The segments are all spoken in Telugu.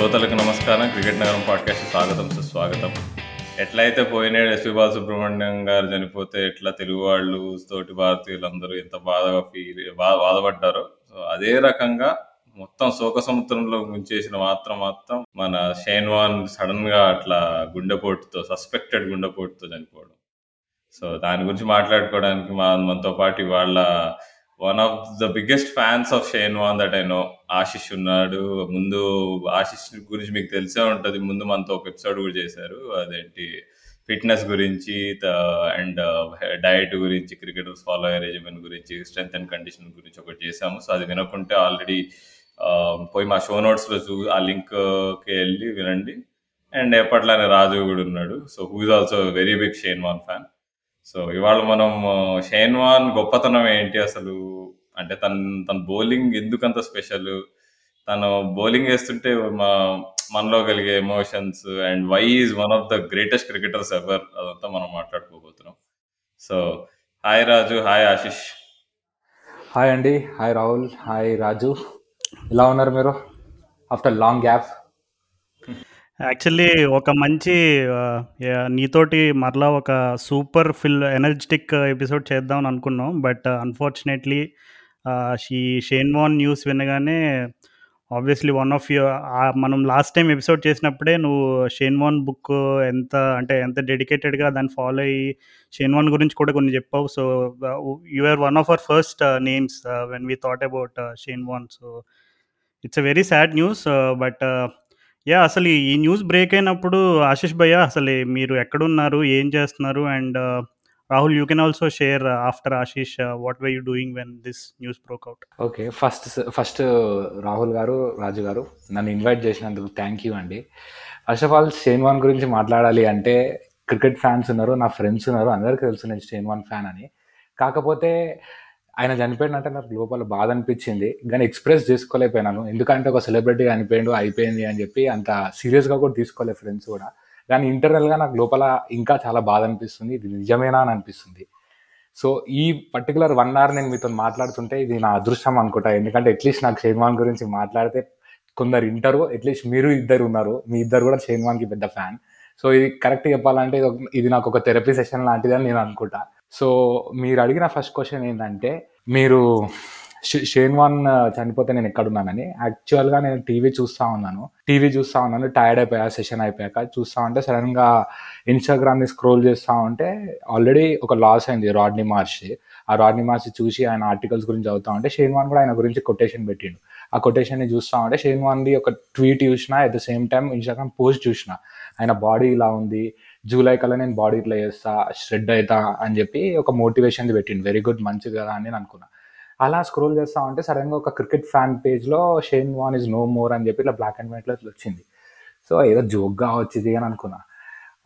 శ్రోతలకు నమస్కారం. క్రికెట్ నగరం పాడ్కాస్ట్ స్వాగతం సుస్వాగతం. ఎట్లయితే పోయిన ఎస్పి బాలసుబ్రహ్మణ్యం గారు చనిపోతే ఎట్లా తెలుగు వాళ్ళు తోటి భారతీయులందరూ ఎంత బాధగా ఫీల్ బా బాధపడ్డారో. సో అదే రకంగా మొత్తం శోక సముద్రంలో ముంచేసిన మాత్రం మాత్రం మన షేన్వాన్ సడన్గా అట్లా గుండెపోటుతో సస్పెక్టెడ్ గుండెపోటుతో చనిపోవడం. సో దాని గురించి మాట్లాడుకోవడానికి మా మనతో పాటు వాళ్ళ one of the biggest fans of Shane Warne that I know. Ashish ఉన్నాడు. ముందు ఆశిష్ గురించి మీకు తెలిసే ఉంటుంది. ముందు మనతో ఒక ఎపిసోడ్ కూడా చేశారు. అదేంటి? ఫిట్నెస్ గురించి అండ్ డయట్ గురించి క్రికెటర్స్ ఫాలో అయ్యే రెజిమెన్ గురించి స్ట్రెంత్ అండ్ కండిషన్ గురించి ఒకటి చేసాము సో అది వినకుంటే ఆల్రెడీ పోయి మా షో నోట్స్లో చూ ఆ లింక్కి వెళ్ళి వినండి. అండ్ ఎప్పట్లానే రాజు కూడా ఉన్నాడు. So who is also very big Shane Warne fan. So ఇవాళ మనం షేన్ వాన్ గొప్పతనం ఏంటి అసలు? అంటే తన తన బౌలింగ్ ఎందుకంత స్పెషల్? తను బౌలింగ్ వేస్తుంటే మా మనలో కలిగే emotions and why is one of the greatest cricketers ever అదంతా మనం మాట్లాడుకోబోతున్నాం. So hi Raju hi Ashish. Hi అండి హాయ్ రాహుల్ హాయ్ రాజు. ఎలా ఉన్నారు మీరు? After long gap. యాక్చువల్లీ ఒక మంచి నీతోటి మరలా ఒక సూపర్ ఫిల్ ఎనర్జెటిక్ ఎపిసోడ్ చేద్దాం అనుకున్నాం. But unfortunately she Shane Warne news వినగానే ఆబ్వియస్లీ వన్ ఆఫ్ యూ మనం లాస్ట్ టైం ఎపిసోడ్ చేసినప్పుడే నువ్వు షేన్ వాన్ బుక్ ఎంత అంటే ఎంత డెడికేటెడ్గా దాన్ని ఫాలో అయ్యి షేన్ వాన్ గురించి కూడా కొన్ని చెప్పావు. So you are one of our first names when we thought about Shane Warne so it's a very sad news but yeah అసలు ఈ- ఈ న్యూస్ బ్రేక్ అయినప్పుడు ఆశిష్ భయ్య అసలు మీరు ఎక్కడున్నారు ఏం చేస్తున్నారు? And Rahul you can also share after Ashish what way you doing when this news broke out okay first first Rahul garu Raju garu నన్ను ఇన్వైట్ చేసినందుకు థ్యాంక్ యూ అండి. First of all Shane Warne గురించి మాట్లాడాలి అంటే క్రికెట్ ఫ్యాన్స్ ఉన్నారు నా ఫ్రెండ్స్ ఉన్నారు అందరికీ తెలుసు నేను షేన్ వాన్ ఫ్యాన్ అని. కాకపోతే ఆయన చనిపోయినట్టే నాకు లోపల బాధ అనిపించింది కానీ ఎక్స్ప్రెస్ చేసుకోలేకపోయినాను. ఎందుకంటే ఒక సెలబ్రిటీ చనిపోయిండు అయిపోయింది అని చెప్పి అంత సీరియస్గా కూడా తీసుకోలేదు ఫ్రెండ్స్ కూడా. కానీ ఇంటర్నల్గా నాకు లోపల ఇంకా చాలా బాధ అనిపిస్తుంది. ఇది నిజమేనా అని అనిపిస్తుంది. సో ఈ పర్టికులర్ వన్ అవర్ నేను మీతో మాట్లాడుతుంటే ఇది నా అదృష్టం అనుకుంటా. ఎందుకంటే అట్లీస్ట్ నాకు షేన్వాన్ గురించి మాట్లాడితే కొందరు ఇంటరు అట్లీస్ట్ మీరు ఇద్దరు ఉన్నారు. మీ ఇద్దరు కూడా షేన్వాన్కి పెద్ద ఫ్యాన్ సో ఇది కరెక్ట్ చెప్పాలంటే ఇది ఇది నాకు ఒక థెరపీ సెషన్ లాంటిది అని నేను అనుకుంటా. సో మీరు అడిగిన ఫస్ట్ క్వశ్చన్ ఏంటంటే మీరు షే- షేన్వాన్ చనిపోతే నేను ఎక్కడున్నానని యాక్చువల్గా నేను టీవీ చూస్తూ ఉన్నాను. టీవీ చూస్తూ ఉన్నాను టైర్డ్ అయిపోయా సెషన్ అయిపోయాక చూస్తూ ఉంటే సడన్గా ఇన్స్టాగ్రామ్ని స్క్రోల్ చేస్తూ ఉంటే ఆల్రెడీ ఒక లాస్ అయింది రాడ్నీ మార్చ్ ఆ రాడ్నీ మార్చ్ చూసి ఆయన ఆర్టికల్స్ గురించి చదువుతా ఉంటే షేన్ వాన్ కూడా ఆయన గురించి కొటేషన్ పెట్టిండు. ఆ కొటేషన్ని చూస్తూ ఉంటే షేన్ వాన్ది ఒక ట్వీట్ చూసిన at the same time Instagram post చూసిన. ఆయన బాడీ ఇలా ఉంది జూలై కల్లా నేను బాడీ ఇట్లా చేస్తా షెడ్ అవుతా అని చెప్పి ఒక మోటివేషన్ పెట్టిండు. వెరీ గుడ్ మంచిది కదా అని నేను అనుకున్నా. అలా స్క్రోల్ చేస్తా ఉంటే సడన్గా ఒక క్రికెట్ ఫ్యాన్ పేజ్లో Shane Warne is no more అని చెప్పి ఇట్లా బ్లాక్ అండ్ వైట్లో ఇట్లా వచ్చింది. సో ఏదో జోక్గా వచ్చింది అని అనుకున్నా.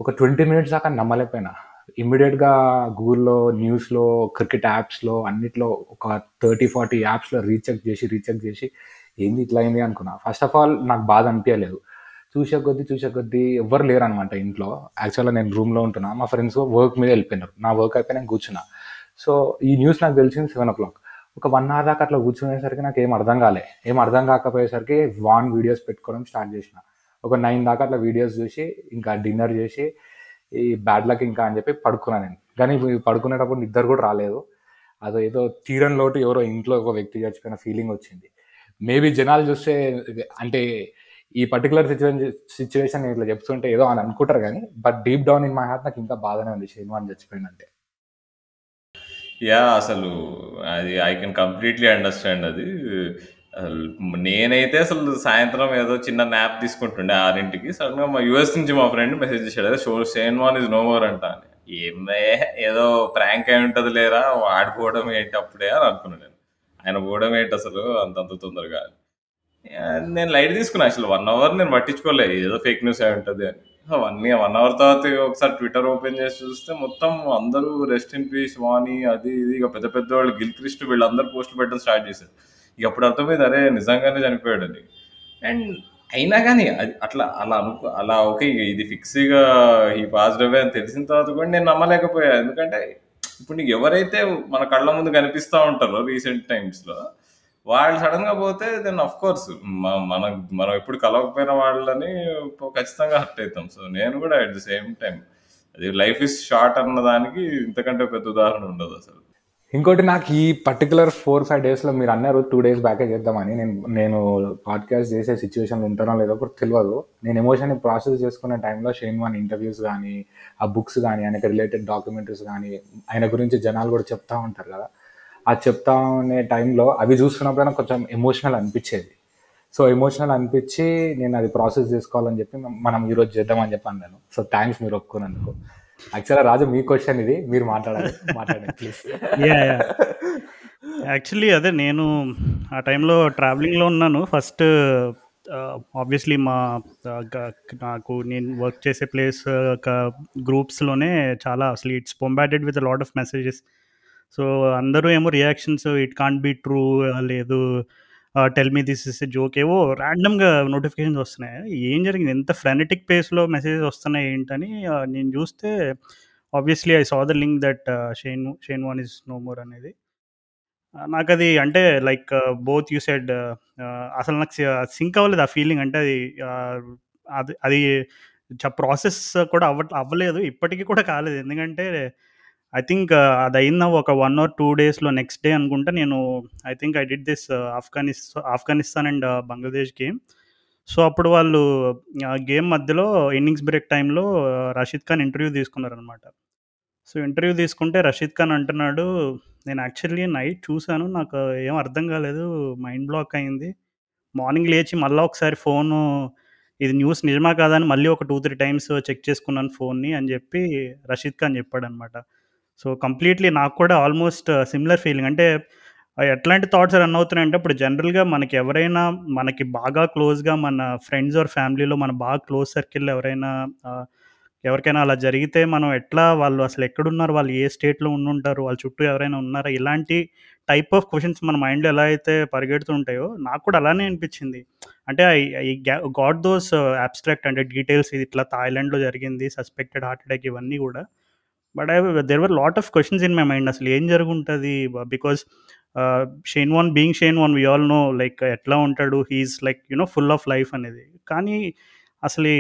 ఒక ట్వంటీ మినిట్స్ దాకా నమ్మలేకపోయినా. ఇమ్మీడియట్గా గూగుల్లో న్యూస్లో క్రికెట్ యాప్స్లో అన్నిట్లో ఒక థర్టీ ఫార్టీ యాప్స్లో రీచెక్ చేసి రీచెక్ చేసి ఏంది ఇట్లా అయింది అనుకున్నా. ఫస్ట్ ఆఫ్ ఆల్ నాకు బాధ అనిపించలేదు చూసే కొద్దీ చూసే కొద్దీ ఎవ్వరు లేరు అనమాట ఇంట్లో. యాక్చువల్గా నేను రూమ్లో ఉంటున్నా. మా ఫ్రెండ్స్ వర్క్ మీద వెళ్ళిపోయినారు. నా వర్క్ అయిపోయి నేను కూర్చున్నా. సో ఈ న్యూస్ నాకు తెలిసింది సెవెన్ ఓ క్లాక్. ఒక వన్ అవర్ దాకా అట్లా కూర్చునేసరికి నాకు ఏం అర్థం కాలే. ఏం అర్థం కాకపోయేసరికి వాన్ వీడియోస్ పెట్టుకోవడం స్టార్ట్ చేసిన. ఒక నైన్ దాకా అట్లా వీడియోస్ చూసి ఇంకా డిన్నర్ చేసి ఈ బ్యాడ్ లక్ ఇంకా అని చెప్పి పడుకున్నాను నేను. కానీ పడుకునేటప్పుడు నిద్ర కూడా రాలేదు. అదో ఏదో తీరని లోటు ఎవరో ఇంట్లో ఒక వ్యక్తి చచ్చిపోయిన ఫీలింగ్ వచ్చింది. మేబీ జనాలు చూస్తే అంటే ఈ పర్టికులర్ సిచ్యువేషన్ సిచ్యువేషన్ ఇట్లా చెప్తుంటే ఏదో అని అనుకుంటారు కానీ but deep down in my heart నాకు ఇంకా బాధనే ఉంది. శ్రీనివాన్ చచ్చిపోయిందంటే. యా అసలు అది ఐ కెన్ కంప్లీట్లీ అండర్స్టాండ్ అది. అసలు నేనైతే అసలు సాయంత్రం ఏదో చిన్న న్యాప్ తీసుకుంటుండే ఆరింటికి. సడన్గా మా యుఎస్ నుంచి మా ఫ్రెండ్ మెసేజ్ చేశాడు అదే so Shane Warne is no more అంట. అని ఏమే ఏదో ప్రాంక్ అయి ఉంటది లేరా వాడిపోవడం ఏంటి అప్పుడే అని అనుకున్నాను నేను. ఆయన పోవడం ఏంటి అసలు అంతంత తొందరగా నేను లైట్ తీసుకున్నా అసలు వన్ అవర్ నేను పట్టించుకోలే ఏదో ఫేక్ న్యూస్ అయి ఉంటుంది అని. వన్ వన్ అవర్ తర్వాత ఒకసారి ట్విట్టర్ ఓపెన్ చేసి చూస్తే మొత్తం అందరూ రెస్ట్ ఇన్ పీస్ వాణి అది ఇది ఇక పెద్ద పెద్ద వాళ్ళు గిల్ క్రిస్ట్ వీళ్ళందరూ పోస్ట్ పెట్టడం స్టార్ట్ చేశారు. ఇక అప్పుడు అర్థమైంది అరే నిజంగానే చనిపోయాడు అని అండ్ అయినా కానీ అది అట్లా అలా అనుకో అలా ఓకే ఇక ఇది ఫిక్స్గా ఈ పాజిటివ్ అవే అని తెలిసిన తర్వాత కూడా నేను నమ్మలేకపోయా. ఎందుకంటే ఇప్పుడు నీకు ఎవరైతే మన కళ్ళ ముందు కనిపిస్తూ ఉంటారో రీసెంట్ టైమ్స్లో వాళ్ళు సడన్గా పోతే దెన్ అఫ్ కోర్స్ మన మనం ఎప్పుడు కలవకపోయిన వాళ్ళని ఖచ్చితంగా హర్ట్ అవుతాం సో నేను కూడా అట్ ది సేమ్ టైం అది లైఫ్ ఇస్ షార్ట్ అన్న దానికి ఇంతకంటే పెద్ద ఉదాహరణ ఉండదు అసలు. ఇంకోటి నాకు ఈ పర్టికులర్ ఫోర్ ఫైవ్ డేస్లో మీరు అన్నారు టూ డేస్ బ్యాకే చేద్దామని. నేను నేను పాడ్కాస్ట్ చేసే సిచ్యువేషన్లో ఉంటానో లేదో కూడా తెలియదు నేను ఎమోషన్ని ప్రాసెస్ చేసుకునే టైంలో షేన్ వాన్ ఇంటర్వ్యూస్ కానీ ఆ బుక్స్ కానీ ఆయనకి రిలేటెడ్ డాక్యుమెంటరీస్ కానీ ఆయన గురించి జనాలు కూడా చెప్తా ఉంటారు కదా. ఆ చెప్తా ఉండే టైంలో అవి చూస్తున్నప్పుడు నాకు కొంచెం ఎమోషనల్ అనిపించేది. సో ఎమోషనల్ అనిపించి నేను అది ప్రాసెస్ చేసుకోవాలని చెప్పి మనం ఈరోజు చేద్దామని చెప్పి అన్నాను సో థ్యాంక్స్ మీరు ఒప్పుకున్నందుకు. యాక్చువల్గా రాజు మీ క్వశ్చన్ ఇది మీరు మాట్లాడాలి మాట్లాడండి ప్లీజ్ యాక్చువల్లీ అదే నేను ఆ టైంలో ట్రావెలింగ్లో ఉన్నాను. ఫస్ట్ ఆబ్వియస్లీ మా నాకు నేను వర్క్ చేసే ప్లేస్ గ్రూప్స్లోనే చాలా అసలు it's bombarded with lot of messages so అందరూ ఏమో reactions it can't be true లేదు. Tell me this is joke ఏవో ర్యాండమ్గా నోటిఫికేషన్స్ వస్తున్నాయి. ఏం జరిగింది? ఎంత ఫ్రెనటిక్ పేస్లో మెసేజెస్ వస్తున్నాయి ఏంటని నేను చూస్తే obviously I saw the link that Shane Shane Warne is no more అనేది. నాకు అది అంటే లైక్ బోత్ యూ సెడ్ అసలు నాకు సింక్ అవ్వలేదు ఆ ఫీలింగ్ అంటే అది అది అది ప్రాసెస్ కూడా అవ్వ అవ్వలేదు. ఇప్పటికీ కూడా కాలేదు. ఎందుకంటే ఐ థింక్ అది అయిన ఒక వన్ ఆర్ టూ డేస్లో నెక్స్ట్ డే అనుకుంటా నేను I think I did this Afghanistan Afghanistan and Bangladesh game so అప్పుడు వాళ్ళు గేమ్ మధ్యలో ఇన్నింగ్స్ బ్రేక్ టైంలో రషీద్ ఖాన్ ఇంటర్వ్యూ తీసుకున్నారనమాట సో ఇంటర్వ్యూ తీసుకుంటే రషీద్ ఖాన్ అంటున్నాడు నేను యాక్చువల్లీ నైట్ చూశాను నాకు ఏం అర్థం కాలేదు మైండ్ బ్లాక్ అయింది. మార్నింగ్ లేచి మళ్ళీ ఒకసారి ఫోను ఇది న్యూస్ నిజమా కాదని మళ్ళీ ఒక టూ త్రీ టైమ్స్ చెక్ చేసుకున్నాను ఫోన్ని అని చెప్పి రషీద్ ఖాన్ చెప్పాడనమాట సో కంప్లీట్లీ నాకు కూడా ఆల్మోస్ట్ సిమిలర్ ఫీలింగ్ అంటే ఎట్లాంటి థాట్స్ రన్ అవుతున్నాయంటే ఇప్పుడు జనరల్గా మనకి ఎవరైనా మనకి బాగా క్లోజ్గా మన ఫ్రెండ్స్ ఆర్ ఫ్యామిలీలో మన బాగా క్లోజ్ సర్కిల్లో ఎవరైనా ఎవరికైనా అలా జరిగితే మనం ఎట్లా వాళ్ళు అసలు ఎక్కడున్నారు వాళ్ళు ఏ స్టేట్లో ఉండుంటారు వాళ్ళ చుట్టూ ఎవరైనా ఉన్నారా ఇలాంటి టైప్ ఆఫ్ క్వశ్చన్స్ మన మైండ్లో ఎలా అయితే పరిగెడుతుంటాయో నాకు కూడా అలానే అనిపించింది. అంటే ఐ గాట్ దోస్ అబ్స్ట్రాక్ట్ అంటే డీటెయిల్స్ ఇది ఇట్లా థాయిలాండ్లో జరిగింది సస్పెక్టెడ్ హార్ట్ అటాక్ ఇవన్నీ కూడా. But I there were lot of questions in my mind అసలు ఏం జరుగుంటుంది? Because Shane Warne being Shane Warne we all know like ఎట్లా ఉంటాడు? He's like you know full of life అనేది. కానీ అసలు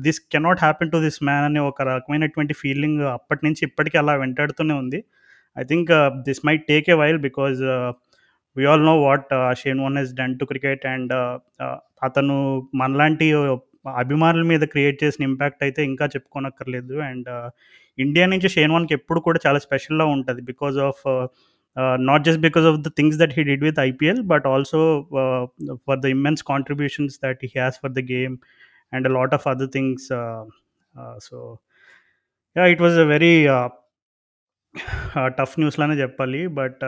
this cannot happen to this man అనే ఒక రకమైనటువంటి ఫీలింగ్ అప్పటి నుంచి ఇప్పటికీ అలా వెంటాడుతూనే ఉంది. I think this my take a while because we all know what Shane Warne he's done to cricket and అతను మనలాంటి అభిమానుల మీద క్రియేట్ చేసిన ఇంపాక్ట్ అయితే ఇంకా చెప్పుకోనక్కర్లేదు. అండ్ ఇండియా నుంచి షేన్ వాన్కి ఎప్పుడు కూడా చాలా స్పెషల్గా ఉంటుంది because of not just because of the things that he did with IPL but also for the immense contributions that he has for the game and lot of other things so yeah it was a very tough న్యూస్లోనే చెప్పాలి. But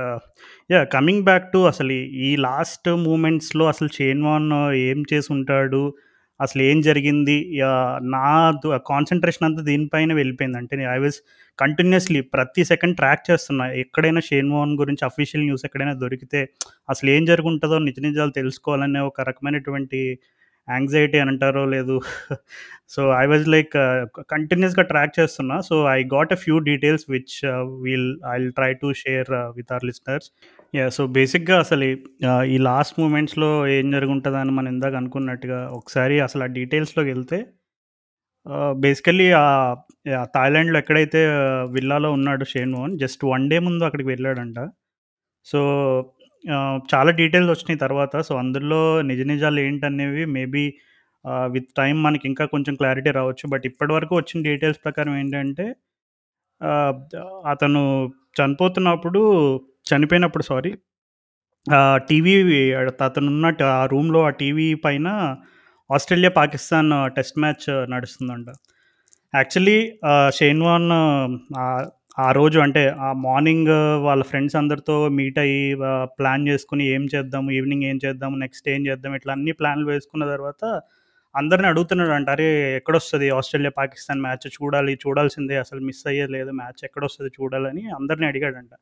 yeah coming back to అసలు ఈ- లాస్ట్ మూమెంట్స్లో అసలు షేన్ వాన్ ఏం చేసి ఉంటాడు? అసలు ఏం జరిగింది? నా కాన్సన్ట్రేషన్ అంతా దీనిపైన వెళ్ళిపోయింది. అంటే ఐ వాజ్ కంటిన్యూస్లీ ప్రతి సెకండ్ ట్రాక్ చేస్తున్నా. ఎక్కడైనా షేన్ మోహన్ గురించి అఫీషియల్ న్యూస్ ఎక్కడైనా దొరికితే అసలు ఏం జరుగుంటుందో నిజ నిజాలు తెలుసుకోవాలనే ఒక రకమైనటువంటి యాంగ్జైటీ అని అంటారో లేదు. సో ఐ వాజ్ లైక్ కంటిన్యూస్గా ట్రాక్ చేస్తున్నా. So I got a few details which we'll I try to share with our listeners yeah so బేసిక్గా అసలు ఈ- లాస్ట్ మూమెంట్స్లో ఏం జరుగుంటుందని అని మనం ఇందాక అనుకున్నట్టుగా ఒకసారి అసలు ఆ డీటెయిల్స్లోకి వెళ్తే బేసికల్లీ థాయిలాండ్లో ఎక్కడైతే విల్లాలో ఉన్నాడు Shane Mohan just one day ముందు అక్కడికి వెళ్ళాడంట. సో చాలా డీటెయిల్స్ వచ్చినాయి తర్వాత. సో అందులో నిజ నిజాలు ఏంటనేవి మేబీ విత్ టైం మనకి ఇంకా కొంచెం క్లారిటీ రావచ్చు. బట్ ఇప్పటివరకు వచ్చిన డీటెయిల్స్ ప్రకారం ఏంటంటే అతను చనిపోతున్నప్పుడు చనిపోయినప్పుడు సారీ టీవీ అతను ఉన్న ట- ఆ రూమ్లో ఆ టీవీ పైన ఆస్ట్రేలియా పాకిస్తాన్ టెస్ట్ మ్యాచ్ నడుస్తుందంట. యాక్చువల్లీ షేన్ వాన్ ఆ- రోజు అంటే ఆ మార్నింగ్ వాళ్ళ ఫ్రెండ్స్ అందరితో మీట్ అయ్యి ప్లాన్ చేసుకుని ఏం చేద్దాము ఈవినింగ్ ఏం చేద్దాము నెక్స్ట్ ఏం చేద్దాం ఇట్లా అన్ని ప్లాన్లు వేసుకున్న తర్వాత అందరిని అడుగుతున్నాడు అంట అరే ఎక్కడొస్తుంది ఆస్ట్రేలియా పాకిస్తాన్ మ్యాచ్? చూడాలి చూడాల్సిందే అసలు మిస్ అయ్యేది లేదు మ్యాచ్ ఎక్కడొస్తుంది చూడాలని? అందరిని అడిగాడంట.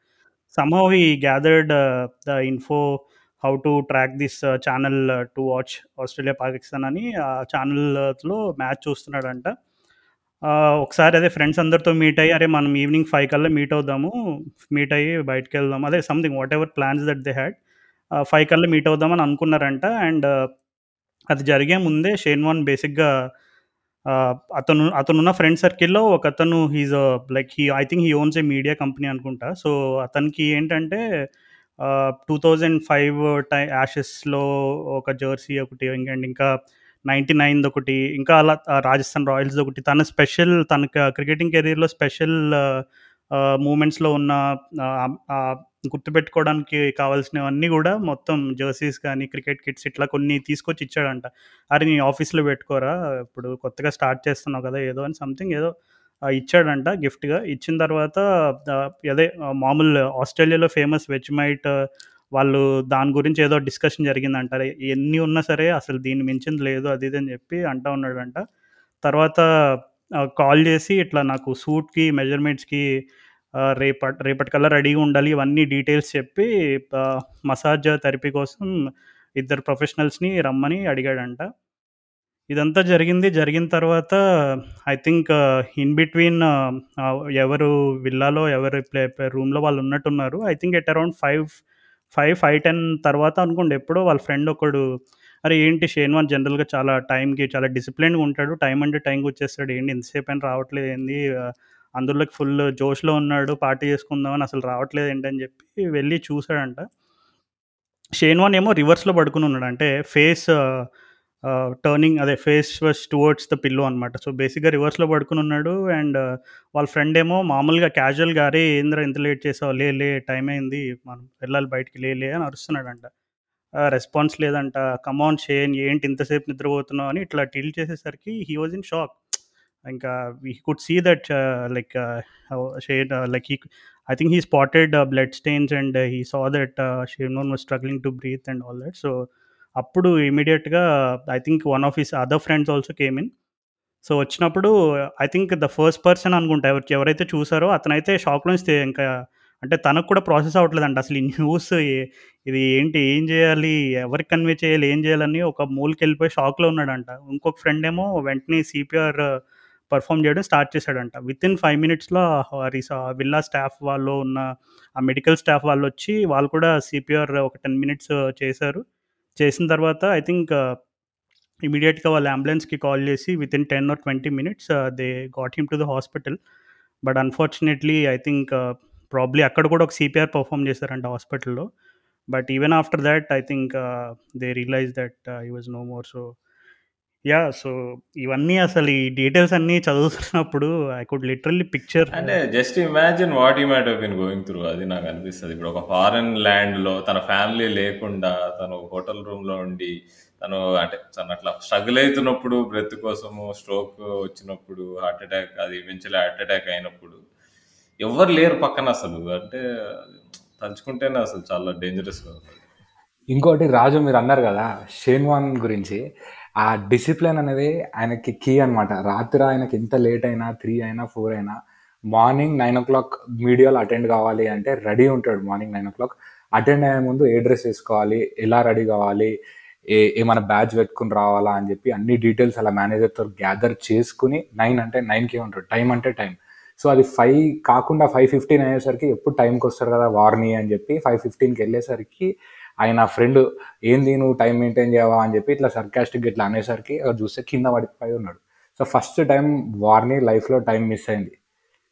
Somehow he gathered uh, the info how to track this uh, channel uh, to watch Australia Pakistan అని ఆ ఛానల్లో uh, మ్యాచ్ చూస్తున్నాడంట. ఆ, ఒకసారి అదే ఫ్రెండ్స్ అందరితో మీట్ అయ్యి అరే మనం ఈవినింగ్ ఫైవ్ కల్లా మీట్ అవుదాము మీట్ అయ్యి బయటకు వెళ్దాం. అదే something whatever plans that they had five కల్లా మీట్ అవుదామని అనుకున్నారంట. అండ్ uh, అది జరిగే ముందే షేన్వాన్ బేసిక్గా అతను అతనున్న ఫ్రెండ్ సర్కిల్లో ఒక అతను he's like he I think he owns a media company అనుకుంటా. సో అతనికి ఏంటంటే టూ థౌజండ్ ఫైవ్ టై యాషెస్లో ఒక జెర్సీ ఒకటి అండ్ ఇంకా నైంటీ నైన్ది ఒకటి ఇంకా అలా రాజస్థాన్ రాయల్స్ ఒకటి. తన స్పెషల్ తన క్రికెటింగ్ కెరీర్లో స్పెషల్ మూమెంట్స్లో ఉన్న గుర్తుపెట్టుకోవడానికి కావాల్సినవన్నీ కూడా మొత్తం జర్సీస్ కానీ క్రికెట్ కిట్స్ ఇట్లా కొన్ని తీసుకొచ్చి ఇచ్చాడంట. అరే నీ ఆఫీస్లో పెట్టుకోరా ఇప్పుడు కొత్తగా స్టార్ట్ చేస్తున్నావు కదా ఏదో అని సంథింగ్ ఏదో ఇచ్చాడంట గిఫ్ట్గా. ఇచ్చిన తర్వాత అదే మామూలు ఆస్ట్రేలియాలో ఫేమస్ వెజ్ మైట్ వాళ్ళు దాని గురించి ఏదో డిస్కషన్ జరిగిందంట. అంటారు ఎన్ని ఉన్నా సరే అసలు దీన్ని మించింది లేదు అది ఇది అని చెప్పి అంటా ఉన్నాడంట. తర్వాత కాల్ చేసి ఇట్లా నాకు సూట్కి మెజర్మెంట్స్కి రేపటి రేపటికల్లా రెడీగా ఉండాలి. ఇవన్నీ డీటెయిల్స్ చెప్పి మసాజ్ థెరపీ కోసం ఇద్దరు ప్రొఫెషనల్స్ని రమ్మని అడిగాడంట. ఇదంతా జరిగింది. జరిగిన తర్వాత ఐ థింక్ ఇన్ బిట్వీన్ ఎవరు విల్లాలో ఎవరు ప్లే రూమ్లో వాళ్ళు ఉన్నట్టున్నారు. I think at around five five five ten తర్వాత అనుకోండి. ఎప్పుడో వాళ్ళ ఫ్రెండ్ ఒకడు అరే ఏంటి షేన్వాన్ జనరల్గా చాలా టైంకి చాలా డిసిప్లిన్గా ఉంటాడు. టైం అంటే టైంకి వచ్చేస్తాడు. ఏంటి ఎంతసేపు అని రావట్లేదు. ఏంది? అందులోకి ఫుల్ జోష్లో ఉన్నాడు పార్టీ చేసుకుందామని అసలు రావట్లేదు ఏంటని చెప్పి వెళ్ళి చూసాడంట షేన్వాన్ ఏమో రివర్స్లో పడుకుని ఉన్నాడు. అంటే ఫేస్ టర్నింగ్ అదే face was towards the pillow అనమాట సో బేసిక్గా రివర్స్లో పడుకుని ఉన్నాడు అండ్ వాళ్ళ ఫ్రెండ్ ఏమో మామూలుగా క్యాజువల్గా అరే ఏంద్రా ఇంత లేట్ చేసావు? లే లే టైం అయింది. మనం వెళ్ళాలి బయటికి. లే లే అని అరుస్తున్నాడంట. రెస్పాన్స్ లేదంట. కమాన్ షేన్ ఏంటి ఇంతసేపు నిద్రపోతున్నావు? అని ఇట్లా టిల్ చేసేసరికి హీ వాజ్ ఇన్ షాక్ ఇంకా we could see that like share like he I think he spotted blood stains and he saw that Shane was struggling to breathe and all that so అప్పుడు ఇమీడియట్గా I think one of his other friends also came in so వచ్చినప్పుడు I think the first person అనుకుంటా ఎవరు ఎవరైతే చూసారో అతనైతే షాక్ నుంచి ఇంకా అంటే తనకు కూడా ప్రాసెస్ అవ్వట్లేదంట. అసలు ఈ న్యూస్ ఇది ఏంటి ఏం చేయాలి ఎవరికి కన్వే చేయాలి ఏం చేయాలని ఒక మూలకి వెళ్ళిపోయి షాక్లో ఉన్నాడంట. ఇంకొక ఫ్రెండ్ ఏమో వెంటనే సిపిఆర్ పర్ఫామ్ చేయడం స్టార్ట్ చేశాడంట. విత్ ఇన్ ఫైవ్ మినిట్స్లో విల్లా స్టాఫ్ వాళ్ళు ఉన్న ఆ మెడికల్ స్టాఫ్ వాళ్ళు వచ్చి వాళ్ళు కూడా సిపిఆర్ ఒక టెన్ మినిట్స్ చేశారు. చేసిన తర్వాత ఐ థింక్ ఇమీడియట్గా వాళ్ళ అంబులెన్స్కి కాల్ చేసి with in ten or twenty minutes they got him to the hospital but unfortunately I think probably అక్కడ కూడా ఒక సిపిఆర్ పర్ఫామ్ చేశారంట హాస్పిటల్లో but even after that I think they realise that he was no more so yeah so ఇవన్నీ అసలు ఈ డీటెయిల్స్ అన్నీ చదువుతున్నప్పుడు ఐ కుడ్ లిటరల్లీ పిక్చర్ అంటే just imagine what you might been going through అది నాకు అనిపిస్తుంది. ఇప్పుడు ఒక ఫారెన్ ల్యాండ్లో తన ఫ్యామిలీ లేకుండా తను హోటల్ రూమ్లో ఉండి తను అంటే తను అట్లా స్ట్రగుల్ అవుతున్నప్పుడు బ్రెత్ కోసము స్ట్రోక్ వచ్చినప్పుడు హార్ట్ అటాక్ అది ఈవెన్చువల్లీ హార్ట్ అటాక్ అయినప్పుడు ఎవరు లేరు పక్కన అసలు. అంటే తలుచుకుంటేనే అసలు చాలా డేంజరస్ ఇంకోటి రాజు మీరు అన్నారు కదా షేన్వాన్ గురించి. ఆ డిసిప్లిన్ అనేది ఆయనకి కీ అనమాట రాత్రి ఆయనకి ఎంత లేట్ అయినా త్రీ అయినా ఫోర్ అయినా మార్నింగ్ నైన్ ఓ క్లాక్ మీడియాలో అటెండ్ కావాలి అంటే రెడీ ఉంటాడు morning nine o'clock attend అయ్యే ముందు ఏ డ్రెస్ వేసుకోవాలి ఎలా రెడీ కావాలి ఏ ఏమైనా బ్యాచ్ పెట్టుకుని రావాలా అని చెప్పి అన్ని డీటెయిల్స్ అలా మేనేజర్తో గ్యాదర్ చేసుకుని నైన్ అంటే నైన్కే ఉంటాడు. టైం అంటే టైం సో అది ఫైవ్ కాకుండా ఫైవ్ ఫిఫ్టీన్ అయ్యేసరికి ఎప్పుడు టైంకి వస్తారు కదా వార్ని అని చెప్పి ఫైవ్ ఫిఫ్టీన్కి వెళ్ళేసరికి ఆయన ఫ్రెండ్ ఏంది నువ్వు టైం మెయింటైన్ చేయవా? అని చెప్పి ఇట్లా సర్కాస్టిక్ ఇట్లా అనేసరికి చూస్తే కింద పడిపోయి ఉన్నాడు. సో ఫస్ట్ టైం వార్ని లైఫ్లో టైం మిస్ అయింది.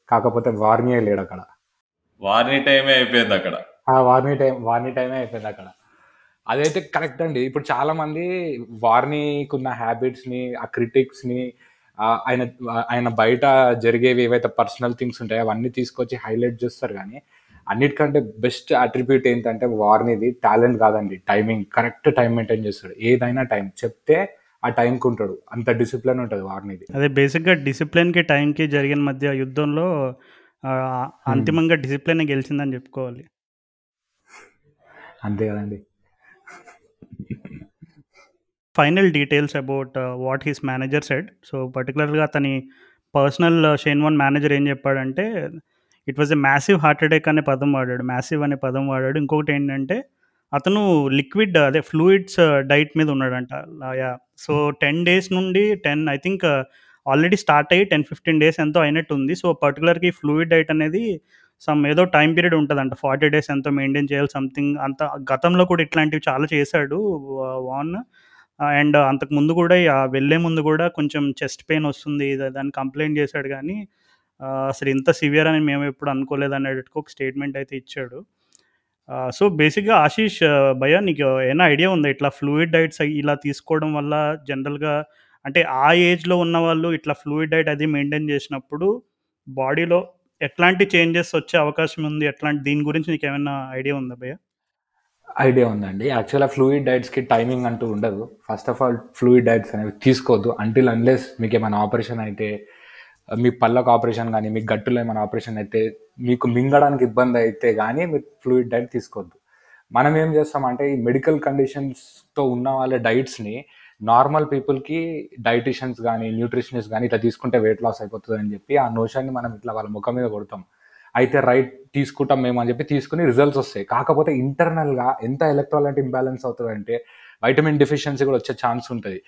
కాకపోతే వార్నియే లేడు అక్కడ. వార్ని టైమే అయిపోయింది అక్కడ. ఆ వార్ని టైం వార్ని టైమే అయిపోయింది అక్కడ. అదైతే కరెక్ట్ అండి. ఇప్పుడు చాలా మంది వార్నీకి ఉన్న హ్యాబిట్స్ని ఆ క్రిటిక్స్ని ఆయన ఆయన బయట జరిగేవి ఏవైతే పర్సనల్ థింగ్స్ ఉంటాయో అవన్నీ తీసుకొచ్చి హైలైట్ చేస్తారు కానీ అన్నిటికంటే బెస్ట్ అట్రిబ్యూట్ ఏంటంటే వార్నిది టాలెంట్ కాదండి టైమింగ్ కరెక్ట్ టైం మెయింటైన్ చేస్తాడు. ఏదైనా టైం చెప్తే ఆ టైంకి ఉంటాడు. అంత డిసిప్లిన్ ఉంటుంది వార్నిది. అదే బేసిక్గా డిసిప్లిన్కి టైంకి జరిగిన మధ్య యుద్ధంలో అంతిమంగా డిసిప్లిన్ గెలిచిందని చెప్పుకోవాలి. అంతే కదండి. Final details about what his manager said so పర్టికులర్గా అతని పర్సనల్ షేన్ వన్ మేనేజర్ ఏం చెప్పాడంటే it was a massive heart attack అనే పదం వాడాడు. మ్యాసివ్ అనే పదం వాడాడు. ఇంకొకటి ఏంటంటే అతను లిక్విడ్ అదే ఫ్లూయిడ్స్ డైట్ uh, మీద ఉన్నాడంట. యా సో టెన్ డేస్ నుండి ten I think already start అయ్యి టెన్ ఫిఫ్టీన్ డేస్ ఎంతో అయినట్టు ఉంది సో పర్టికులర్గా ఈ ఫ్లూయిడ్ డైట్ అనేది సమ్ ఏదో టైం పీరియడ్ ఉంటుందంట. ఫార్టీ డేస్ ఎంతో మెయింటైన్ చేయాలి సంథింగ్ అంత గతంలో కూడా ఇట్లాంటివి చాలా చేశాడు uh, వాన్ అండ్ uh, అంతకు ముందు కూడా వెళ్ళే ముందు కూడా కొంచెం చెస్ట్ పెయిన్ వస్తుంది దాన్ని కంప్లైంట్ చేశాడు. కానీ అసలు ఇంత సివియర్ అని మేము ఎప్పుడు అనుకోలేదు అనేటట్టు ఒక స్టేట్మెంట్ అయితే ఇచ్చాడు. సో బేసిక్గా ఆశీష్ ఆ, భయ్య నీకు ఏమైనా ఐడియా ఉందా? ఇట్లా ఫ్లూయిడ్ డైట్స్ ఇలా తీసుకోవడం వల్ల జనరల్గా అంటే ఆ ఏజ్లో ఉన్న వాళ్ళు ఇట్లా ఫ్లూయిడ్ డైట్ అది మెయింటైన్ చేసినప్పుడు బాడీలో ఎట్లాంటి చేంజెస్ వచ్చే అవకాశం ఉంది? ఎట్లాంటి దీని గురించి నీకు ఏమైనా ఐడియా ఉందా భయ్య? ఐడియా ఉందండి. యాక్చువల్గా ఫ్లూయిడ్ డైట్స్కి టైమింగ్ అంటూ ఉండదు. First of all fluid diets అనేవి తీసుకోవద్దు. అంటిల్ అన్లెస్ మీకు ఏమైనా ఆపరేషన్ అయితే మీ పళ్ళకు ఆపరేషన్ కానీ మీ గట్టులో ఏమైనా ఆపరేషన్ అయితే మీకు మింగడానికి ఇబ్బంది అయితే కానీ మీరు ఫ్లూయిడ్ డైట్ తీసుకోవద్దు. మనం ఏం చేస్తామంటే ఈ మెడికల్ కండిషన్స్తో ఉన్న వాళ్ళ డైట్స్ని నార్మల్ పీపుల్కి డైటిషియన్స్ కానీ న్యూట్రిషనిస్ట్ కానీ ఇట్లా తీసుకుంటే వెయిట్ లాస్ అయిపోతుంది అని చెప్పి ఆ నోషాన్ని మనం ఇట్లా వాళ్ళ ముఖం మీద కొడతాం. అయితే రైట్ తీసుకుంటాం మేము అని చెప్పి తీసుకుని రిజల్ట్స్ వస్తాయి. కాకపోతే ఇంటర్నల్గా ఎంత ఎలక్ట్రాలైట్ ఇంబ్యాలెన్స్ అవుతుందంటే వైటమిన్ డిఫిషియన్సీ కూడా వచ్చే ఛాన్స్ ఉంటుంది.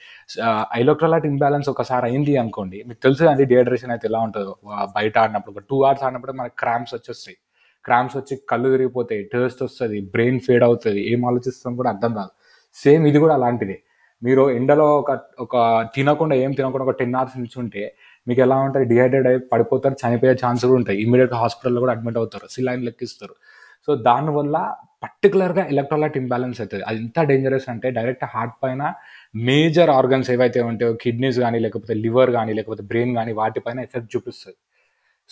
ఎలక్ట్రోలైట్ ఇంబ్యాలెన్స్ ఒకసారి అయింది అనుకోండి మీకు తెలుసు అండి డిహైడ్రేషన్ అయితే ఎలా ఉంటుందో. బయట ఆడినప్పుడు ఒక టూ అవర్స్ ఆడినప్పుడు మనకి క్రామ్స్ వచ్చేస్తాయి. క్రామ్స్ వచ్చి కళ్ళు తిరిగిపోతాయి టేస్ట్ వస్తుంది బ్రెయిన్ ఫేడ్ అవుతుంది ఏం ఆలోచిస్తాం కూడా అర్థం కాదు. సేమ్ ఇది కూడా అలాంటిదే. మీరు ఎండలో ఒక ఒక తినకుండా ఏం తినకుండా ఒక టెన్ అవర్స్ నిల్చుంటే మీకు ఎలా ఉంటుంది? డిహైడ్రేట్ అయి పడిపోతారు చనిపోయే ఛాన్స్ కూడా ఉంటాయి. ఇమీడియట్గా హాస్పిటల్లో కూడా అడ్మిట్ అవుతారు సిలైన్ లెక్కిస్తారు. సో దానివల్ల పర్టికులర్గా ఎలక్ట్రోలైట్ ఇంబ్యాలెన్స్ అవుతుంది. అది ఎంత డేంజరస్ అంటే డైరెక్ట్ హార్ట్ పైన మేజర్ ఆర్గన్స్ ఏవైతే ఉంటాయో కిడ్నీస్ కానీ లేకపోతే లివర్ కానీ లేకపోతే బ్రెయిన్ కానీ వాటిపైన ఎఫెక్ట్ చూపిస్తుంది.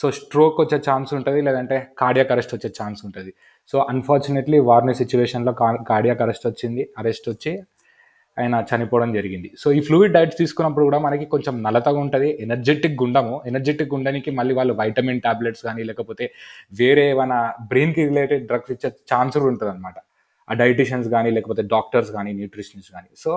సో స్ట్రోక్ వచ్చే ఛాన్స్ ఉంటుంది లేదంటే కార్డియాక్ అరెస్ట్ వచ్చే ఛాన్స్ ఉంటుంది. సో అన్ఫార్చునేట్లీ వార్నే సిచ్యువేషన్లో కార్డియాక్ అరెస్ట్ వచ్చింది. అరెస్ట్ వచ్చి ఆయన చనిపోవడం జరిగింది. సో ఈ ఫ్లూయిడ్ డైట్స్ తీసుకున్నప్పుడు కూడా మనకి కొంచెం నలతగా ఉంటుంది. ఎనర్జెటిక్ ఉండము ఎనర్జెటిక్ ఉండడానికి మళ్ళీ వాళ్ళు వైటమిన్ టాబ్లెట్స్ కానీ లేకపోతే వేరే ఏమైనా బ్రెయిన్కి రిలేటెడ్ డ్రగ్స్ ఇచ్చే ఛాన్స్ కూడా ఉంటుంది అనమాట ఆ డైటిషియన్స్ కానీ లేకపోతే డాక్టర్స్ కానీ న్యూట్రిషనిస్ట్ కానీ. సో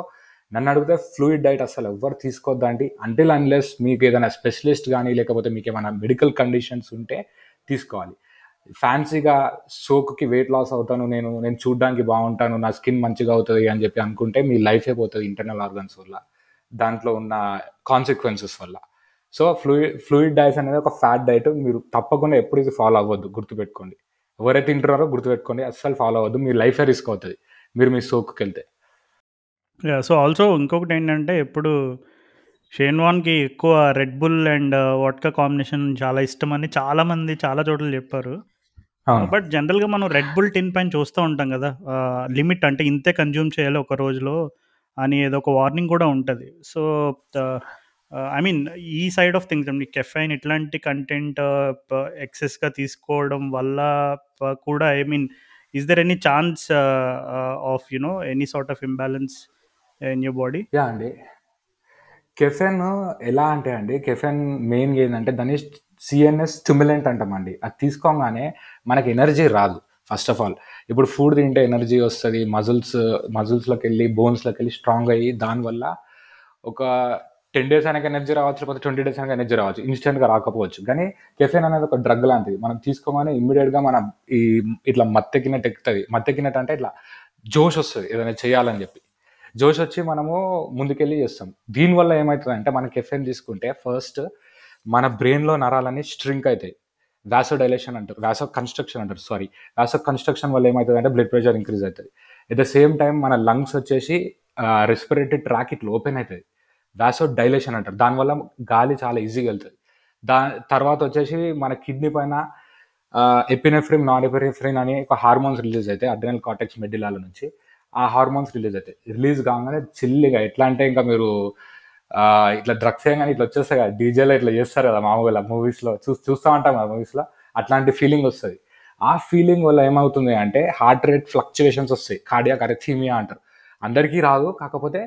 నన్ను అడిగితే ఫ్లూయిడ్ డైట్ అసలు ఎవరు తీసుకోవద్దండి అంటిల్ అన్లెస్ మీకు ఏదైనా స్పెషలిస్ట్ కానీ లేకపోతే మీకు ఏమైనా మెడికల్ కండిషన్స్ ఉంటే తీసుకోవాలి. ఫ్యాన్సీగా సోకుకి వెయిట్ లాస్ అవుతాను నేను నేను చూడడానికి బాగుంటాను నా స్కిన్ మంచిగా అవుతుంది అని చెప్పి అనుకుంటే మీ లైఫ్ అయిపోతుంది ఇంటర్నల్ ఆర్గన్స్ వల్ల దాంట్లో ఉన్న కాన్సిక్వెన్సెస్ వల్ల. సో ఫ్లూయిడ్ ఫ్లూయిడ్ డైట్స్ అనేది ఒక ఫ్యాట్ డైట్ మీరు తప్పకుండా ఎప్పుడు ఇది ఫాలో అవ్వద్దు గుర్తుపెట్టుకోండి. ఎవరైతే తింటున్నారో గుర్తుపెట్టుకోండి అస్సలు ఫాలో అవ్వద్దు మీ లైఫే రిస్క్ అవుతుంది మీరు మీ సోకుకి వెళ్తే. సో ఆల్సో ఇంకొకటి ఏంటంటే ఎప్పుడు షేన్వాన్కి ఎక్కువ Red Bull and vodka combination చాలా ఇష్టం అని చాలామంది చాలా చోట్ల చెప్పారు. బట్ జనరల్గా మనం రెడ్ బుల్ టిన్ పైన చూస్తూ ఉంటాం కదా లిమిట్ అంటే ఇంతే కన్జ్యూమ్ చేయాలి ఒక రోజులో అని ఏదో ఒక వార్నింగ్ కూడా ఉంటుంది. సో ఐ మీన్ ఈ సైడ్ ఆఫ్ థింగ్స్ అండి కెఫైన్ ఇట్లాంటి కంటెంట్ ఎక్సెస్గా తీసుకోవడం వల్ల కూడా I mean is there any chance of you know any sort of imbalance in your body yeah అండి. కెఫెన్ ఎలా అంటే అండి కెఫెన్ మెయిన్గా ఏంటంటే దాన్ని సిఎన్ఎస్ స్టిమ్యులెంట్ అంటామండి. అది తీసుకోగానే మనకి ఎనర్జీ రాదు ఫస్ట్ ఆఫ్ ఆల్. ఇప్పుడు ఫుడ్ తింటే ఎనర్జీ వస్తుంది మజిల్స్ మజిల్స్లోకి వెళ్ళి బోన్స్లోకి వెళ్ళి స్ట్రాంగ్ అయ్యి దానివల్ల ఒక టెన్ డేస్ అయినాక ఎనర్జీ రావచ్చు లేకపోతే ట్వంటీ డేస్ అయినా ఎనర్జీ రావచ్చు ఇన్స్టెంట్గా రాకపోవచ్చు. కానీ కెఫెన్ అనేది ఒక డ్రగ్ లాంటిది. మనం తీసుకోగానే ఇమ్మీడియట్గా మన ఈ ఇట్లా మత్తెక్కినట్టు ఎక్కుతుంది. మత్తెక్కినట్టు అంటే ఇట్లా జోష్ వస్తుంది ఏదైనా చేయాలని చెప్పి. జోష్ వచ్చి మనము ముందుకెళ్ళి చేస్తాం. దీనివల్ల ఏమవుతుంది అంటే మనం కెఫెన్ తీసుకుంటే ఫస్ట్ మన బ్రెయిన్లో నరాలన్నీ స్ట్రింక్ అవుతాయి వ్యాసో డైలేషన్ అంటారు వ్యాసో కన్స్ట్రక్షన్ అంటారు సారీ వ్యాసో కన్స్ట్రక్షన్ వల్ల ఏమవుతుంది అంటే బ్లడ్ ప్రెషర్ ఇంక్రీజ్ అవుతుంది ఎట్ ద సేమ్ టైం మన లంగ్స్ వచ్చేసి రెస్పిరేటరీ ట్రాక్ ఇట్లా ఓపెన్ అవుతుంది వ్యాసో డైలేషన్ అంటారు దానివల్ల గాలి చాలా ఈజీగా వెళ్తుంది. దా తర్వాత వచ్చేసి మన కిడ్నీ పైన ఎపినెఫ్రిన్ నాన్ ఎపినెఫ్రిన్ అని ఒక హార్మోన్స్ రిలీజ్ అవుతాయి అడ్రినల్ కార్టెక్స్ మెడిలాల నుంచి. ఆ హార్మోన్స్ రిలీజ్ అవుతాయి రిలీజ్ కాగానే చిల్లిగా ఎట్లా అంటే ఇంకా మీరు ఇట్లా డ్రగ్స్ కానీ ఇట్లా వచ్చేస్తాయి కదా. డీజేలో ఇట్లా చేస్తారు కదా మామూలుగా మూవీస్లో చూ చూస్తూ ఉంటాం కదా మూవీస్లో అట్లాంటి ఫీలింగ్ వస్తుంది. ఆ ఫీలింగ్ వల్ల ఏమవుతుంది అంటే హార్ట్ రేట్ ఫ్లక్చువేషన్స్ వస్తాయి. కార్డియాక్ అరెథీమియా అంటారు. అందరికీ రాదు. కాకపోతే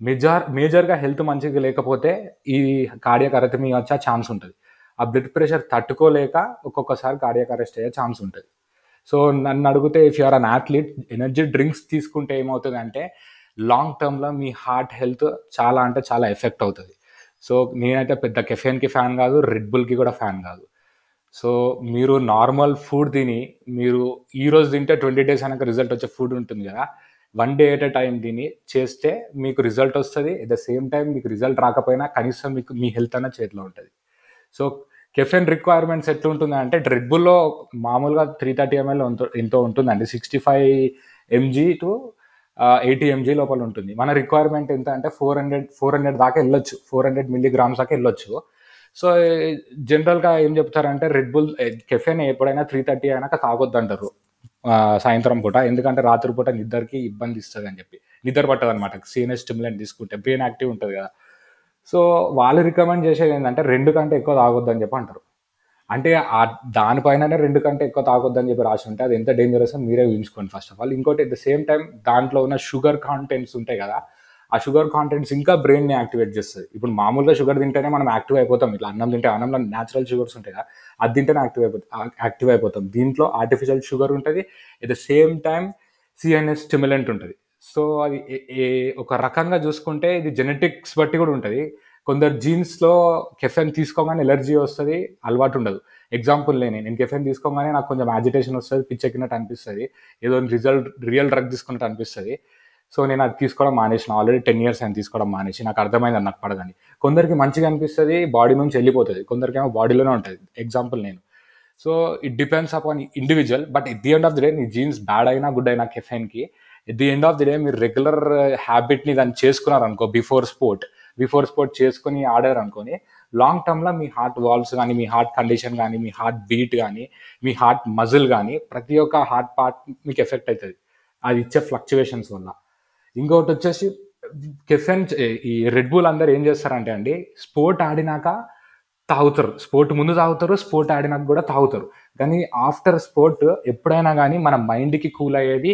మేజర్ మేజర్గా హెల్త్ మంచిగా లేకపోతే ఈ కార్డియాక్ అరెథమియా వచ్చే ఛాన్స్ ఉంటుంది. ఆ బ్లడ్ ప్రెషర్ తట్టుకోలేక ఒక్కొక్కసారి కార్డియాక్ అరెస్ట్ అయ్యే ఛాన్స్ ఉంటుంది. సో నన్ను అడిగితే if you're an athlete energy drinks తీసుకుంటే ఏమవుతుంది అంటే లాంగ్ టర్మ్లో మీ హార్ట్ హెల్త్ చాలా అంటే చాలా ఎఫెక్ట్ అవుతుంది. సో నేనైతే పెద్ద కెఫెన్కి ఫ్యాన్ కాదు రెడ్ బుల్కి కూడా ఫ్యాన్ కాదు. సో మీరు నార్మల్ ఫుడ్ తిని మీరు ఈ రోజు తింటే ట్వంటీ డేస్ అయినాక రిజల్ట్ వచ్చే ఫుడ్ ఉంటుంది కదా one day at a time తిని చేస్తే మీకు రిజల్ట్ వస్తుంది. ఎట్ ద సేమ్ టైం మీకు రిజల్ట్ రాకపోయినా కనీసం మీకు మీ హెల్త్ అన్న చేతిలో ఉంటుంది. సో కెఫెన్ రిక్వైర్మెంట్స్ ఎట్లుంటుంది అంటే రెడ్ బుల్లో మామూలుగా త్రీ థర్టీ ఎంఎల్ ఎంతో ఉంటుందండి. Sixty five mg to eighty mg లోపల ఉంటుంది. మన రిక్వైర్మెంట్ ఎంత అంటే ఫోర్ హండ్రెడ్ ఫోర్ హండ్రెడ్ దాకా వెళ్ళొచ్చు. ఫోర్ హండ్రెడ్ మిల్లీగ్రామ్స్ దాకా వెళ్ళొచ్చు. సో జనరల్గా ఏం చెప్తారంటే రెడ్ బుల్ కెఫెన్ ఎప్పుడైనా త్రీ థర్టీ అయినాక తాగొద్దు అంటారు సాయంత్రం పూట. ఎందుకంటే రాత్రి పూట నిద్రకి ఇబ్బంది ఇస్తుంది అని చెప్పి. నిద్ర పట్టదు అనమాట సీనియర్ స్టిమ్యులెంట్ తీసుకుంటే బ్రెయిన్ యాక్టివ్ ఉంటుంది కదా. సో వాళ్ళు రికమెండ్ చేసేది ఏంటంటే రెండు కంటే ఎక్కువ తాగొద్దు అని చెప్పి అంటారు. అంటే ఆ దానిపైననే రెండు కంటే ఎక్కువ తాగొద్దని చెప్పి రాసి ఉంటే అది ఎంత డేంజరస్ అని మీరే ఊహించుకోండి ఫస్ట్ ఆఫ్ ఆల్ ఇంకోటి అట్ ద సేమ్ టైం దాంట్లో ఉన్న షుగర్ కాంటెంట్స్ ఉంటాయి కదా ఆ షుగర్ కాంటెంట్స్ ఇంకా బ్రెయిన్ని యాక్టివేట్ చేస్తుంది ఇప్పుడు మామూలుగా షుగర్ తింటేనే మనం యాక్టివ్ అయిపోతాం. ఇట్లా అన్నం తింటే అన్నంలో న్యాచురల్ షుగర్స్ ఉంటాయి కదా అది తింటేనే యాక్టివ్ అయిపోతాం యాక్టివ్ అయిపోతాం. దీంట్లో ఆర్టిఫిషియల్ షుగర్ ఉంటుంది at the same time CNS stimulant ఉంటుంది. సో అది ఒక రకంగా చూసుకుంటే ఇది జెనెటిక్స్ బట్టి కూడా ఉంటుంది. కొందరు జీన్స్లో కెఫెన్ తీసుకోగానే ఎలర్జీ వస్తుంది అలవాటు ఉండదు. ఎగ్జాంపుల్ లేని నేను. కెఫెన్ తీసుకోగానే నాకు కొంచెం యాజిటేషన్ వస్తుంది పిచ్చెక్కినట్టు అనిపిస్తుంది. ఏదో రిజల్ట్ రియల్ డ్రగ్ తీసుకున్నట్టు అనిపిస్తుంది. సో నేను అది తీసుకోవడం మానేసిన. ఆల్రెడీ టెన్ ఇయర్స్ అని తీసుకోవడం మానేసి నాకు అర్థమైంది నాకు పడదని. కొందరికి మంచిగా అనిపిస్తుంది బాడీ నుంచి వెళ్ళిపోతుంది. కొందరికి ఏమో బాడీలోనే ఉంటుంది. ఎగ్జాంపుల్ నేను. So it depends upon individual but at the end of the day నీ జీన్స్ బ్యాడ్ అయినా గుడ్ అయినా కెఫెన్కి at the end of the day మీరు రెగ్యులర్ హ్యాబిట్ని దాన్ని చేసుకున్నారు అనుకో బిఫోర్ స్పోర్ట్ బిఫోర్ స్పోర్ట్ చేసుకుని ఆడారు అనుకోని లాంగ్ టర్మ్లో మీ హార్ట్ వాల్స్ కానీ మీ హార్ట్ కండిషన్ కానీ మీ హార్ట్ బీట్ కానీ మీ హార్ట్ మజిల్ కానీ ప్రతి ఒక్క హార్ట్ పార్ట్ మీకు ఎఫెక్ట్ అవుతుంది అది ఇచ్చే ఫ్లక్చువేషన్స్ వల్ల. ఇంకొకటి వచ్చేసి కెఫెన్ ఈ రెడ్ బుల్ అందరు ఏం చేస్తారంటే అండి స్పోర్ట్ ఆడినాక తాగుతారు. స్పోర్ట్ ముందు తాగుతారు స్పోర్ట్ ఆడినాక కూడా తాగుతారు. కానీ ఆఫ్టర్ స్పోర్ట్ ఎప్పుడైనా కానీ మన మైండ్కి కూల్ అయ్యేది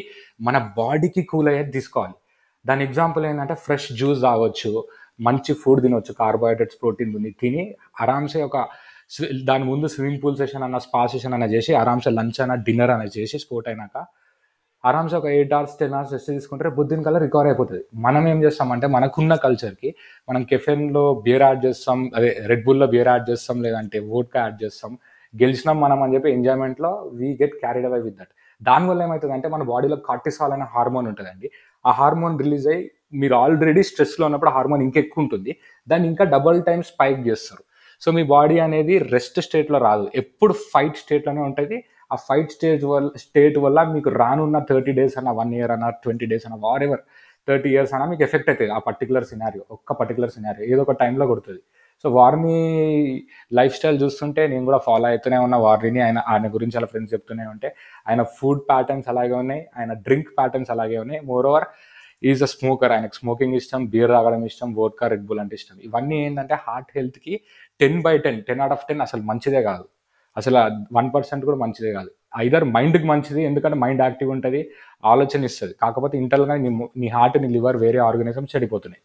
మన బాడీకి కూల్ అయ్యేది తీసుకోవాలి. దాని ఎగ్జాంపుల్ ఏంటంటే ఫ్రెష్ జ్యూస్ తాగొచ్చు మంచి ఫుడ్ తినొచ్చు కార్బోహైడ్రేట్స్ ప్రోటీన్ ఉంది. తిని ఆరామ్సే ఒక స్వి- దాని ముందు స్విమ్మింగ్ పూల్ సెషన్ అన్న స్పా సెషన్ అన్న చేసి ఆరామ్సే లంచ్ అన్న డిన్నర్ అన్న చేసి స్పోర్ట్ అయినాక ఆరామ్సే ఒక eight hours ten hours rest తీసుకుంటే బుద్ధిని కల్లా రికవర్ అయిపోతుంది. మనం ఏం చేస్తామంటే మనకున్న కల్చర్కి మనం కెఫెన్లో బియర్ యాడ్ చేస్తాం అదే రెడ్ బుల్లో బియర్ యాడ్ చేస్తాం లేదంటే వోడ్కా యాడ్ చేస్తాం. గెలిచినాం మనం అని చెప్పి ఎంజాయ్మెంట్లో we get carried away with that దానివల్ల ఏమవుతుందంటే మన బాడీలో కార్టిసాల్ అనే హార్మోన్ ఉంటుందండి. ఆ హార్మోన్ రిలీజ్ అయ్యి మీరు ఆల్రెడీ స్ట్రెస్లో ఉన్నప్పుడు హార్మోన్ ఇంకెక్కువ ఉంటుంది దాన్ని ఇంకా డబల్ టైం స్పైక్ చేస్తారు. సో మీ బాడీ అనేది రెస్ట్ స్టేట్లో రాదు. ఎప్పుడు ఫైట్ స్టేట్లోనే ఉంటుంది. ఆ ఫైట్ స్టేజ్ వల్ల స్టేట్ వల్ల మీకు రానున్న థర్టీ డేస్ అన్న వన్ ఇయర్ అన్న ట్వంటీ డేస్ అన్న వార్ ఎవర్ థర్టీ ఇయర్స్ అన్న మీకు ఎఫెక్ట్ అవుతుంది ఆ పర్టికులర్ సినారియో ఒక్క పర్టికులర్ సినారియో ఏదో ఒక టైంలో కొడుతుంది. సో వారిని లైఫ్ స్టైల్ చూస్తుంటే నేను కూడా ఫాలో అవుతూనే ఉన్న. వారిని ఆయన ఆయన గురించి అలా ఫ్రెండ్స్ చెప్తూనే ఉంటే. ఆయన ఫుడ్ ప్యాటర్న్స్ అలాగే ఉన్నాయి. ఆయన డ్రింక్ ప్యాటర్న్స్ అలాగే ఉన్నాయి. Moreover is a smoker. ఆయనకు స్మోకింగ్ ఇష్టం బీర్ తాగడం ఇష్టం వోడ్కా రెడ్ బుల్ అంటే ఇష్టం. ఇవన్నీ ఏంటంటే హార్ట్ హెల్త్కి ten by ten ten out of ten అసలు మంచిదే కాదు. అసలు వన్ పర్సెంట్ కూడా మంచిదే కాదు. ఐదర్ మైండ్కి మంచిది ఎందుకంటే మైండ్ యాక్టివ్ ఉంటుంది ఆలోచన ఇస్తుంది. కాకపోతే ఇంటర్గా నీ నీ హార్ట్ నీ లివర్ వేరే ఆర్గనిజం చెడిపోతున్నాయి.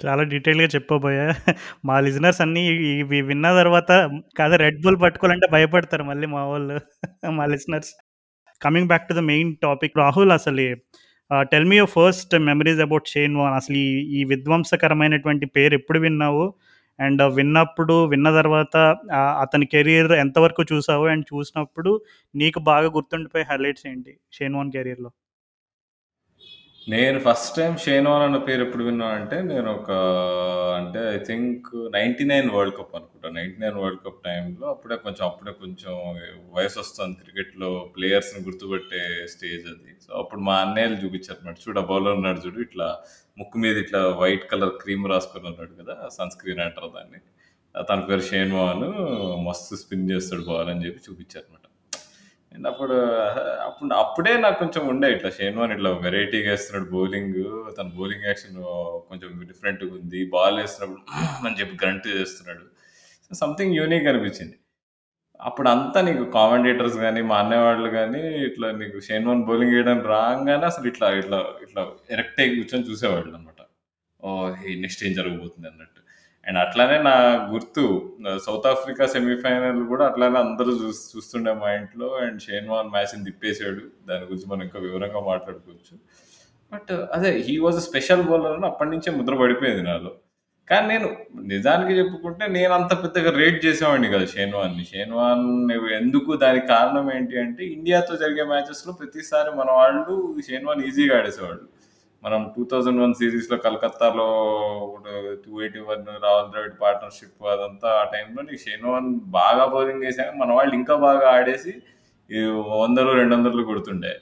చాలా డీటెయిల్‌గా చెప్పబోయా. మా లిజనర్స్ అన్నీ ఇవి విన్న తర్వాత కాదు రెడ్ బుల్ పట్టుకోవాలంటే భయపడతారు మళ్ళీ మా వాళ్ళు మా listeners. Coming back to the main topic Rahul అసలు tell me your first memories about Shane Warne అసలు ఈ ఈ విధ్వంసకరమైనటువంటి పేరు ఎప్పుడు విన్నావు? అండ్ uh, విన్నప్పుడు విన్న తర్వాత అతని కెరియర్ ఎంతవరకు చూసావు? అండ్ చూసినప్పుడు నీకు బాగా గుర్తుండిపోయే హైలైట్స్ ఏంటి షేన్ వాన్ కెరియర్‌లో? నేను ఫస్ట్ టైం షేనోన్ అన్న పేరు ఎప్పుడు విన్నా అంటే నేను ఒక అంటే I think ninety nine World Cup అనుకుంటా. నైన్టీ నైన్ వరల్డ్ కప్ టైంలో అప్పుడే కొంచెం అప్పుడే కొంచెం వయసు వస్తుంది క్రికెట్లో ప్లేయర్స్ని గుర్తుపెట్టే స్టేజ్ అది. సో అప్పుడు మా అన్నయ్యలు చూపించారు చూడు బౌలర్ ఉన్నాడు చూడు ఇట్లా ముక్కు మీద ఇట్లా వైట్ కలర్ క్రీమ్ రాసుకొని ఉన్నాడు కదా సన్ స్క్రీన్ అంటారు దాన్ని. తన పేరు షేన్ మోహన్ మస్తు స్పిన్ చేస్తాడు బాల్ అని చెప్పి చూపించారు నేను అప్పుడు అప్పుడు అప్పుడే నాకు కొంచెం ఉండే ఇట్లా షేన్వాన్ ఇట్లా వెరైటీగా వేస్తున్నాడు బౌలింగ్. తన బౌలింగ్ యాక్షన్ కొంచెం డిఫరెంట్గా ఉంది. బాల్ వేస్తున్నప్పుడు అని చెప్పి గ్రంట్ చేస్తున్నాడు. సంథింగ్ యూనిక్ అనిపించింది. అప్పుడు అంతా నీకు కామెంటేటర్స్ కానీ మా అన్నయ్య వాళ్ళు కానీ ఇట్లా నీకు షేన్వాన్ బౌలింగ్ వేయడానికి రాగానే అసలు ఇట్లా ఇట్లా ఇట్లా ఎరెక్ట్ అయ్యి కూర్చొని చూసేవాళ్ళు అనమాట ఓ నెక్స్ట్ ఏం జరగబోతుంది అన్నట్టు. అండ్ అట్లానే నా గుర్తు సౌత్ ఆఫ్రికా సెమీఫైనల్ కూడా అట్లానే అందరూ చూ చూస్తుండే మా ఇంట్లో. అండ్ షేన్వాన్ మ్యాచ్ని తిప్పేశాడు. దాని గురించి మనం ఇంకా వివరంగా మాట్లాడుకోవచ్చు. బట్ అదే he was a special bowler అని అప్పటి నుంచే ముద్ర పడిపోయింది నాలో. కానీ నేను నిజానికి చెప్పుకుంటే నేను అంత పెద్దగా రేట్ చేసేవాడిని కదా షేన్వాన్ని షేన్వాన్ ఎందుకు దానికి కారణం ఏంటి అంటే ఇండియాతో జరిగే మ్యాచెస్లో ప్రతిసారి మన వాళ్ళు షేన్వాన్ ఈజీగా ఆడేసేవాళ్ళు. మనం టూ థౌజండ్ వన్ సిరీస్లో కలకత్తాలో two eighty one Rahul Dravid partnership అదంతా ఆ టైంలో నీకు షేన్ వన్ బాగా బౌలింగ్ చేశాక మన వాళ్ళు ఇంకా బాగా ఆడేసి ఈ వందలు రెండు వందలు కొడుతుండే.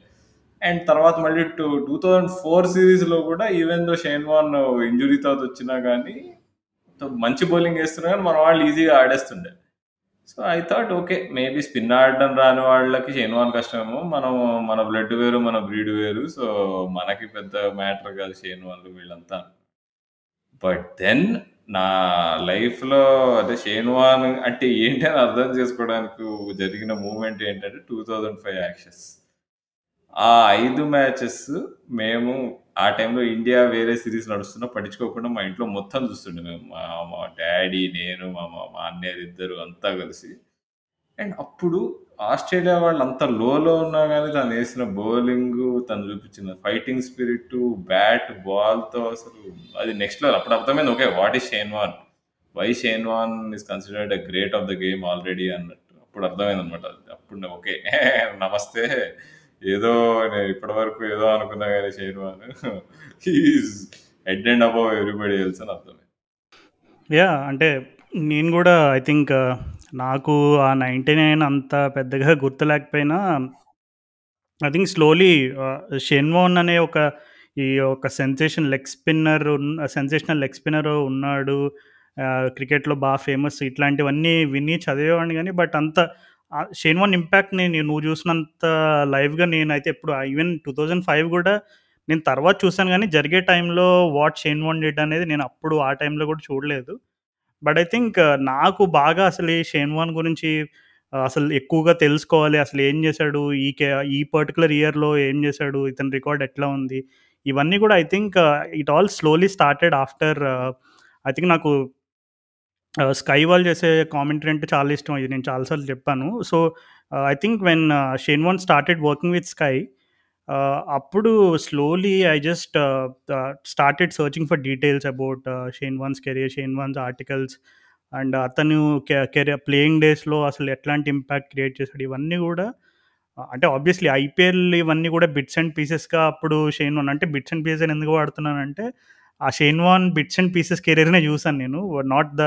అండ్ తర్వాత మళ్ళీ టూ టూ థౌజండ్ ఫోర్ సిరీస్లో కూడా even though Shane Warne injury తర్వాత వచ్చినా కానీ మంచి బౌలింగ్ వేస్తున్నా కానీ మన వాళ్ళు ఈజీగా ఆడేస్తుండే. So I thought okay maybe spin ఆడడం రాని వాళ్ళకి షేన్వాన్ కష్టమేమో. మనం మన బ్లడ్ వేరు మన బ్రీడ్ వేరు. సో మనకి పెద్ద మ్యాటర్ కాదు షేన్వాన్లు వీళ్ళంతా. బట్ దెన్ నా లైఫ్లో అదే షేన్వాన్ అంటే ఏంటి అని అర్థం చేసుకోవడానికి జరిగిన మూమెంట్ ఏంటంటే టూ థౌజండ్ ఫైవ్ యాక్షన్స్ ఆ ఐదు మ్యాచెస్ మేము ఆ టైంలో ఇండియా వేరే సిరీస్ నడుస్తున్నా పట్టించుకోకుండా మా ఇంట్లో మొత్తం చూస్తుండే మేము. మా మా డాడీ నేను మా మా మా అన్నయ్య ఇద్దరు అంతా కలిసి. అండ్ అప్పుడు ఆస్ట్రేలియా వాళ్ళు అంత లోలో ఉన్నా కానీ తను వేసిన బౌలింగ్ తను చూపించిన ఫైటింగ్ స్పిరిట్ బ్యాట్ బాల్తో అసలు అది నెక్స్ట్ లెవెల్. అప్పుడు అర్థమైంది okay what is Shane Warne? Why Shane Warne is considered a great of the game already అన్నట్టు. అప్పుడు అర్థమైంది అనమాట అప్పుడు ఓకే నమస్తే. ఏదో నేను ఇప్పటి వరకు ఏదో అనుకున్నా కానీ Shane Warne he is head and above everybody else అని అర్థమైంది. యా అంటే నేను కూడా ఐ థింక్ uh, నాకు ఆ నైంటీ నైన్ అంత పెద్దగా గుర్తులేకపోయినా I think slowly Shane Warne అనే ఒక ఈ ఒక sensation leg spinner sensational leg spinner ఉన్నాడు. Uh, క్రికెట్లో బాగా ఫేమస్ ఇట్లాంటివన్నీ విని చదివేవాడిని కానీ బట్ అంత షేన్ వన్ ఇంపాక్ట్ నేను నువ్వు చూసినంత లైవ్గా నేనైతే ఎప్పుడు ఈవెన్ టూ థౌజండ్ ఫైవ్ కూడా నేను తర్వాత చూసాను కానీ జరిగే టైంలో వాట్ షేన్ వన్ డిడ్ అనేది నేను అప్పుడు ఆ టైంలో కూడా చూడలేదు. బట్ ఐ థింక్ నాకు బాగా అసలు ఈ షేన్ వన్ గురించి uh, అసలు ఎక్కువగా తెలుసుకోవాలి అసలు ఏం చేశాడు ఈ కే ఈ పర్టికులర్ ఇయర్లో ఏం చేశాడు ఇతని రికార్డ్ ఎట్లా ఉంది ఇవన్నీ కూడా I think it all slowly started after I think నాకు స్కై వాల్ చేసే కామెంటరీ అంటే చాలా ఇష్టం. ఇది నేను చాలాసార్లు చెప్పాను. So I think when Shane Warne started working with Sky అప్పుడు slowly I just started searching for details about Shane Warne's career Shane Warne's articles and అతను కెరియర్ ప్లేయింగ్ డేస్లో అసలు ఎట్లాంటి ఇంపాక్ట్ క్రియేట్ చేశాడు. ఇవన్నీ కూడా అంటే ఆబ్వియస్లీ ఐపీఎల్ ఇవన్నీ కూడా బిట్స్ అండ్ పీసెస్గా అప్పుడు షేన్ వాన్ అంటే బిట్స్ అండ్ పీసెస్ ఎందుకు వాడుతున్నానంటే ఆ Shane Warne bits and pieces కెరీర్నే చూసాను నేను. Not the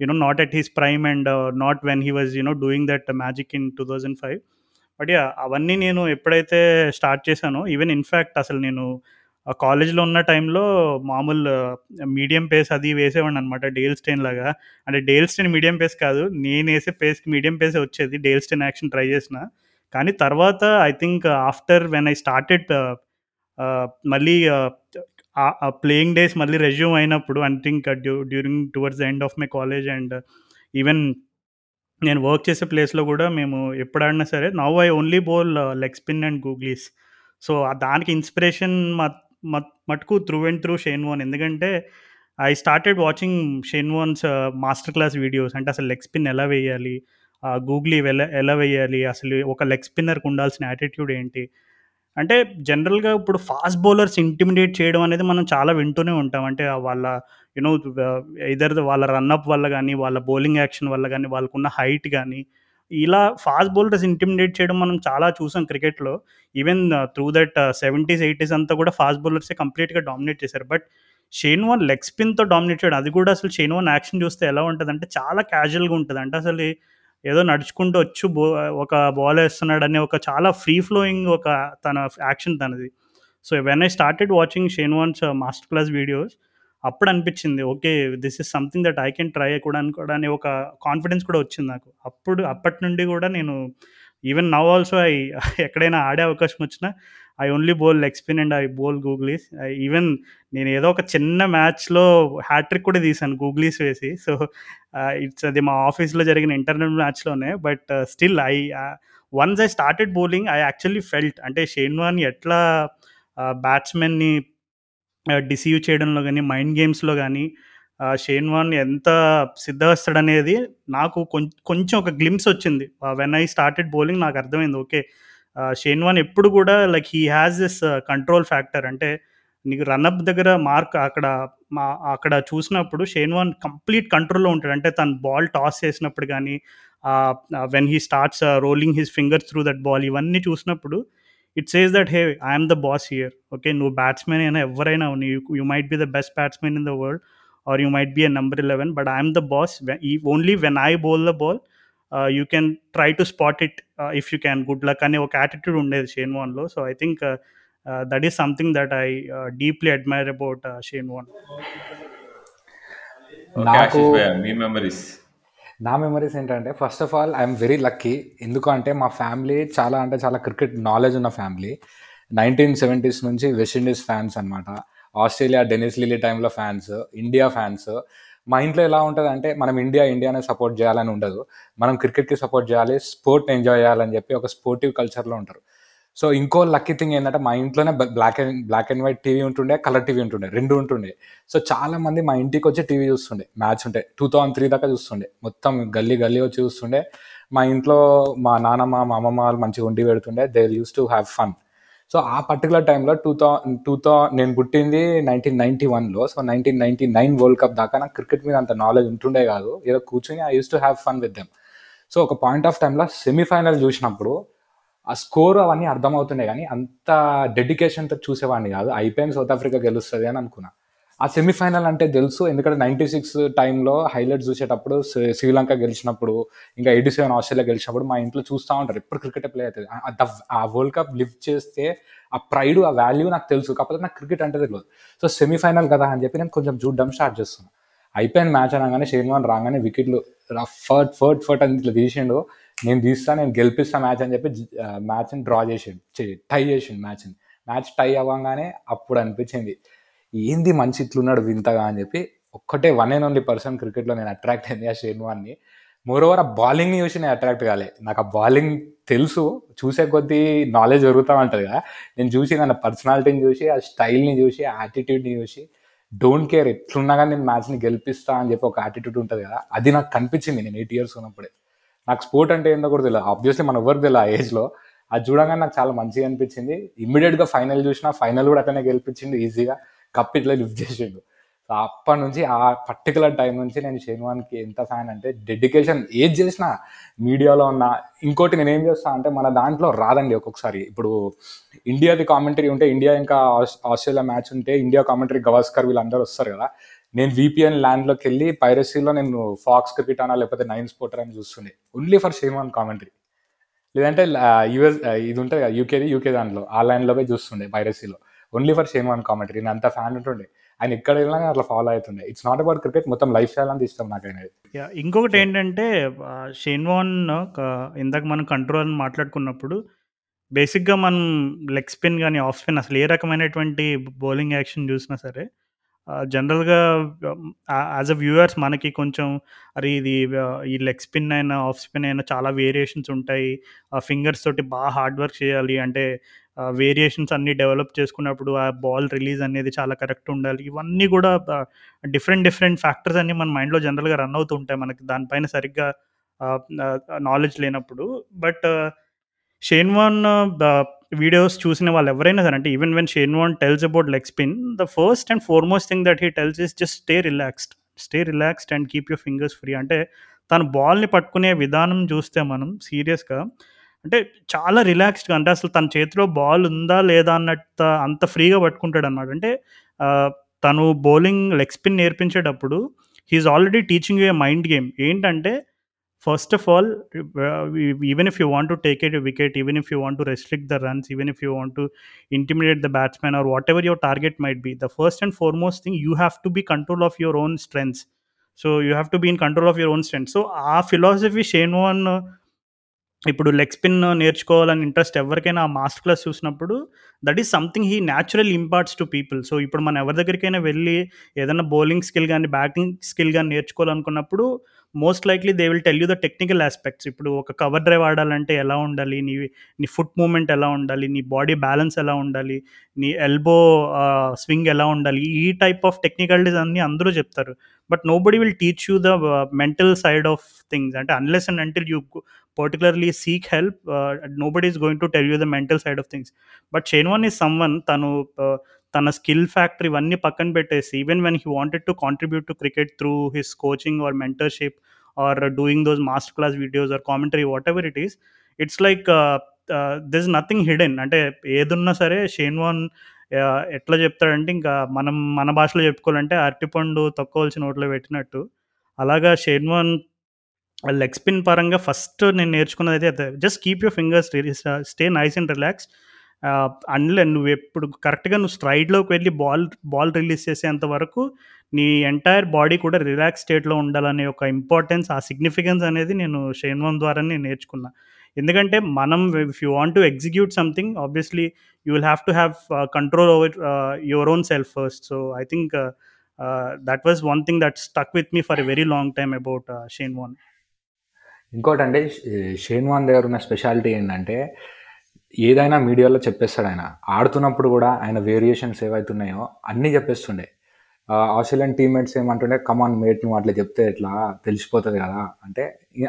you know not at his prime and not when he was you know doing that magic in two thousand five but yeah అవన్నీ నేను ఎప్పుడైతే స్టార్ట్ చేశానో ఈవెన్ ఇన్ఫ్యాక్ట్ అసలు నేను కాలేజ్లో ఉన్న టైంలో మామూలు మీడియం పేస్ అది వేసేవాడిని అనమాట డేల్ స్టెయిన్ లాగా. అంటే డేల్ స్టెయిన్ మీడియం పేస్ కాదు నేను వేసే పేస్కి మీడియం పేసే వచ్చేది డేల్ స్టెయిన్ యాక్షన్ ట్రై చేసిన. కానీ తర్వాత I think after when I started మళ్ళీ ఆ ప్లేయింగ్ డేస్ మళ్ళీ రెజ్యూమ్ అయినప్పుడు I think due during towards end of my college and even నేను వర్క్ చేసే ప్లేస్లో కూడా మేము ఎప్పుడు ఆడినా సరే now I only bowl leg spin and googlies so దానికి ఇన్స్పిరేషన్ మటుకు through and through Shane Warne ఎందుకంటే I started watching Shane Warne's master class videos అంటే అసలు లెగ్ స్పిన్ ఎలా వేయాలి? గూగ్లీ ఎలా ఎలా వేయాలి? అసలు ఒక లెగ్ స్పిన్నర్కి ఉండాల్సిన యాటిట్యూడ్ ఏంటి? అంటే జనరల్గా ఇప్పుడు ఫాస్ట్ బౌలర్స్ ఇంటిమిడేట్ చేయడం అనేది మనం చాలా వింటూనే ఉంటాం. అంటే వాళ్ళ యూనో ఇదర్ వాళ్ళ రన్అప్ వల్ల కానీ వాళ్ళ బౌలింగ్ యాక్షన్ వల్ల కానీ వాళ్ళకున్న హైట్ కానీ ఇలా ఫాస్ట్ బౌలర్స్ ఇంటిమిడేట్ చేయడం మనం చాలా చూసాం క్రికెట్లో even through that seventies eighties అంతా కూడా ఫాస్ట్ బౌలర్సే కంప్లీట్గా డామినేట్ చేశారు. బట్ షేన్ వన్ లెగ్ స్పిన్తో డామినేట్ చేయడం అది కూడా అసలు షేన్ వన్ యాక్షన్ చూస్తే ఎలా ఉంటుంది అంటే చాలా క్యాజువల్గా ఉంటుంది అంటే అసలు ఏదో నడుచుకుంటూ వచ్చు బో ఒక బాల్ వేస్తున్నాడు అనే ఒక చాలా ఫ్రీ ఫ్లోయింగ్ ఒక తన యాక్షన్ తనది. So when I started watching Shane Warne's master class videos అప్పుడు అనిపించింది okay this is something that I can try కూడా కూడా అనే ఒక కాన్ఫిడెన్స్ కూడా వచ్చింది నాకు. అప్పుడు అప్పటి నుండి కూడా నేను ఈవెన్ నవ్ ఆల్సో ఐ ఎక్కడైనా ఆడే అవకాశం వచ్చినా I only bowl leg spin and I bowl googlies. Even నేను ఏదో ఒక చిన్న మ్యాచ్లో హ్యాట్రిక్ కూడా తీసాను గూగ్లీస్ వేసి. సో ఇట్స్ అది మా ఆఫీస్లో జరిగిన internal మ్యాచ్లోనే. But still I once I started bowling I actually felt. అంటే షేన్వాన్ ఎట్లా బ్యాట్స్మెన్ని డిసీవ్ చేయడంలో కానీ మైండ్ గేమ్స్లో కానీ షేన్ వాన్ ఎంత సిద్ధవస్తాడనేది నాకు కొంచెం ఒక గ్లిమ్స్ వచ్చింది. వెన్ ఐ స్టార్టెడ్ బౌలింగ్ నాకు అర్థమైంది. ఓకే షేన్వాన్ ఎప్పుడు కూడా like he has this control factor అంటే నీకు రన్అప్ దగ్గర మార్క్ అక్కడ మా అక్కడ చూసినప్పుడు షేన్వాన్ కంప్లీట్ కంట్రోల్లో ఉంటాడు. అంటే తను బాల్ టాస్ చేసినప్పుడు కానీ when he starts rolling his fingers through that ball ఇవన్నీ చూసినప్పుడు it says that hey I'm the boss here okay నువ్వు బ్యాట్స్మెన్ అయినా ఎవరైనా you might be the best batsmen in the world or you might be a number eleven but I'm the boss only when I bowl the ball you can try to spot it if you can good luck అనే ఒక యాటిట్యూడ్ ఉండేది Shane వాన్లో so I think that is something that I deeply admire about Shane Warne నాకు మీ మెమరీస్ నా మెమరీస్ ఏంటంటే first of all I'm very lucky ఎందుకంటే మా ఫ్యామిలీ చాలా అంటే చాలా క్రికెట్ నాలెడ్జ్ ఉన్న ఫ్యామిలీ నైన్టీన్ సెవెంటీస్ నుంచి వెస్ట్ ఇండీస్ ఫ్యాన్స్ అనమాట ఆస్ట్రేలియా డెనిస్ లిలీ టైంలో ఫ్యాన్స్ ఇండియా ఫ్యాన్స్ మా ఇంట్లో ఎలా ఉంటుంది అంటే మనం ఇండియా ఇండియానే సపోర్ట్ చేయాలని ఉండదు. మనం క్రికెట్కి సపోర్ట్ చేయాలి స్పోర్ట్ ఎంజాయ్ చేయాలని చెప్పి ఒక స్పోర్టివ్ కల్చర్లో ఉంటారు. సో ఇంకో లక్కీ థింగ్ ఏంటంటే మా ఇంట్లోనే black and black and white TV ఉంటుండే కలర్ టీవీ ఉంటుండే రెండు ఉంటుండే. సో చాలా మంది మా ఇంటికి వచ్చి టీవీ చూస్తుండే మ్యాచ్ ఉంటే. టూ థౌసండ్ త్రీ దాకా చూస్తుండే. మొత్తం గల్లీ గల్లీ వచ్చి చూస్తుండే. మా ఇంట్లో మా నానమ్మ మా అమ్మమ్మ వాళ్ళు మంచిగా ఉండి పెడుతుండే. They use to have fun so ఆ పర్టికులర్ టైంలో టూ థౌ టూ థౌ నేను పుట్టింది నైన్టీన్ నైన్టీ వన్లో so nineteen ninety nine world cup దాకా నాకు క్రికెట్ మీద అంత నాలెడ్జ్ ఉంటుండే కాదు. ఏదో కూర్చొని I use to have fun with them so ఒక పాయింట్ ఆఫ్ టైంలో సెమీఫైనల్ చూసినప్పుడు ఆ స్కోర్ అవన్నీ అర్థమవుతుండే కానీ అంత డెడికేషన్తో చూసేవాడిని కాదు. అయిపోయింది సౌత్ ఆఫ్రికా గెలుస్తుంది అని అనుకున్నా. ఆ సెమీఫైనల్ అంటే తెలుసు. ఎందుకంటే నైంటీ సిక్స్ టైంలో హైలైట్స్ చూసేటప్పుడు శ్రీలంక గెలిచినప్పుడు ఇంకా ఎయిటీ సెవెన్ ఆస్ట్రేలియా గెలిచినప్పుడు మా ఇంట్లో చూస్తూ ఉంటారు. ఎప్పుడు క్రికెట్ ప్లే అవుతుంది. ఆ- వరల్డ్ కప్ లిఫ్ట్ చేస్తే ఆ ప్రైడ్ ఆ వాల్యూ నాకు తెలుసు. కాకపోతే నాకు క్రికెట్ అంటే తెలియదు. సో సెమీఫైనల్ కదా అని చెప్పి నేను కొంచెం చూడడం స్టార్ట్ చేస్తున్నాను అయిపోయిన మ్యాచ్ అనగానే షేర్వాన్ రాగానే వికెట్లు ఫర్ట్ ఫర్ట్ ఫర్ట్ అని ఇట్లా తీసిండు. నేను తీస్తా నేను గెలిపిస్తా మ్యాచ్ అని చెప్పి మ్యాచ్ని డ్రా చేసిండు. టై చేసిండు మ్యాచ్ని మ్యాచ్ టై అవ్వగానే అప్పుడు అనిపించింది. ఏంది మనిషి ఇట్లున్నాడు వింతగా? అని చెప్పి ఒక్కటే వన్ అండ్ ఓన్లీ పర్సన్ క్రికెట్లో నేను అట్రాక్ట్ అయింది ఆ షేన్వాన్ని. మోర్ ఓవర్ ఆ బౌలింగ్ని చూసి నేను అట్రాక్ట్ కాలే. నాకు ఆ బౌలింగ్ తెలుసు చూసే కొద్దీ నాలెడ్జ్ జరుగుతూ ఉంటుంది కదా. నేను చూసి నా పర్సనాలిటీని చూసి ఆ స్టైల్ని చూసి ఆ యాటిట్యూడ్ని చూసి డోంట్ కేర్ ఎట్లున్నా కానీ నేను మ్యాచ్ని గెలిపిస్తా అని చెప్పి ఒక యాటిట్యూడ్ ఉంటుంది కదా. అది నాకు కనిపించింది నేను ఎయిట్ ఇయర్స్ ఉన్నప్పుడే. నాకు స్పోర్ట్ అంటే ఏందో కూడా తెలియదు ఆబ్వియస్లీ మన ఎవరికి తెలియదు ఆ ఏజ్లో అది చూడగానే నాకు చాలా మంచిగా అనిపించింది. ఇమ్మీడియట్గా ఫైనల్ చూసిన ఫైనల్ కూడా అతనే గెలిపించింది ఈజీగా కప్ ఇట్లా లిఫ్ట్ చేసిండు. సో అప్పటి నుంచి ఆ పర్టికులర్ టైం నుంచి నేను షేన్వాన్కి ఎంత ఫ్యాన్ అంటే డెడికేషన్ ఏది చేసినా మీడియాలో ఉన్న ఇంకోటి నేను ఏం చేస్తా అంటే మన దాంట్లో రాదండి ఒక్కొక్కసారి. ఇప్పుడు ఇండియాది కామెంటరీ ఉంటే ఇండియా ఇంకా ఆస్- ఆస్ట్రేలియా మ్యాచ్ ఉంటే ఇండియా కామెంటరీ గవాస్కర్ వీళ్ళందరూ వస్తారు కదా. నేను విపిఎన్ ల్యాండ్లోకి వెళ్ళి పైరసీలో నేను ఫాక్స్ క్రికెట్ అనా లేకపోతే నైన్ స్పోర్టర్ అని చూస్తుండే. Only for Shane Warne commentary. లేదంటే యుఎస్ ఇది ఉంటుంది కదా యూకేది యూకే దాంట్లో ఆ లైన్లో పోయి చూస్తుండే పైరసీలో. Only for Shane Warne commentary నేను అంత ఫ్యాన్ ఉంటుండే. ఆయన ఎక్కడ వెళ్ళినా అట్లా ఫాలో అవుతుండే. ఇట్స్ నాట్ అబౌట్ క్రికెట్ మొత్తం లైఫ్ స్టైల్ అంత ఇష్టం నాకు అనేది ఇంకొకటి ఏంటంటే షేన్వాన్ ఇందాక మనం కంట్రోల్ అని మాట్లాడుకున్నప్పుడు బేసిక్గా మనం లెగ్ స్పిన్ కానీ ఆఫ్ స్పిన్ అసలు ఏ రకమైనటువంటి బౌలింగ్ యాక్షన్ చూసినా సరే జనరల్గా యాజ్ అ వ్యూవర్స్ మనకి కొంచెం అరే ఇది ఈ లెగ్ స్పిన్ అయినా ఆఫ్ స్పిన్ అయినా చాలా వేరియేషన్స్ ఉంటాయి. ఆ ఫింగర్స్ తోటి బాగా హార్డ్ వర్క్ చేయాలి. అంటే వేరియేషన్స్ అన్నీ డెవలప్ చేసుకున్నప్పుడు ఆ బాల్ రిలీజ్ అనేది చాలా కరెక్ట్ ఉండాలి. ఇవన్నీ కూడా డిఫరెంట్ డిఫరెంట్ ఫ్యాక్టర్స్ అన్నీ మన మైండ్లో జనరల్గా రన్ అవుతూ ఉంటాయి మనకి. దానిపైన సరిగ్గా నాలెడ్జ్ లేనప్పుడు. బట్ షేన్వాన్ వీడియోస్ చూసిన వాళ్ళు ఎవరైనా సరే అంటే even when Shane Warne tells about leg spin the first and foremost thing that he tells is just stay relaxed stay relaxed and keep your fingers free అంటే తను బాల్ని పట్టుకునే విధానం చూస్తే మనం సీరియస్గా అంటే చాలా రిలాక్స్డ్గా అంటే అసలు తన చేతిలో బాల్ ఉందా లేదా అన్నట్టు అంత ఫ్రీగా పట్టుకుంటాడు అనమాట అంటే తను bowling leg spin నేర్పించేటప్పుడు he is already teaching you a mind game ఏంటంటే first of all even if you want to take at wicket even if you want to restrict the runs even if you want to intimidate the batsmen or whatever your target might be the first and foremost thing you have to be control of your own strengths so you have to be in control of your own strengths so ఆ ఫిలాసఫీ షేన్ వన్ ఇప్పుడు లెగ్ స్పిన్ నేర్చుకోవాలని ఇంట్రెస్ట్ ఎవరికైనా ఆ మాస్టర్ క్లాస్ చూసినప్పుడు that is something he natural imparts to people so ఇప్పుడు మనం ఎవరి దగ్గరికైనా వెళ్ళి ఏదైనా బౌలింగ్ స్కిల్ కానీ బ్యాటింగ్ స్కిల్ కానీ నేర్చుకోవాలనుకున్నప్పుడు most likely they will tell you the technical aspects ఇప్పుడు ఒక కవర్ డ్రైవ్ ఆడాలంటే ఎలా ఉండాలి? నీ నీ ఫుట్ మూమెంట్ ఎలా ఉండాలి? నీ బాడీ బ్యాలెన్స్ ఎలా ఉండాలి? నీ ఎల్బో స్వింగ్ ఎలా ఉండాలి? ఈ టైప్ ఆఫ్ టెక్నికాలిటీస్ అన్నీ అందరూ చెప్తారు. But nobody will teach you the mental side of things అంటే unless and until you particularly seek help nobody is going to tell you the mental side of things but Shane Warne is someone తను తన స్కిల్ ఫ్యాక్టర్ ఇవన్నీ పక్కన పెట్టేసి even when he wanted to contribute to cricket through his coaching or mentorship or doing those master class videos or commentary whatever it is it's like this nothing hidden అంటే ఏదున్నా సరే షేన్ వాన్ ఎట్లా చెప్తాడంటే ఇంకా మనం మన భాషలో చెప్పుకోవాలంటే అరటిపండు తొక్కవలసిన నోట్లో పెట్టినట్టు. అలాగా షేన్ వాన్ లెగ్ స్పిన్ పరంగా ఫస్ట్ నేను నేర్చుకున్నది అయితే just keep your fingers stay nice and relax అండ్లే నువ్వు ఎప్పుడు కరెక్ట్గా నువ్వు స్ట్రైడ్లోకి వెళ్ళి బాల్ బాల్ రిలీజ్ చేసేంత వరకు నీ ఎంటైర్ బాడీ కూడా రిలాక్స్ స్టేట్లో ఉండాలనే ఒక ఇంపార్టెన్స్ ఆ సిగ్నిఫికెన్స్ అనేది నేను షేన్వన్ నేను నేర్చుకున్నా. ఎందుకంటే మనం if you want to execute something obviously you will have to have control over your own self first so I think that was one thing that stuck with me for a very long time about Shane Warne ఇంకోటి అంటే షేన్వాన్ దగ్గర ఉన్న స్పెషాలిటీ ఏంటంటే ఏదైనా మీడియాలో చెప్పేస్తాడు ఆయన. ఆడుతున్నప్పుడు కూడా ఆయన వేరియేషన్స్ ఏవైతున్నాయో అన్నీ చెప్పేస్తుండే. ఆస్ట్రేలియన్ టీమ్మేట్స్ ఏమంటుండే కమాన్ మేట్ నువ్వు అట్లా చెప్తే ఎట్లా? తెలిసిపోతుంది కదా? అంటే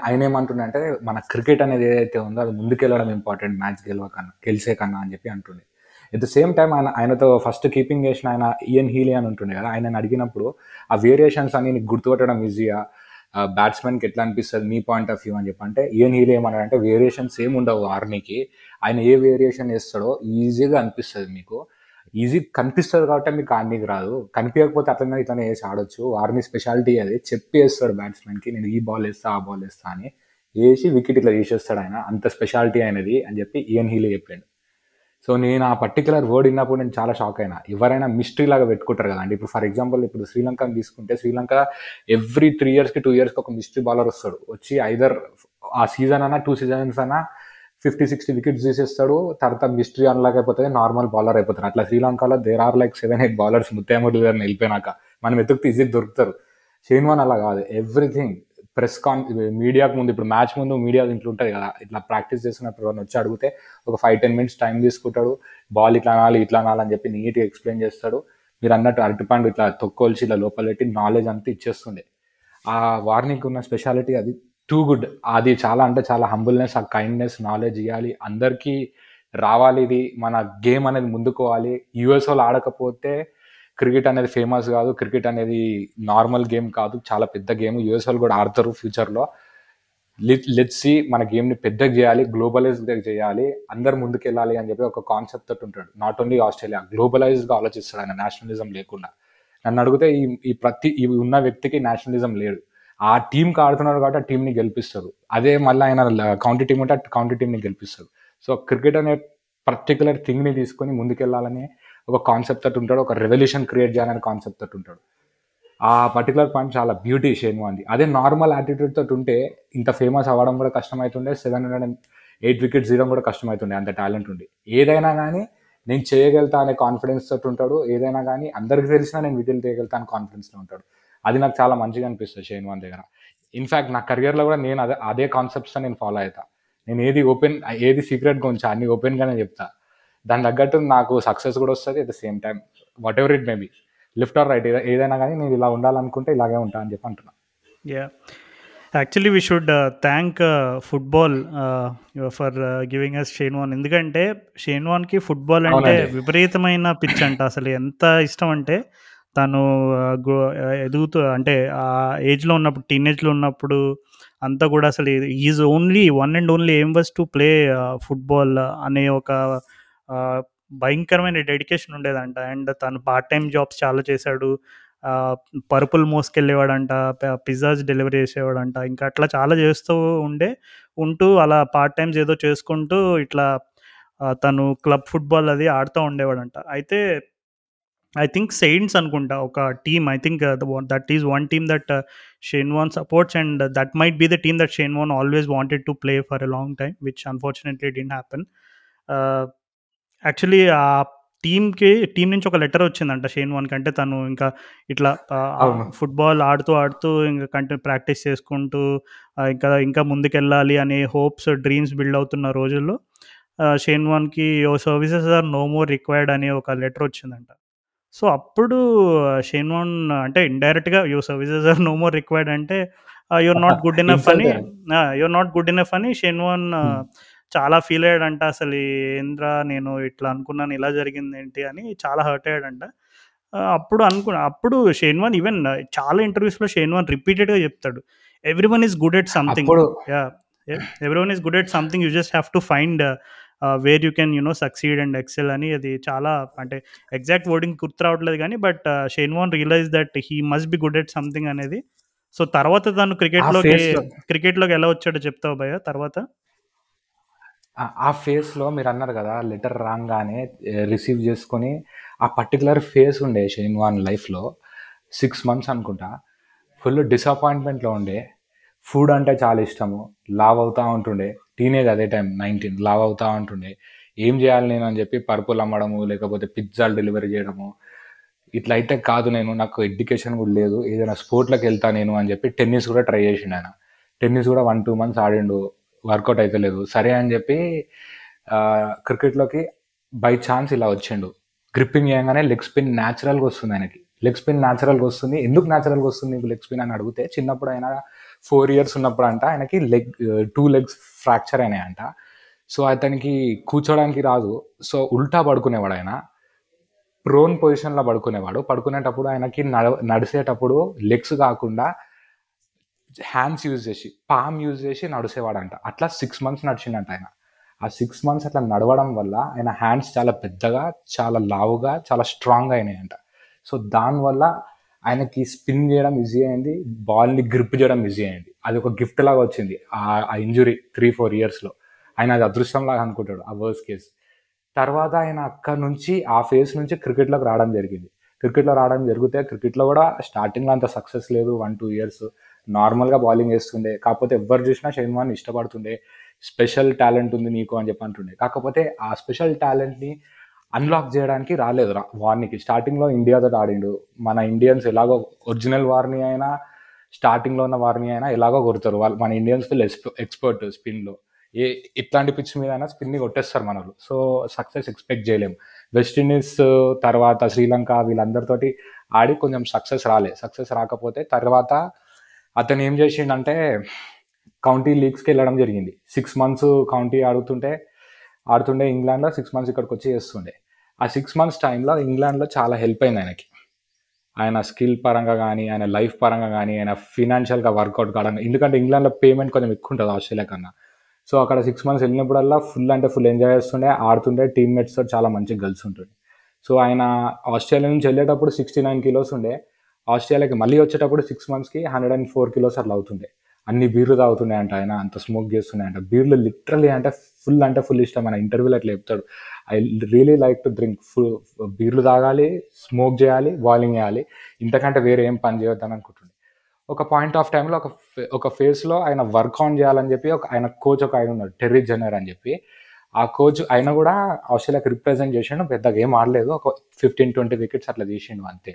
ఆయన ఏమంటుండే అంటే మన క్రికెట్ అనేది ఏదైతే ఉందో అది ముందుకెళ్ళడం ఇంపార్టెంట్ మ్యాచ్ గెలవకన్నా గెలిసే కన్నా అని చెప్పి అంటుండే. ఎట్ ద సేమ్ టైం ఆయన ఆయనతో ఫస్ట్ కీపింగ్ చేసిన ఆయన ఈఎన్ హీలీ అని ఉంటుండే కదా ఆయన అడిగినప్పుడు ఆ వేరియేషన్స్ అన్ని నీకు గుర్తుపట్టడం ఈజీగా బ్యాట్స్మెన్కి ఎట్లా అనిపిస్తుంది? మీ పాయింట్ ఆఫ్ వ్యూ అని చెప్పి. అంటే ఈఎన్ హీలీ ఏమన్నాడంటే వేరియేషన్స్ ఏమి ఉండవు ఆర్మీకి. ఆయన ఏ వేరియేషన్ వేస్తాడో ఈజీగా అనిపిస్తుంది మీకు. ఈజీ కనిపిస్తుంది కాబట్టి మీకు ఆర్మీకి రాదు. కనిపించకపోతే అట్లనే ఇతను వేసి ఆడొచ్చు. ఆర్మీ స్పెషాలిటీ అది. చెప్పి వేస్తాడు బ్యాట్స్మెన్కి నేను ఈ బాల్ వేస్తా ఆ బాల్ వేస్తా అని. వేసి వికెట్ ఇట్లా తీసేస్తాడు ఆయన. అంత స్పెషాలిటీ అయినది అని చెప్పి ఈఎన్ హీలీ చెప్పాడు. సో నేను ఆ పర్టికులర్ వర్డ్ విన్నప్పుడు నేను చాలా షాక్ అయినా. ఎవరైనా మిస్టరీ లాగా పెట్టుకుంటారు కదండి ఇప్పుడు ఫర్ ఎగ్జాంపుల్ ఇప్పుడు శ్రీలంకని తీసుకుంటే శ్రీలంక ఎవ్రీ త్రీ ఇయర్స్కి టూ ఇయర్స్కి ఒక మిస్టరీ బౌలర్ వస్తాడు. వచ్చి ఐదర్ ఆ సీజన్ అన్నా టూ సీజన్స్ అన్నా ఫిఫ్టీ సిక్స్టీ వికెట్స్ తీసేస్తాడు. తర్వాత మిస్టరీ అన్లాగ్ అయిపోతుంది నార్మల్ బౌలర్ అయిపోతారు అట్లా శ్రీలంకలో there are like seven eight bowlers ముత్తేమూర్లు వెళ్ళిపోయినాక. మనం ఎత్తుకుతే ఈజీగా దొరుకుతారు. షేన్ అలా కాదు. ఎవ్రీథింగ్ ప్రెస్ కాన్ మీడియాకు ముందు ఇప్పుడు మ్యాచ్ ముందు మీడియా ఇంట్లో ఉంటుంది కదా ఇట్లా ప్రాక్టీస్ చేస్తున్నప్పుడు ఎవరైనా వచ్చి అడిగితే ఒక ఫైవ్ టెన్ మినిట్స్ టైం తీసుకుంటాడు బాల్ ఇట్లా అనాలి ఇట్లా అనాలని చెప్పి నీట్గా ఎక్స్ప్లెయిన్ చేస్తాడు. మీరు అన్నట్టు అరటిపండు ఇట్లా తొక్కోల్చి ఇలా లోపల పెట్టి నాలెడ్జ్ అంతా ఇచ్చేస్తుండే. ఆ వార్నింగ్ ఉన్న స్పెషాలిటీ అది టూ గుడ్ అది చాలా అంటే చాలా హంబుల్నెస్ ఆ కైండ్నెస్ నాలెడ్జ్ ఇవ్వాలి. అందరికీ రావాలి ఇది మన గేమ్ అనేది ముందుకోవాలి యూఎస్ వాళ్ళు ఆడకపోతే క్రికెట్ అనేది ఫేమస్ కాదు క్రికెట్ అనేది నార్మల్ గేమ్ కాదు చాలా పెద్ద గేమ్. యూఎస్ వాళ్ళు కూడా ఆడతారు ఫ్యూచర్లో లెట్సి మన గేమ్ని పెద్దగా చేయాలి గ్లోబలైజ్గా చేయాలి అందరు ముందుకెళ్ళాలి అని చెప్పి ఒక కాన్సెప్ట్ తోటి ఉంటాడు. నాట్ ఓన్లీ ఆస్ట్రేలియా గ్లోబలైజ్గా ఆలోచిస్తాడు ఆయన నేషనలిజం లేకుండా. నన్ను అడిగితే ఈ ఈ ప్రతి ఈ ఉన్న వ్యక్తికి నేషనలిజం లేడు ఆ టీంకి ఆడుతున్నారు కాబట్టి ఆ టీంని గెలిపిస్తారు అదే మళ్ళీ ఆయన కౌంటీ టీం ఉంటే కౌంటీ టీంని గెలిపిస్తారు సో క్రికెట్ అనే పర్టికులర్ థింగ్ని తీసుకొని ముందుకెళ్ళాలని ఒక కాన్సెప్ట్ తోటి ఉంటాడు ఒక రెవల్యూషన్ క్రియేట్ చేయాలనే కాన్సెప్ట్ తోటి ఉంటాడు. ఆ పర్టికులర్ పాయింట్ చాలా బ్యూటీ షేన్ వాంది అదే నార్మల్ యాటిట్యూడ్ తోటి ఉంటే ఇంత ఫేమస్ అవ్వడం కూడా కష్టమవుతుండే seven hundred and eight wickets తీయడం కూడా కష్టమవుతుండే అంత టాలెంట్ ఉండి. ఏదైనా కానీ నేను చేయగలుగుతా అనే కాన్ఫిడెన్స్ తోటి ఉంటాడు ఏదైనా కానీ అందరికి తెలిసినా నేను వికెట్ తీయగలుగుతా అనే కాన్ఫిడెన్స్లో ఉంటాడు. అది నాకు చాలా మంచిగా అనిపిస్తుంది షేన్ వాన్ దగ్గర. ఇన్ఫ్యాక్ట్ నా కెరియర్లో కూడా నేను అదే అదే కాన్సెప్ట్స్ నేను ఫాలో అవుతా నేను ఏది ఓపెన్ ఏది సీక్రెట్గా ఉంచా అన్ని ఓపెన్గానే చెప్తా. దాని తగ్గట్టు నాకు సక్సెస్ కూడా వస్తుంది at the same time whatever it may be left or right ఏదైనా కానీ నేను ఇలా ఉండాలనుకుంటే ఇలాగే ఉంటా అని చెప్పి అంటున్నా. Yeah actually we should thank football for giving us Shane Warne ఎందుకంటే షేన్ వాన్కి ఫుట్బాల్ అంటే. విపరీతమైన పిచ్ అంట. అసలు ఎంత ఇష్టం అంటే తను ఎదుగుతూ అంటే ఆ ఏజ్లో ఉన్నప్పుడు టీనేజ్లో ఉన్నప్పుడు అంతా కూడా అసలు is only one and only aim was to play football అనే ఒక భయంకరమైన డెడికేషన్ ఉండేదంట. అండ్ తను పార్ట్ టైం జాబ్స్ చాలా చేశాడు. పరుపులు మోసుకెళ్ళేవాడంట పిజ్జాస్ డెలివరీ చేసేవాడంట. ఇంకా అట్లా చాలా చేస్తూ ఉండే ఉంటూ అలా పార్ట్ టైమ్స్ ఏదో చేసుకుంటూ ఇట్లా తను క్లబ్ ఫుట్బాల్ అది ఆడుతూ ఉండేవాడంట. అయితే ఐ థింక్ సెయింట్స్ అనుకుంటా ఒక team. I think that is one team that Shane Warne supports and that might be the team that Shane Warne always wanted to play for a long time which unfortunately didn't happen actually ఆ టీంకి టీం నుంచి ఒక లెటర్ వచ్చిందంట షేన్ వాన్కి అంటే తను ఇంకా ఇట్లా. ఫుట్బాల్ ఆడుతూ ఆడుతూ ఇంకా కంటిన్యూ ప్రాక్టీస్ చేసుకుంటూ ఇంకా ఇంకా ముందుకెళ్ళాలి అనే హోప్స్ డ్రీమ్స్ బిల్డ్ అవుతున్న రోజుల్లో Shane వాన్కి your services are no more required అనే ఒక లెటర్ వచ్చిందంట సో అప్పుడు షేన్ వాన్ అంటే ఇండైరెక్ట్గా your services are no more required అంటే యువర్ నాట్ గుడ్ ఇనఫ్ అని యువర్ నాట్ గుడ్ ఇనఫ్ అని షేన్ వాన్. చాలా ఫీల్ అయ్యాడంట. అసలు ఏంద్రా నేను ఇట్లా అనుకున్నాను ఇలా జరిగింది ఏంటి అని చాలా హర్ట్ అయ్యాడంట. అప్పుడు అనుకు అప్పుడు షేన్ వాన్ ఈవెన్ చాలా ఇంటర్వ్యూస్లో షేన్ వాన్ రిపీటెడ్గా చెప్తాడు. Everyone is good at something yeah everyone is good at something you just have to find where you can you know succeed and excel అని అది చాలా అంటే ఎగ్జాక్ట్ వర్డింగ్ గుర్తు రావట్లేదు కానీ but Shane Warne realise that he must be good at something అనేది. సో తర్వాత తను క్రికెట్లోకి క్రికెట్లోకి ఎలా వచ్చాడో చెప్తావు భయ్య తర్వాత? ఆ- ఫేస్లో మీరు అన్నారు కదా లెటర్ రాగానే రిసీవ్ చేసుకొని ఆ పర్టికులర్ ఫేస్ ఉండే షైన్ వాన్ లైఫ్లో సిక్స్ మంత్స్ అనుకుంటా ఫుల్ డిసప్పాయింట్మెంట్లో ఉండే. ఫుడ్ అంటే చాలా ఇష్టము. లావ్ అవుతూ ఉంటుండే. టీనేజ్ అదే టైం నైన్టీన్ లావ్ అవుతూ ఉంటుండే. ఏం చేయాలి నేను అని చెప్పి పరుపులు అమ్మడము లేకపోతే పిజ్జాలు డెలివరీ చేయడము. ఇట్లా అయితే కాదు నేను నాకు ఎడ్యుకేషన్ కూడా లేదు. ఏదైనా స్పోర్ట్లకు వెళ్తా నేను అని చెప్పి టెన్నిస్ కూడా ట్రై చేసిండు ఆయన. టెన్నిస్ కూడా వన్ టూ మంత్స్ ఆడిండు. వర్కౌట్ అవుతలేదు సరే అని చెప్పి క్రికెట్లోకి బై ఛాన్స్ ఇలా వచ్చిండు. గ్రిప్పింగ్ చేయగానే లెగ్ స్పిన్ న్యాచురల్గా వస్తుంది ఆయనకి. లెగ్ స్పిన్ న్యాచురల్గా వస్తుంది. ఎందుకు న్యాచురల్గా వస్తుంది నీకు లెగ్ స్పిన్ అని అడిగితే చిన్నప్పుడు ఆయన ఫోర్ ఇయర్స్ ఉన్నప్పుడు అంట ఆయనకి లెగ్ టూ లెగ్స్ ఫ్రాక్చర్ అయినాయంట. సో అతనికి కూర్చోడానికి రాదు. సో ఉల్టా పడుకునేవాడు ఆయన. ప్రోన్ పొజిషన్లో పడుకునేవాడు. పడుకునేటప్పుడు ఆయనకి నడ నడిచేటప్పుడు లెగ్స్ కాకుండా హ్యాండ్స్ యూజ్ చేసి పామ్ యూజ్ చేసి నడిచేవాడంట. అట్లా సిక్స్ మంత్స్ నడిచిండంట ఆయన. ఆ సిక్స్ మంత్స్ అట్లా నడవడం వల్ల ఆయన హ్యాండ్స్ చాలా పెద్దగా చాలా లావుగా చాలా స్ట్రాంగ్ అయినాయంట. సో దానివల్ల ఆయనకి స్పిన్ చేయడం ఈజీ అయింది బాల్ని గ్రిప్ చేయడం ఈజీ అయింది. అది ఒక గిఫ్ట్ లాగా వచ్చింది. ఆ- ఇంజురీ త్రీ ఫోర్ ఇయర్స్లో ఆయన అది అదృష్టం లాగా అనుకుంటాడు ఆ వర్స్ కేస్ తర్వాత ఆయన అక్కడ నుంచి ఆ ఫేజ్ నుంచి క్రికెట్లోకి రావడం జరిగింది. క్రికెట్లో రావడం జరిగితే క్రికెట్లో కూడా స్టార్టింగ్లో అంత సక్సెస్ లేదు వన్ టూ ఇయర్స్ నార్మల్గా బౌలింగ్ వేస్తుండే. కాకపోతే ఎవరు చూసినా షైన్ వాన్ ఇష్టపడుతుండే. స్పెషల్ టాలెంట్ ఉంది నీకు అని చెప్పి అంటుండే. కాకపోతే ఆ స్పెషల్ టాలెంట్ని అన్లాక్ చేయడానికి రాలేదు రా వార్నికి. స్టార్టింగ్లో ఇండియాతో ఆడిండు. మన ఇండియన్స్ ఎలాగో ఒరిజినల్ వార్ని అయినా స్టార్టింగ్లో ఉన్న వార్ని అయినా ఎలాగో కొడతారు. వాళ్ళు మన ఇండియన్స్ ఫుల్ ఎక్స్పర్ట్ స్పిన్లో. ఏ ఇట్లాంటి పిచ్ మీద అయినా స్పిన్ని కొట్టేస్తారు మనలు సో సక్సెస్ ఎక్స్పెక్ట్ చేయలేము వెస్టిండీస్ తర్వాత శ్రీలంక వీళ్ళందరితోటి ఆడి కొంచెం సక్సెస్ రాలే. సక్సెస్ రాకపోతే తర్వాత అతను ఏం చేసిండంటే కౌంటీ లీగ్స్కి వెళ్ళడం జరిగింది. సిక్స్ మంత్స్ కౌంటీ ఆడుతుంటే ఆడుతుండే ఇంగ్లాండ్లో సిక్స్ మంత్స్ ఇక్కడికి వచ్చి చేస్తుండే. ఆ సిక్స్ మంత్స్ టైంలో ఇంగ్లాండ్లో చాలా హెల్ప్ అయింది ఆయనకి. ఆయన స్కిల్ పరంగా కానీ ఆయన లైఫ్ పరంగా కానీ ఆయన ఫినాన్షియల్గా వర్కౌట్ కావడం ఎందుకంటే ఇంగ్లాండ్లో పేమెంట్ కొంచెం ఎక్కువ ఉంటుంది ఆస్ట్రేలియా కన్నా. సో అక్కడ సిక్స్ మంత్స్ వెళ్ళినప్పుడల్లా ఫుల్ అంటే ఫుల్ ఎంజాయ్ చేస్తుండే ఆడుతుండే టీమ్మేట్స్తో చాలా మంచిగా కలిసి ఉంటుండే. సో ఆయన ఆస్ట్రేలియా నుంచి వెళ్ళేటప్పుడు సిక్స్టీ నైన్ కిలోస్ ఉండే. ఆస్ట్రేలియాకి మళ్ళీ వచ్చేటప్పుడు సిక్స్ మంత్స్కి హండ్రెడ్ అండ్ ఫోర్ కిలోస్ అట్లా అవుతుండే. అన్ని బీర్లు తాగుతున్నాయంట అంట ఆయన అంత స్మోక్ చేస్తున్నాయంట అంట బీర్లు లిటరలీ అంటే ఫుల్ అంటే ఫుల్ ఇష్టం. ఆయన ఇంటర్వ్యూలో అట్లా చెప్తాడు I really like to drink full బీర్లు తాగాలి స్మోక్ చేయాలి బాలింగ్ చేయాలి. ఇంతకంటే వేరే ఏం పని చేయొద్దని అనుకుంటుండే. ఒక పాయింట్ ఆఫ్ టైంలో ఒక ఒక ఫేస్లో ఆయన వర్క్ ఆన్ చేయాలని చెప్పి ఒక ఆయన కోచ్ ఒక ఆయన ఉన్నాడు టెర్రీ జనర్ అని చెప్పి. ఆ కోచ్ ఆయన కూడా ఆస్ట్రేలియాకి రిప్రజెంట్ చేసిండు పెద్దగా ఏం ఆడలేదు. ఒక ఫిఫ్టీన్ ట్వంటీ వికెట్స్ అట్లా తీసిండు అంతే.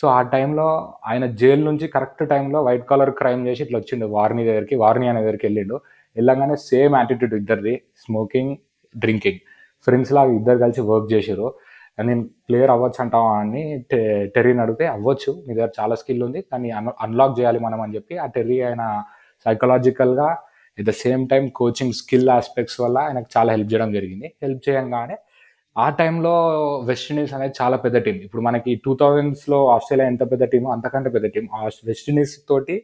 సో ఆ టైంలో ఆయన జైలు నుంచి కరెక్ట్ టైంలో వైట్ కాలర్ క్రైమ్ చేసి ఇట్లా వచ్చిండు వార్ని దగ్గరికి వార్ని అనే దగ్గరికి వెళ్ళిండు. వెళ్ళగానే సేమ్ యాటిట్యూడ్ ఇద్దరిది స్మోకింగ్ డ్రింకింగ్. ఫ్రెండ్స్ లాగా ఇద్దరు కలిసి వర్క్ చేసారు నేను ప్లేయర్ అవ్వచ్చు అంటావా అని టె- టెర్రీని అడిగితే అవ్వచ్చు మీ దగ్గర చాలా స్కిల్ ఉంది దాన్ని అన్ అన్లాక్ చేయాలి మనం అని చెప్పి ఆ టెర్రీ ఆయన సైకలాజికల్గా at the same time coaching skill aspects వల్ల ఆయనకు చాలా హెల్ప్ చేయడం జరిగింది. హెల్ప్ చేయంగానే ఆ టైంలో వెస్టిండీస్ అనేది చాలా పెద్ద టీం ఇప్పుడు మనకి టూ థౌజండ్స్లో ఆస్ట్రేలియా ఎంత పెద్ద టీమో అంతకంటే పెద్ద టీం వెస్టిండీస్ తోటి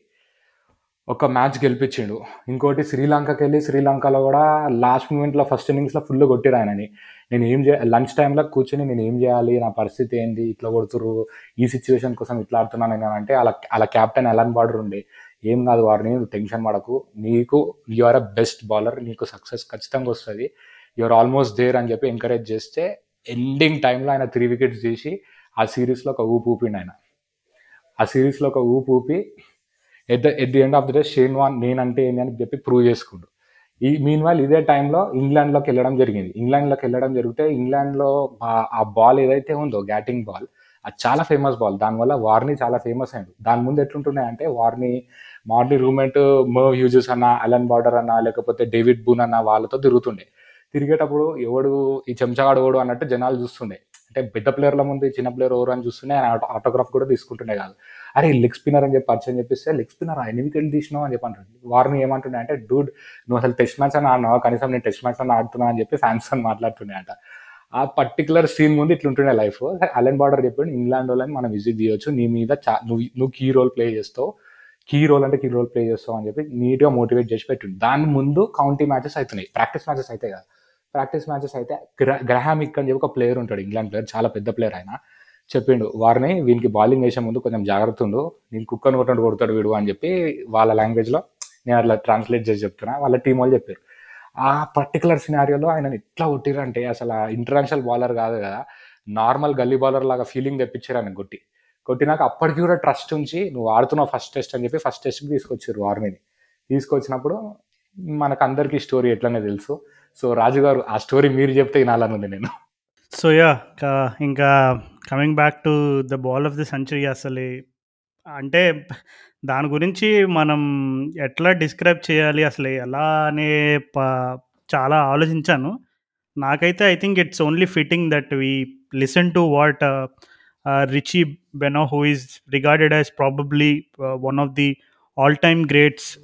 ఒక మ్యాచ్ గెలిపించిండు. ఇంకోటి శ్రీలంకకి వెళ్ళి శ్రీలంకలో కూడా లాస్ట్ మూమెంట్లో ఫస్ట్ ఇన్నింగ్స్లో ఫుల్ కొట్టిరు ఆయనని. నేను ఏం చే లంచ్ టైంలో కూర్చొని నేను ఏం చేయాలి? నా పరిస్థితి ఏంది? ఇట్లా కొడుతురు ఈ సిచ్యువేషన్ కోసం ఇట్లా ఆడుతున్నాను నేను అంటే అలా అలా క్యాప్టెన్ ఎలాన్ బార్డర్ ఉండే. ఏం కాదు వారిని టెన్షన్ పడకు. నీకు you are a best bowler నీకు సక్సెస్ ఖచ్చితంగా వస్తుంది. యువర్ ఆల్మోస్ట్ దేర్ అని చెప్పి ఎంకరేజ్ చేస్తే ఎండింగ్ టైంలో ఆయన త్రీ వికెట్స్ తీసి ఆ సిరీస్లో ఒక ఊపు ఊపిండు ఆయన. ఆ సిరీస్లో ఒక ఊపు ఊపి at the at the end of the day Shane Warne నేనంటే ఏంటి అని చెప్పి ప్రూవ్ చేసుకుండు. ఈ మీన్ వైల్ ఇదే టైంలో ఇంగ్లాండ్లోకి వెళ్ళడం జరిగింది. ఇంగ్లాండ్లోకి వెళ్ళడం జరిగితే ఇంగ్లాండ్లో ఆ- బాల్ ఏదైతే ఉందో బ్యాటింగ్ బాల్ అది చాలా ఫేమస్ బాల్ దానివల్ల వార్ని చాలా ఫేమస్ అయింది దాని ముందు ఎట్లుంటున్నాయి అంటే వార్ని మార్ని రూమెంట్ మర్వ్ హ్యూజెస్ అన్న అలన్ బార్డర్ అన్న లేకపోతే డేవిడ్ బూన్ అన్న వాళ్ళతో తిరుగుతుండే. తిరిగేటప్పుడు ఎవడు ఈ చెంచగాడు ఎవడు అన్నట్టు జనాలు చూస్తుండే. అంటే పెద్ద ప్లేయర్ల ముందు చిన్న ప్లేయర్ ఎవరు అని చూస్తుండే ఆయన ఆటోగ్రాఫ్ కూడా తీసుకుంటుండే కాదు. అరే లెగ్ స్పిన్నర్ అని చెప్పి పరిచయం చెప్పిస్తే లెగ్ స్పిన్నర్ ఎన్ని వెళ్ళి తీసినావు? అని చెప్పి అంటుండే. వారిని ఏమంటుండే అంటే డూడ్ నువ్వు అసలు టెస్ట్ మ్యాచ్ అని ఆడినావు? కనీసం నేను టెస్ట్ మ్యాచ్ అని ఆడుతున్నా అని చెప్పి ఫ్యాన్స్ అని మాట్లాడుతుండే అంట. ఆ పర్టికులర్ సీన్ ముందు ఇట్లుంటుండే లైఫ్ అలెన్ బార్డర్ చెప్పాడు ఇంగ్లాండ్ వాళ్ళని మనం విజిట్ చేయొచ్చు. నీ మీద చా నువ్వు నువ్వు కీ రోల్ ప్లే చేస్తావు. కీ రోల్ అంటే కీ రోల్ ప్లే చేస్తావు అని చెప్పి నీట్గా మోటివేట్ చేసి పెట్టిండు. దాని ముందు కౌంటీ మ్యాచెస్ అవుతున్నాయి. ప్రాక్టీస్ మ్యాచెస్ అయితే కదా. ప్రాక్టీస్ మ్యాచెస్ అయితే గ్రహామ్ గ్రహామిక్ అని చెప్పి ఒక ప్లేయర్ ఉంటాడు ఇంగ్లాండ్ ప్లేయర్ చాలా పెద్ద ప్లేయర్ ఆయన. చెప్పిండు వారిని వీనికి బౌలింగ్ వేసే ముందు కొంచెం జాగ్రత్త ఉండు నేను కుక్కను కొట్టండి కొడతాడు వీడు అని చెప్పి వాళ్ళ లాంగ్వేజ్లో నేను అట్లా ట్రాన్స్లేట్ చేసి చెప్తున్నా వాళ్ళ టీం వాళ్ళు చెప్పారు. ఆ పర్టికులర్ సినారియోలో ఆయన ఎట్లా కొట్టిరంటే అసలు ఇంటర్నేషనల్ బౌలర్ కాదు కదా నార్మల్ గల్లీ బౌలర్ లాగా ఫీలింగ్ తెప్పించారు ఆయన కొట్టి. కొట్టినాక అప్పటికి కూడా ట్రస్ట్ ఉంచి నువ్వు ఆడుతున్నావు ఫస్ట్ టెస్ట్ అని చెప్పి ఫస్ట్ టెస్ట్కి తీసుకొచ్చారు వార్మిని తీసుకొచ్చినప్పుడు మనకు అందరికీ స్టోరీ ఎట్లనే తెలుసు. సో రాజు గారు ఆ స్టోరీ మీరు చెప్తే వినాలనుంది నేను. సో యా ఇంకా coming back to the ball of the century అసలు. అంటే దాని గురించి మనం ఎట్లా డిస్క్రైబ్ చేయాలి అసలు ఎలా అనే ప- చాలా ఆలోచించాను. నాకైతే I think it's only fitting that we listen to what Richie Benaud who is regarded as probably one of the all time greats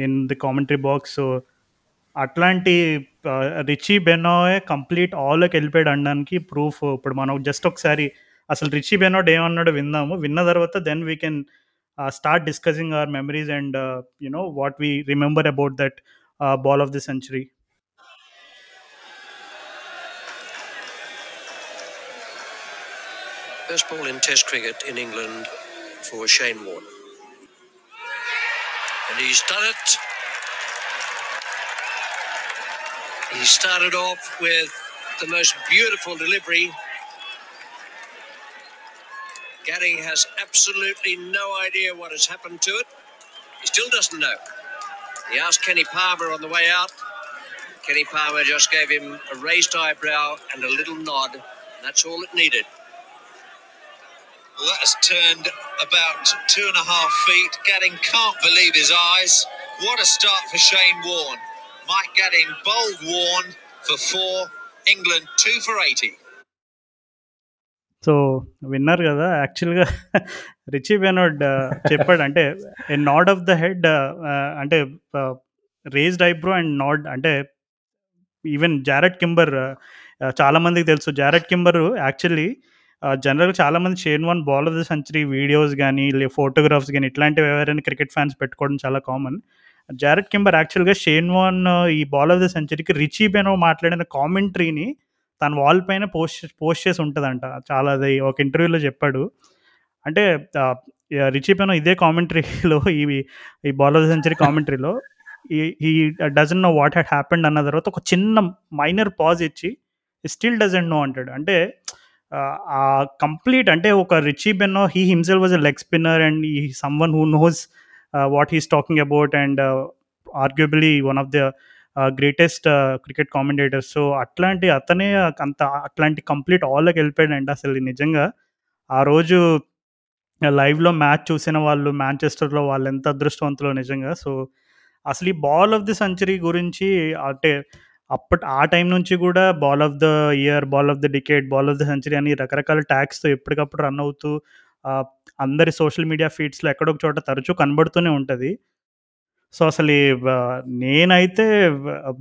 in the commentary box. So అట్లాంటి రిచీ బెనోయే కంప్లీట్ ఆల్కి వెళ్ళిపోయాడు అనడానికి ప్రూఫ్ ఇప్పుడు మనం జస్ట్ ఒకసారి అసలు రిచీ బెనోడ్ ఏమన్నాడో విందాము విన్న తర్వాత then we can start discussing our memories and you know what we remember about that ball of the century First ball in Test cricket in England for Shane Warne. And he's done it. He started off with the most beautiful delivery. Gary has absolutely no idea what has happened to it. He still doesn't know. He asked Kenny Palmer on the way out. Kenny Palmer just gave him a raised eyebrow and a little nod. That's all it needed. Well, that has turned about two and a half feet. Gadding can't believe his eyes. What a start for Shane Warne. Mike Gadding bold Warne for four. England two for 80. So విన్నారు కదా యాక్చువల్గా రిచీ బెనోడ్ చెప్పాడు అంటే a nod of the head అంటే రేజ్డ్ ఐబ్రో అండ్ నాడ్ అంటే ఈవెన్ జారెట్ కింబర్ చాలామందికి తెలుసు జారెట్ కింబర్ యాక్చువల్లీ జనరల్గా చాలామంది Shane Warne ball of the century videos కానీ లే ఫోటోగ్రాఫ్స్ కానీ ఇట్లాంటివి ఎవరైనా క్రికెట్ ఫ్యాన్స్ పెట్టుకోవడం చాలా కామన్ జారెట్ కింబర్ యాక్చువల్గా షేన్ వన్ ఈ బాల్ ఆఫ్ ద సెంచరీకి రిచీ బెనో మాట్లాడిన కామెంటరీని తన వాల్ పైన పోస్ట్ పోస్ట్ చేసి ఉంటుందంట. చాలా అది ఒక ఇంటర్వ్యూలో చెప్పాడు. అంటే రిచీ పెనో ఇదే కామెంటరీలో ఈ ఈ బాల్ ఆఫ్ ద సెంచరీ కామెంటరీలో ఈ doesn't know what had happened అన్న తర్వాత ఒక చిన్న మైనర్ పాజ్ ఇచ్చి స్టిల్ డజంట్ నో అంటాడు. అంటే కంప్లీట్ అంటే ఒక Richie Benaud he himself was a leg spinner and is someone who knows what he's talking about and arguably one of the greatest cricket commentators so అట్లాంటి అతనే అంత అట్లాంటి కంప్లీట్ ఆల్లోకి వెళ్ళిపోయాడండి అసలు నిజంగా. ఆ రోజు లైవ్లో మ్యాచ్ చూసిన వాళ్ళు మ్యాంచెస్టర్లో వాళ్ళు ఎంత అదృష్టవంతులో నిజంగా. సో అసలు ఈ బాల్ ఆఫ్ ది సెంచరీ గురించి అంటే అప్పటి ఆ టైం నుంచి కూడా ball of the year ball of the decade ball of the century అని రకరకాల ట్యాగ్స్తో ఎప్పటికప్పుడు రన్ అవుతూ అందరి సోషల్ మీడియా ఫీడ్స్లో ఎక్కడొక చోట తరచూ కనబడుతూనే ఉంటుంది. సో అసలు నేనైతే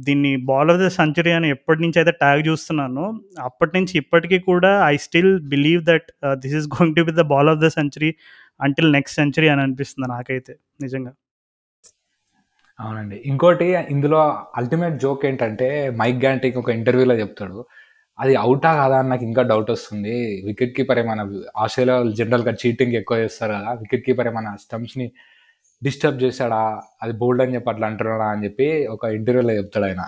దీన్ని బాల్ ఆఫ్ ద సెంచరీ అని ఎప్పటి నుంచి అయితే ట్యాగ్ చూస్తున్నాను అప్పటి నుంచి ఇప్పటికీ కూడా I still believe that this is going to be the ball of the century until next century అని అనిపిస్తుంది నాకైతే నిజంగా. అవునండి. ఇంకోటి ఇందులో అల్టిమేట్ జోక్ ఏంటంటే మైక్ గ్యాంటీకి ఒక ఇంటర్వ్యూలో చెప్తాడు. అది అవుటా కాదా అని నాకు ఇంకా డౌట్ వస్తుంది. వికెట్ కీపర్ ఏమైనా ఆస్ట్రేలియా జనరల్గా చీటింగ్ ఎక్కువ చేస్తారు కదా వికెట్ కీపర్ ఏమైనా స్టంప్స్ని డిస్టర్బ్ చేశాడా అది బోల్డ్ అని చెప్పి అట్లా అంటున్నాడా అని చెప్పి ఒక ఇంటర్వ్యూలో చెప్తాడు ఆయన.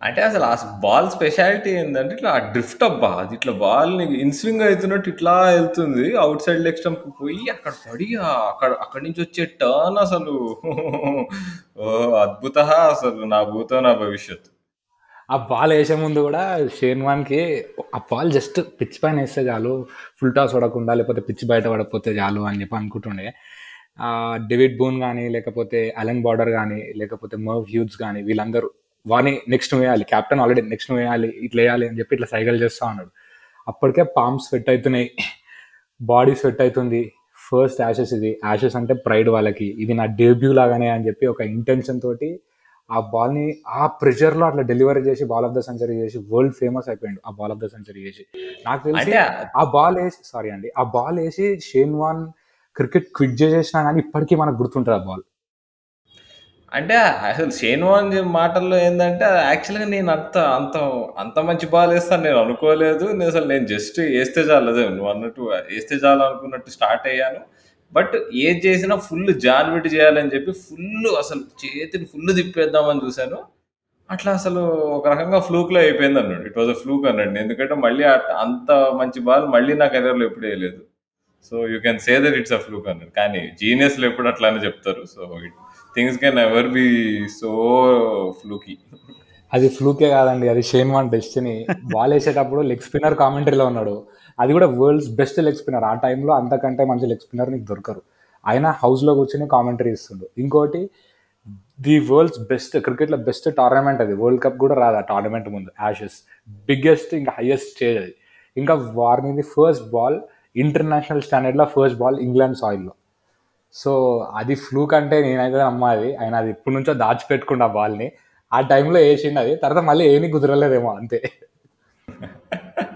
అంటే అసలు ఆ బాల్ స్పెషాలిటీ ఏంటంటే ఇట్లా డ్రిఫ్ట్ అబ్బా. అది ఇట్లా బాల్ ఇన్స్వింగ్ అవుతున్నట్టు ఇట్లా వెళ్తుంది. అవుట్ సైడ్ లెగ్ స్టంప్ పోయి అక్కడ పడి అక్కడ అక్కడి నుంచి వచ్చే టర్న్ అసలు. ఓ అద్భుత అసలు నా భూతో నా భవిష్యత్తు. ఆ బాల్ వేసే ముందు కూడా షేన్ వాన్కి ఆ బాల్ జస్ట్ పిచ్ పైన వేస్తే చాలు ఫుల్ టాస్ పడకుండా లేకపోతే పిచ్ బయట పడకపోతే చాలు అని చెప్పి అనుకుంటుండే. డేవిడ్ బూన్ కానీ లేకపోతే అలెన్ బార్డర్ కానీ లేకపోతే మర్వ్ హ్యూజ్ కానీ వీళ్ళందరూ వాని నెక్స్ట్ వేయాలి క్యాప్టెన్ ఆల్రెడీ నెక్స్ట్ వేయాలి ఇట్లా వేయాలి అని చెప్పి ఇట్లా సైకిల్ చేస్తూ ఉన్నాడు. అప్పటికే పామ్స్ స్వెట్ అవుతున్నాయి బాడీ స్వెట్ అవుతుంది. ఫస్ట్ యాషెస్ ఇది. యాషెస్ అంటే ప్రైడ్ వాళ్ళకి. ఇది నా డెబ్యూ లాగానే అని చెప్పి ఒక ఇంటెన్షన్ తోటి ఆ బాల్ని ఆ ప్రెషర్లో అట్లా డెలివరీ చేసి బాల్ ఆఫ్ ద సెంచరీ చేసి వరల్డ్ ఫేమస్ అయిపోయింది ఆ బాల్ ఆఫ్ ద సెంచరీ చేసి నాకు తెలిసి ఆ బాల్ వేసి సారీ అండి ఆ బాల్ వేసి షేన్ వాన్ క్రికెట్ క్విట్ చేసేసినా కానీ ఇప్పటికీ మనకు గుర్తుంటుంది ఆ బాల్ అంటే అసలు షేన్ వాన్ జీ మాటల్లో ఏందంటే యాక్చువల్‌గా నేను అంత అంత అంత మంచి బాల్ ఏస్తాను నేను అనుకోలేదు. నేను అసలు నేను జస్ట్ ఏస్తే చాలు అదే నువ్వన్నట్టు ఏస్తే చాలు అనుకున్నట్టు స్టార్ట్ అయ్యాను. బట్ ఏది చేసినా ఫుల్ జాన్విట్ చేయాలని చెప్పి ఫుల్ అసలు చేతిని ఫుల్ తిప్పేద్దామని చూశాను అట్లా అసలు ఒక రకంగా ఫ్లూక్‌లో అయిపోయిందన్నాడు. ఇట్ వాజ్ అ ఫ్లూక్ అన్నాడు. ఎందుకంటే మళ్ళీ అంత మంచి బాల్ మళ్ళీ నా కెరీర్లో ఎప్పుడు వేయలేదు so you can say that it's a fluke అన్నాడు. కానీ జీనియస్‌లు ఎప్పుడు అట్లానే చెప్తారు. So it things can ever be so fluky. అది ఫ్లూకే కాదండి. అది షేన్ వాన్ డెస్టినీ. బాల్ వేసేటప్పుడు లెగ్ స్పిన్నర్ కామెంటరీలో ఉన్నాడు. అది కూడా వరల్డ్స్ బెస్ట్ లెగ్ స్పిన్నర్. ఆ టైంలో అంతకంటే మంచి లెగ్ స్పిన్నర్ నీకు దొరకరు. ఆయన హౌస్‌లో కూర్చొని కామెంటరీ ఇస్తుండు. ఇంకోటి ది వరల్డ్స్ బెస్ట్ క్రికెట్‌లో బెస్ట్ టోర్నమెంట్ అది. వరల్డ్ కప్ కూడా రాదు ఆ టోర్నమెంట్ ముందు యాషెస్. బిగ్గెస్ట్ ఇంకా హైయెస్ట్ స్టేజ్ అది. ఇంకా వార్నింగ్‌ది ఫస్ట్ బాల్ ఇంటర్నేషనల్ స్టాండర్డ్‌లో ఫస్ట్ బాల్ ఇంగ్లాండ్ సాయిల్‌లో. సో అది ఫ్లూ కంటే నేనైతే నమ్మాలి. ఆయన అది ఇప్పటి నుంచో దాచిపెట్టుకుండు ఆ బాల్‌ని. ఆ టైంలో వేసిండు అది. తర్వాత మళ్ళీ ఏమీ కుదరలేదేమో అంతే.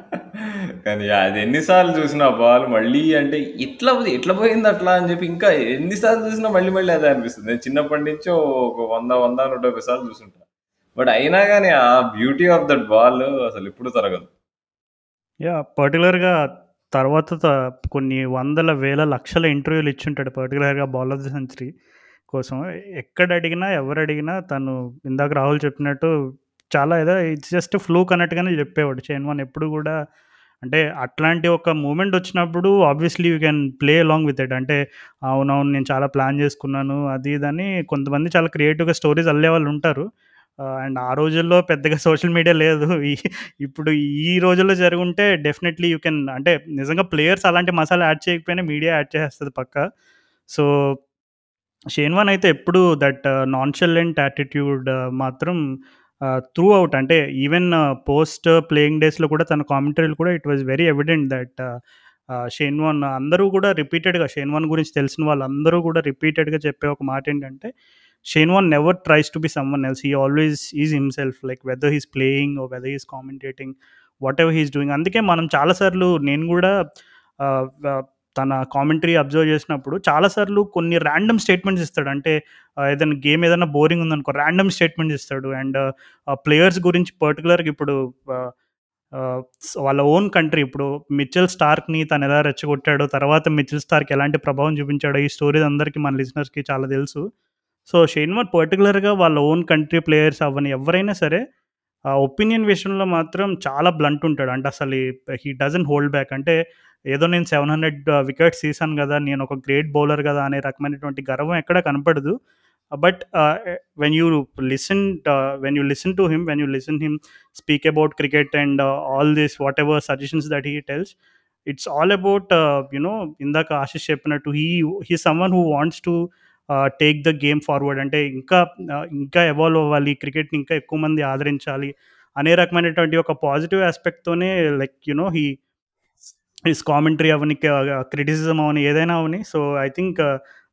కానీ అది ఎన్నిసార్లు చూసినా బాల్ మళ్ళీ అంటే ఇట్లా ఎట్లా పోయింది అట్లా అని చెప్పి ఇంకా ఎన్నిసార్లు చూసినా మళ్ళీ మళ్ళీ అదే అనిపిస్తుంది. నేను చిన్నప్పటి నుంచి ఒక వంద వంద నూట యాభై సార్లు చూసుంటా. బట్ అయినా కానీ ఆ బ్యూటీ ఆఫ్ దట్ బాల్ అసలు ఎప్పుడు తరగదు. యా పర్టికులర్గా తర్వాత కొన్ని వందల, వేల, లక్షల ఇంటర్వ్యూలు ఇచ్చుంటాడు. పర్టికులర్గా బాల్ ఆఫ్ ది సెంచరీ కోసం. ఎక్కడ అడిగినా, ఎవరు అడిగినా తను ఇందాక రాహుల్ చెప్పినట్టు చాలా ఏదో ఇట్స్ జస్ట్ ఫ్లూక్ అన్నట్టుగానే చెప్పేవాడు. చైన్ వన్ ఎప్పుడు కూడా అంటే అట్లాంటి ఒక మూమెంట్ వచ్చినప్పుడు obviously you can play along with it. అంటే అవునవును నేను చాలా ప్లాన్ చేసుకున్నాను. అది ఇది అని కొంతమంది చాలా క్రియేటివ్‌గా స్టోరీస్ అల్లేవాళ్ళు ఉంటారు. అండ్ ఆ రోజుల్లో పెద్దగా సోషల్ మీడియా లేదు. ఇప్పుడు ఈ రోజుల్లో జరుగుంటే డెఫినెట్‌లీ యూ కెన్ అంటే నిజంగా ప్లేయర్స్ అలాంటి మసాలా యాడ్ చేయకపోయినా మీడియా యాడ్ చేస్తుంది పక్క సో షేన్వాన్ అయితే ఎప్పుడు దట్ నాన్‌షలెంట్ యాటిట్యూడ్ మాత్రం త్రూ అవుట్ అంటే ఈవెన్ పోస్ట్ ప్లేయింగ్ డేస్‌లో కూడా తన కామెంటరీలు కూడా it was very evident that Shane Warne అందరూ కూడా రిపీటెడ్‌గా షేన్ వన్ గురించి తెలిసిన వాళ్ళందరూ కూడా రిపీటెడ్‌గా చెప్పే ఒక మాట ఏంటంటే Shane Warne never tries to be someone else. He always is himself like whether he's is playing whether he's is commentating whatever he's doing. అందుకే మనం చాలా సార్లు నేను కూడా తన కామెంటరీ అబ్జర్వ్ చేసినప్పుడు చాలా సార్లు కొన్ని ర్యాండమ్ స్టేట్మెంట్స్ ఇస్తాడు. అంటే ఏదైనా గేమ్ ఏదైనా బోరింగ్ ఉందనుకో ర్యాండమ్ స్టేట్మెంట్స్ ఇస్తాడు. అండ్ ప్లేయర్స్ గురించి పర్టికులర్గా ఇప్పుడు వాళ్ళ ఓన్ కంట్రీ ఇప్పుడు మిచెల్ స్టార్క్‌ని తను ఎలా రెచ్చగొట్టాడో, తర్వాత మిచెల్ స్టార్క్ ఎలాంటి ప్రభావం చూపించాడో ఈ స్టోరీస్ అందరికీ మన లిజనర్స్‌కి చాలా తెలుసు. సో షేన్ పర్టికులర్గా వాళ్ళ ఓన్ కంట్రీ ప్లేయర్స్ అవన్నీ ఎవరైనా సరే ఒపీనియన్ విషయంలో మాత్రం చాలా బ్లంట్ ఉంటాడు. అంటే అసలు హీ డజన్ హోల్డ్ బ్యాక్. అంటే ఏదో నేను 700 వికెట్స్ తీసాను కదా నేను ఒక గ్రేట్ బౌలర్ కదా అనే రకమైనటువంటి గర్వం ఎక్కడ కనపడదు. But when you listen when you listen to him, when you listen him speak about cricket and all this whatever suggestions that he tells it's all about you know ఇందాక ఆశిష్ చెప్పినట్టు he he someone who wants to take the game forward. అంటే ఇంకా ఇంకా ఎవాల్వ్ అవ్వాలి. క్రికెట్‌ని ఇంకా ఎక్కువ మంది ఆదరించాలి. అనే రకమైనటువంటి ఒక positive ఆస్పెక్ట్తోనే like you know no his commentary అవ్వని, క క్రిటిసిజం అవ్వని ఏదైనా అవ్వని. So I think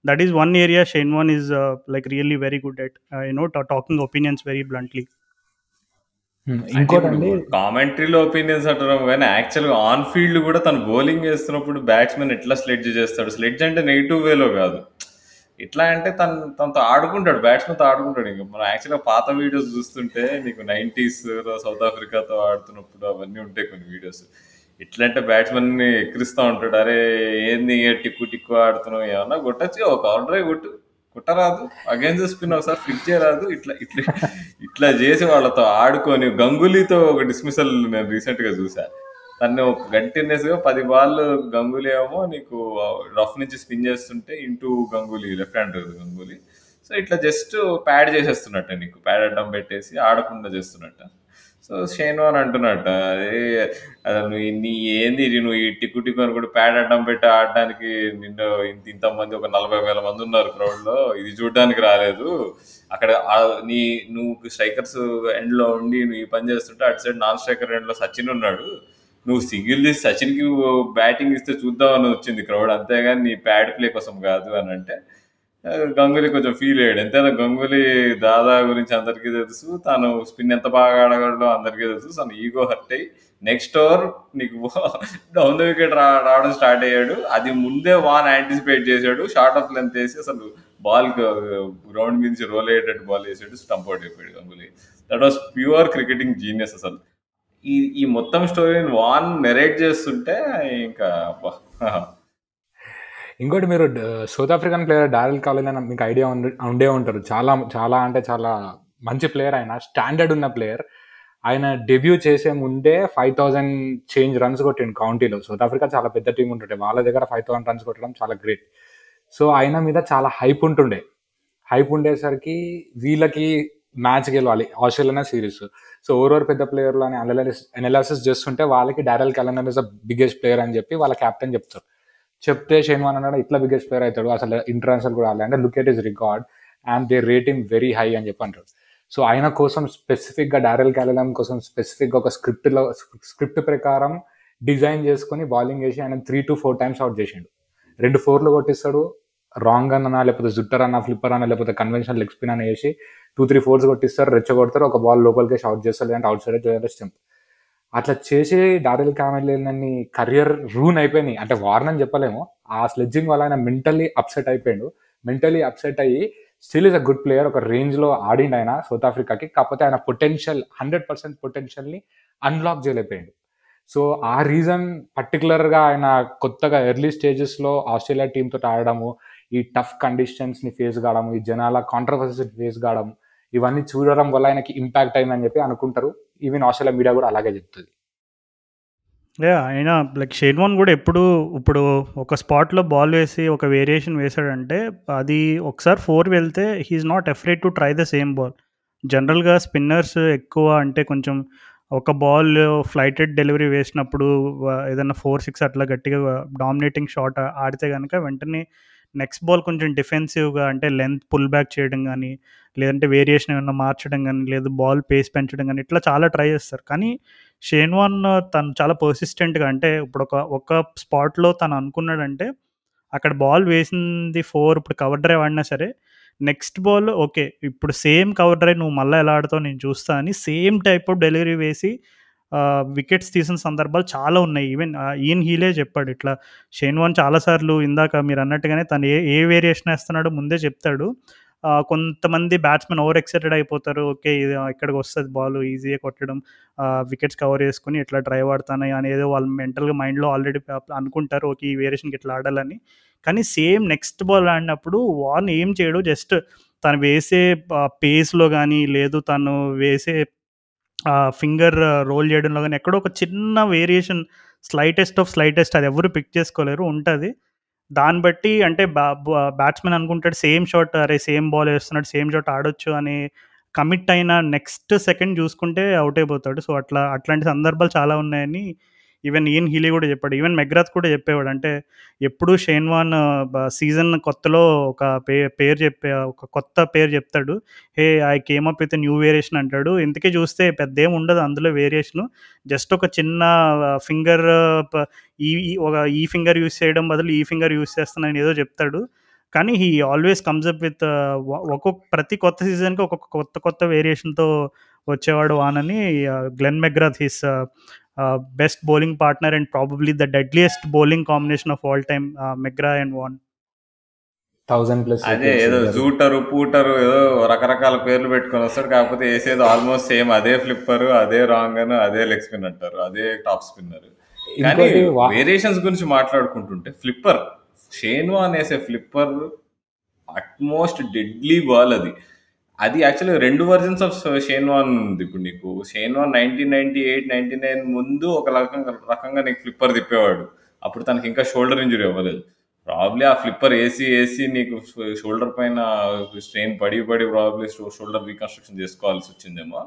that is one area Shane Warne is like really very good at you know ట టాకింగ్ ఒపీనియన్స్ వెరీ బ్లంట్‌లీ. అంటే ఇంకోటండి కామెంటరీలో ఒపీనియన్స్ అంటున్నాం గానీ, యాక్చువల్‌గా ఆన్ ఫీల్డ్ గూడా తను బౌలింగ్ ఏస్తున్నప్పుడు బ్యాట్స్‌మెన్ ఎట్లా స్లెడ్జ్ చేస్తాడు. స్లెడ్జ్ అంటే నెగెటివ్ వేలో గాదు. ఎట్లా అంటే తను తనతో ఆడుకుంటాడు. బ్యాట్స్‌మెన్‌తో ఆడుకుంటాడు. ఇంక మనం యాక్చువల్‌గా పాత వీడియోస్ చూస్తుంటే నీకు 90స్‌లో సౌత్ ఆఫ్రికాతో ఆడుతున్నప్పుడు అవన్నీ ఉంటాయి కొన్ని వీడియోస్. ఎట్లంటే బ్యాట్స్‌మెన్‌ని ఎక్కిరిస్తూ ఉంటాడు. "అరే! ఏంది టిక్కు టిక్కు ఆడుతున్నావు ఏమన్నా కొట్టచ్చు ఒక కవర్ డ్రైవ్ కొట్టు. కొట్టరాదు. అగైన్స్ స్పిన్ ఒకసారి ఫిక్స్ చేయరాదు." ఇట్లా ఇట్లా ఇట్లా చేసి వాళ్ళతో ఆడుకొని గంగూలీతో ఒక డిస్మిసల్ నేను రీసెంట్‌గా చూసా. తను ఒక కంటిన్యూయస్‌గా 10 బాల్లు గంగూలీ ఏమో నీకు రఫ్ నుంచి స్పిన్ చేస్తుంటే into Ganguly left hand Ganguly. So ఇట్లా జస్ట్ ప్యాడ్ చేసేస్తున్నట్ట నీకు. ప్యాడ్ అడ్డం పెట్టేసి ఆడకుండా చేస్తున్నట్ట. సో షేన్ అని అంటున్నట్ట అసలు నువ్వు నీ ఏంది నువ్వు ఈ టిక్కు టిక్కు అని కూడా ప్యాడ్ అడ్డం పెట్టి ఆడడానికి నిన్ను ఇంత ఇంతమంది ఒక నలభై వేల మంది ఉన్నారు క్రౌడ్‌లో. ఇది చూడడానికి రాలేదు. అక్కడ నీ నువ్వు స్ట్రైకర్స్ ఎండ్‌లో ఉండి నువ్వు ఈ పని చేస్తుంటే అటు సైడ్ నాన్ స్ట్రైకర్ ఎండ్‌లో సచిన్ ఉన్నాడు. నువ్వు సింగిల్ తీసి సచిన్‌కి బ్యాటింగ్ ఇస్తే చూద్దామని వచ్చింది క్రౌడ్. అంతేగాని నీ ప్యాడ్ ప్లే కోసం కాదు" అని అంటే గంగులీ కొంచెం ఫీల్ అయ్యాడు. ఎంతైనా గంగులీ దాదా గురించి అందరికీ తెలుసు. తను స్పిన్ ఎంత బాగా ఆడగలడో అందరికీ తెలుసు. తన ఈగో హర్ట్ అయ్యి నెక్స్ట్ ఓవర్ నీకు డౌన్ ద వికెట్ రా రావడం స్టార్ట్ అయ్యాడు. అది ముందే వాన్ యాంటిసిపేట్ చేసాడు. షార్ట్ ఆఫ్ లెంత్ వేసి అసలు బాల్ గ్రౌండ్ నుంచి రోల్ అయ్యేటట్టు బాల్ వేసాడు. స్టంప్ అవుట్ అయిపోయాడు Ganguly. That was pure cricketing genius అసలు. ఈ ఈ మొత్తం స్టోరీని వాన్ నెరేట్ చేస్తుంటే ఇంకా ఇంకోటి మీరు సౌత్ ఆఫ్రికన్ ప్లేయర్ డారెల్ కాలేజ్ అని మీకు ఐడియా ఉండే ఉంటారు. చాలా చాలా అంటే చాలా మంచి ప్లేయర్ ఆయన. స్టాండర్డ్ ఉన్న ప్లేయర్ ఆయన డెబ్యూ చేసే ముందే ఫైవ్ థౌజండ్ చేంజ్ రన్స్ కొట్టిండు కౌంటీలో సౌత్ ఆఫ్రికా చాలా పెద్ద టీం ఉంటుండే. వాళ్ళ దగ్గర ఫైవ్ థౌసండ్ రన్స్ కొట్టడం చాలా గ్రేట్ సో ఆయన మీద చాలా హైప్ ఉంటుండే. హైప్ ఉండేసరికి వీళ్ళకి మ్యాచ్ గెలవాలి. ఆస్ట్రేలియా సిరీస్ సో ఓవర్ పెద్ద ప్లేయర్లు అని అనలైసిస్ అనాలిసిస్ చేస్తుంటే వాళ్ళకి Daryll Cullinan is the biggest player అని చెప్పి వాళ్ళ కెప్టెన్ చెప్తారు చెప్తే షేన్వాన్ అన్నాడు ఇట్లా బిగ్గెస్ట్ ప్లేయర్ అవుతాడు. అసలు ఇంటర్నేషనల్ కూడా ఆడాలి. అంటే look at his record and they rating very high అని చెప్పి అంటాడు. సో ఆయన కోసం స్పెసిఫిక్గా డారెల్ క్యాలెలం కోసం స్పెసిఫిక్గా ఒక స్క్రిప్ట్లో స్క్రిప్ట్ ప్రకారం డిజైన్ చేసుకొని బౌలింగ్ వేసి ఆయన three to four times out చేసిండు. రెండు ఫోర్లు కొట్టిస్తాడు రాంగ్ అన్నా లేకపోతే జుట్టర్ అన్న ఫ్లిప్పర్ అన్న లేకపోతే కన్వెన్షనల్ లెగ్ స్పిన్ అని వేసి టూ త్రీ ఫోర్స్ కొట్టిస్తారు రెచ్చగొడతారు ఒక బాల్ లోపలికి అవుట్ చేస్తారు అంటే అవుట్ సైడ్ చేయాలి స్టెంప్ అట్లా చేసి డారెల్ క్యామెల్ని కెరియర్ రూన్ అయిపోయినాయి. అంటే వార్న్ అని చెప్పలేము. ఆ స్లెడ్జింగ్ వల్ల ఆయన మెంటల్లీ అప్సెట్ అయిపోయాడు. మెంటలీ అప్సెట్ అయ్యి still is a good player ఒక రేంజ్లో ఆడిండు ఆయన సౌత్ ఆఫ్రికాకి కాకపోతే ఆయన పొటెన్షియల్ హండ్రెడ్ పర్సెంట్ పొటెన్షియల్ని అన్లాక్ చేయలేకపోయాడు. సో ఆ రీజన్ పర్టికులర్గా ఆయన కొత్తగా ఎర్లీ స్టేజెస్లో ఆస్ట్రేలియా టీంతో ఆడడము ఈ టఫ్ కండిషన్స్ని ఫేస్ కావడము ఈ జనాల కాంట్రవర్సీని ఫేస్ కావడం ఇవన్నీ చూడడం వల్ల ఆయనకి ఇంపాక్ట్ అయిందని చెప్పి అనుకుంటారు. ఈవెన్ ఆస్ట్రేలియా మీడియా కూడా అలాగే చెప్తుంది. యా అయినా లైక్ షేన్వాన్ కూడా ఎప్పుడు ఇప్పుడు ఒక స్పాట్లో బాల్ వేసి ఒక వేరియేషన్ వేసాడంటే అది ఒకసారి ఫోర్ వెళ్తే he is not afraid to try the same ball జనరల్గా స్పిన్నర్స్ ఎక్కువ అంటే కొంచెం ఒక బాల్ ఫ్లైటెడ్ డెలివరీ వేసినప్పుడు వ- ఏదైనా ఫోర్ సిక్స్ అట్లా గట్టిగా డామినేటింగ్ షాట్ ఆడితే కనుక వెంటనే నెక్స్ట్ బాల్ కొంచెం డిఫెన్సివ్గా అంటే లెంత్ పుల్ బ్యాక్ చేయడం కానీ లేదంటే వేరియేషన్ ఏమైనా మార్చడం కానీ లేదు బాల్ పేస్ పెంచడం కానీ ఇట్లా చాలా ట్రై చేస్తారు. కానీ షేన్వాన్ తను చాలా పర్సిస్టెంట్గా అంటే ఇప్పుడు ఒక ఒక స్పాట్లో తను అనుకున్నాడంటే అక్కడ బాల్ వేసింది ఫోర్ ఇప్పుడు కవర్ డ్రైవ్ ఆడినా సరే నెక్స్ట్ బాల్ ఓకే ఇప్పుడు సేమ్ కవర్ డ్రైవ్ నువ్వు మళ్ళీ ఎలా ఆడుతావు నేను చూస్తా అని సేమ్ టైప్ ఆఫ్ డెలివరీ వేసి వికెట్స్ తీసిన సందర్భాలు చాలా ఉన్నాయి. ఈవెన్ ఈయన్ హీలే చెప్పాడు ఇట్లా షేన్వాన్ చాలాసార్లు ఇందాక మీరు అన్నట్టుగానే తను ఏ ఏ వేరియేషన్ వేస్తున్నాడో ముందే చెప్తాడు. కొంతమంది బ్యాట్స్మెన్ ఓవర్ ఎక్సైటెడ్ అయిపోతారు. ఓకే ఇది ఇక్కడికి వస్తుంది బాల్ ఈజీగా కొట్టడం వికెట్స్ కవర్ చేసుకుని ఇట్లా డ్రైవ్ ఆడతాను అనేది వాళ్ళు మెంటల్గా మైండ్లో ఆల్రెడీ అనుకుంటారు. ఓకే ఈ వేరియేషన్కి ఇట్లా ఆడాలని. కానీ సేమ్ నెక్స్ట్ బాల్ ఆడినప్పుడు వార్న్ ఏం చేయడు. జస్ట్ తను వేసే పేస్లో కానీ లేదు తను వేసే ఫింగర్ రోల్ చేయడంలో కానీ ఎక్కడో ఒక చిన్న వేరియేషన్ స్లైటెస్ట్ ఆఫ్ స్లైటెస్ట్ అది ఎవరు పిక్ చేసుకోలేరు. ఉంటుంది. దాన్ని బట్టి అంటే బ్యాట్స్మెన్ అనుకుంటాడు సేమ్ షాట్ అరే సేమ్ బాల్ వేస్తున్నాడు సేమ్ షాట్ ఆడొచ్చు అని కమిట్ అయిన నెక్స్ట్ సెకండ్ చూసుకుంటే అవుట్ అయిపోతాడు. సో అట్లా అట్లాంటి సందర్భాలు చాలా ఉన్నాయని ఈవెన్ ఈయన్ హీలీ కూడా చెప్పాడు. ఈవెన్ మెగ్రాత్ కూడా చెప్పేవాడు. అంటే ఎప్పుడు షేన్వాన్ సీజన్ కొత్తలో ఒక పే పేరు చెప్పే ఒక కొత్త పేరు చెప్తాడు. Hey I came up with new variation అంటాడు. ఇంతకీ చూస్తే పెద్ద ఏం ఉండదు అందులో వేరియేషను జస్ట్ ఒక చిన్న ఫింగర్ ఈ ఒక ఈ ఫింగర్ యూస్ చేయడం బదులు ఈ ఫింగర్ యూస్ చేస్తానని ఏదో చెప్తాడు. కానీ he always comes up with ఒక్కొక్క ప్రతి కొత్త సీజన్కి ఒక్కొక్క కొత్త కొత్త వేరియేషన్తో వచ్చేవాడు వానని Glenn McGrath his best bowling partner and probably the deadliest bowling combination of all time McGrath and Warne thousand plus అదే ఏదో జూటరు పూటరు ఏదో రకరకాల పేర్లు పెట్టుకొని వస్తాడు కాకపోతే వేసేది ఆల్మోస్ట్ సేమ్ అదే ఫ్లిప్పర్ అదే రాంగ్ అని అదే లెగ్ స్పిన్ అంటారు అదే టాప్ స్పిన్నర్ కానీ వేరియేషన్స్ గురించి మాట్లాడుకుంటుంటే ఫ్లిప్పర్ షేన్వా అనేసే ఫ్లిప్పర్ అట్మోస్ట్ డెడ్లీ బాల్ అది. అది యాక్చువల్లీ రెండు వర్జన్స్ ఆఫ్ షేన్వాన్ ఉంది ఇప్పుడు నీకు. Shane Warne nineteen ninety eight ninety nine ముందు ఒక రకంగా రకంగా నీకు ఫ్లిప్పర్ తిప్పేవాడు. అప్పుడు తనకి ఇంకా షోల్డర్ ఇంజురీ అవ్వలేదు. ప్రాబ్లీ ఆ ఫ్లిప్పర్ ఏసీ ఏసీ నీకు షోల్డర్ పైన స్ట్రెయిన్ పడి పడి ప్రాబ్లీ షోల్డర్ రీకన్స్ట్రక్షన్ చేసుకోవాల్సి వచ్చిందేమో.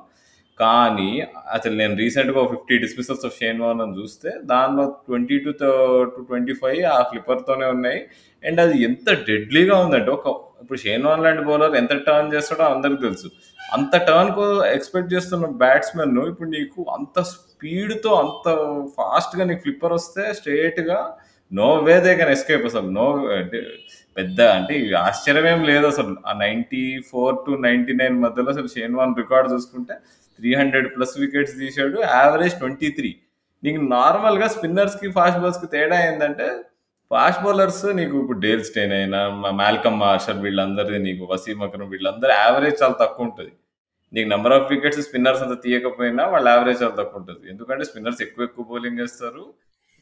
కానీ అసలు నేను రీసెంట్గా ఫిఫ్టీ డిస్మిసల్స్ ఆఫ్ షేన్వాన్ అని చూస్తే దానిలో twenty two to twenty five ఆ ఫ్లిప్పర్తోనే ఉన్నాయి. అండ్ అది ఎంత డెడ్లీగా ఉందంటే ఒక ఇప్పుడు షేన్వాన్ లాంటి బౌలర్ ఎంత టర్న్ చేస్తాడో అందరికి తెలుసు. అంత టర్న్కు ఎక్స్పెక్ట్ చేస్తున్న బ్యాట్స్మెన్ ఇప్పుడు నీకు అంత స్పీడ్తో అంత ఫాస్ట్గా నీకు ఫ్లిప్పర్ వస్తే స్ట్రేట్గా no way they can escape అసలు. నో పెద్ద అంటే ఆశ్చర్యం ఏం లేదు అసలు. ఆ ninety four to ninety nine మధ్యలో అసలు షేన్వాన్ రికార్డ్ చూసుకుంటే త్రీ హండ్రెడ్ ప్లస్ వికెట్స్ తీసాడు యావరేజ్ ట్వంటీ త్రీ. నీకు నార్మల్గా స్పిన్నర్స్కి ఫాస్ట్ బాల్స్కి తేడా ఏంటంటే ఫాస్ట్ బౌలర్స్ నీకు ఇప్పుడు డేల్ స్టెయిన్ అయినా మాల్కమ్ మార్షల్ వీళ్ళందరిది నీకు వసీం అక్రమ్ వీళ్ళందరూ యావరేజ్ చాలా తక్కువ ఉంటుంది. నీకు నెంబర్ ఆఫ్ వికెట్స్ స్పిన్నర్స్ అంత తీయకపోయినా వాళ్ళ యావరేజ్ చాలా తక్కువ ఉంటుంది. ఎందుకంటే స్పిన్నర్స్ ఎక్కువ ఎక్కువ బౌలింగ్ వేస్తారు